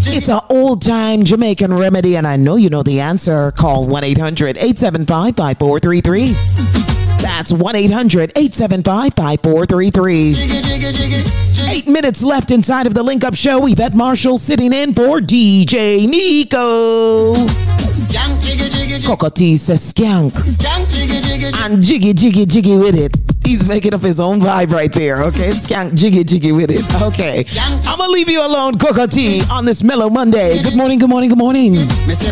It's an old time Jamaican remedy, and I know you know the answer. Call 1 800 875 5433. That's 1 800 875 5433. Eight minutes left inside of the Link Up Show. Yvette Marshall sitting in for DJ Nico. Cocotti says skank. And jiggy, jiggy, jiggy with it. He's making up his own vibe right there, okay? Skank, jiggy, jiggy with it. Okay. I'm gonna leave you alone, Cocotti, on this mellow Monday. Good morning, good morning, good morning. Yesterday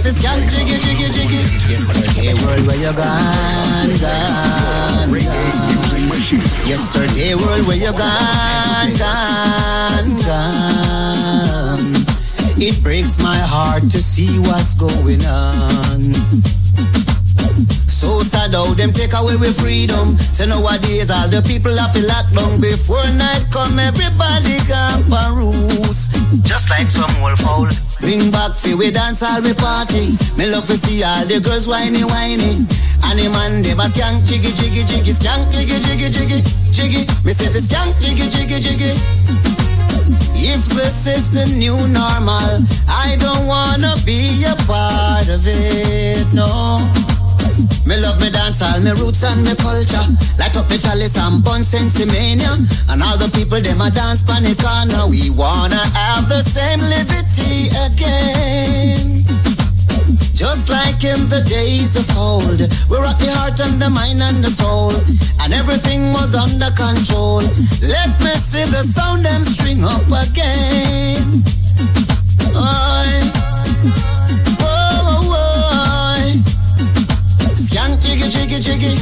world where you gone, gone, gone. Yesterday where you gone. It breaks my heart to see what's going on. So sad how them take away with freedom. So nowadays all the people have to lock down before night come. Everybody camp and roost. Just like some old foul. Bring back fi we dance all we party. Me love to see all the girls whiny whiny. And the man a skank jiggy jiggy jiggy skank jiggy jiggy jiggy jiggy. Me say fi skank jiggy jiggy jiggy. If this is the new normal, I don't wanna be a part of it. No. Me love me dance all me roots and me culture. Light up me chalice and bun sensimania. And all the people them a dance pan the corner. We wanna have the same liberty again. Just like in the days of old, we rock the heart and the mind and the soul, and everything was under control. Let me see the sound them string up again. Oi. Jiggy.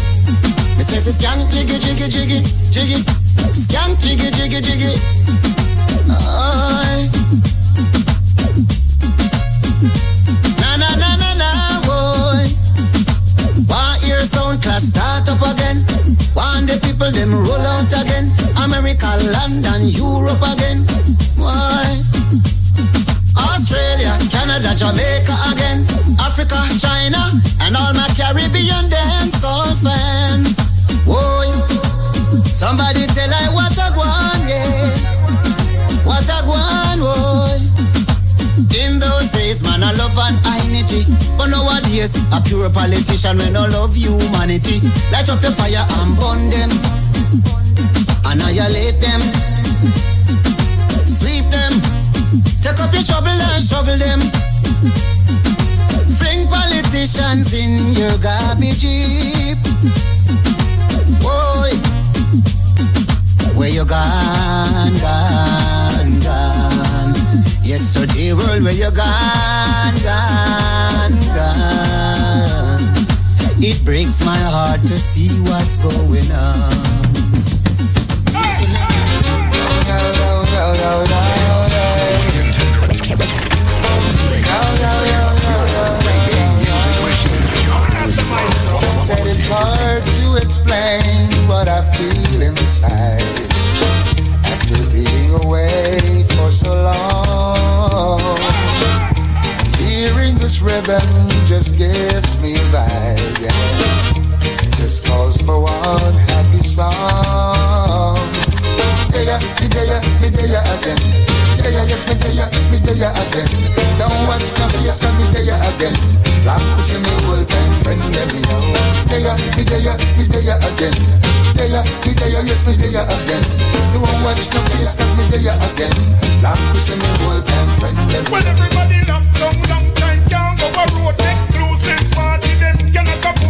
Me say fi skank jiggy jiggy jiggy jiggy. Skank jiggy jiggy jiggy. Oi. Na na na na na boy. Want hear sound class start up again. Want the people them roll out again. America, London, Europe again. Why? Australia, Canada, Jamaica again. Africa, China, and all my Caribbean dancehall somebody tell I what I want, yeah. What I want, boy. In those days, man, I love an identity. But nowadays, a pure politician when I love humanity. Light up your fire and burn them. Annihilate them. Sweep them. Take up your trouble and shovel them. Fling politicians in your garbage heap. Where you gone, gone, gone? Yesterday world where you gone, gone, gone. It breaks my heart to see what's going on. Said it's hard to explain what I feel inside away for so long. Hearing this rhythm just gives me yeah. Just calls for one happy song. Me me again. Yeah, yes, me there, me there again. Don't watch no face, cause me there again. Black see me old time friend, let me know. Yeah, me there, me there again. Yeah, me there, yes, me there again. Don't watch no face, cause me there again. Black see me old time friend, let me know. Well, everybody locked down, long time can't go a road. Exclusive party, them cannot afford.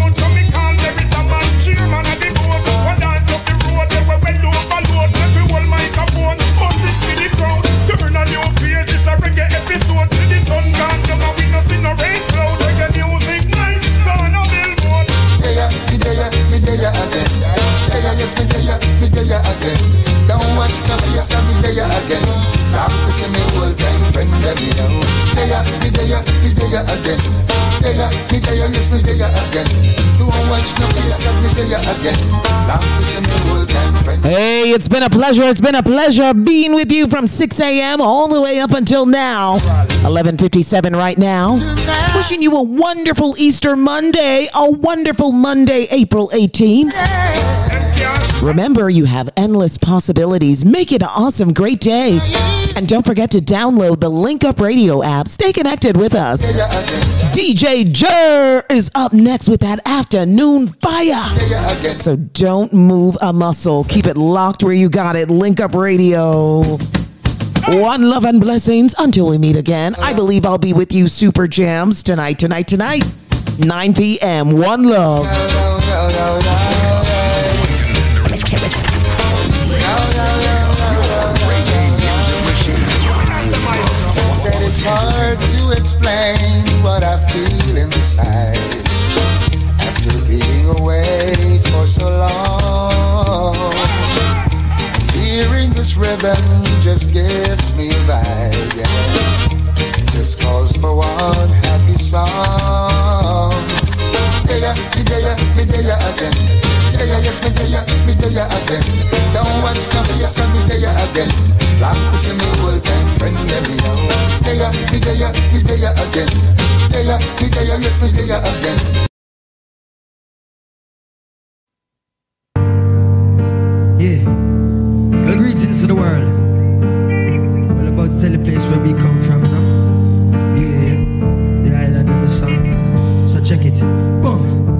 Yes, me there, me there again. Don't watch no face, cause me there again. Black for see me old time friend, let me know. Yeah, me there, me there again. Yeah, me there, yes, me there again. Don't watch no face, cause me there again. Black for see me old time friend. Hey, it's been a pleasure. It's been a pleasure being with you from 6 a.m. all the way up until now. 11:57 right now. Wishing you a wonderful Easter Monday, a wonderful Monday, April 18th. Remember, you have endless possibilities. Make it an awesome, great day. And don't forget to download the Link Up Radio app. Stay connected with us. DJ Jer is up next with that afternoon fire. So don't move a muscle. Keep it locked where you got it. Link Up Radio. One love and blessings until we meet again. I believe I'll be with you, Super Jams, tonight, tonight, tonight. 9 p.m. One love. It's hard to explain what I feel inside after being away for so long. Hearing this rhythm just gives me a vibe, yeah. Just calls for one happy song. Yeah, me yes, me tell ya, me tell ya again. Don't watch no face, cause me tell ya again. Black pussy me whole time friend, let me know. Tell ya, me tell ya, me tell ya again. Tell ya, me tell ya, yes, me tell ya again. Yeah. Well, greetings to the world. Well, about to tell the place where we come from now. Yeah, the island of the sun. So check it. Boom.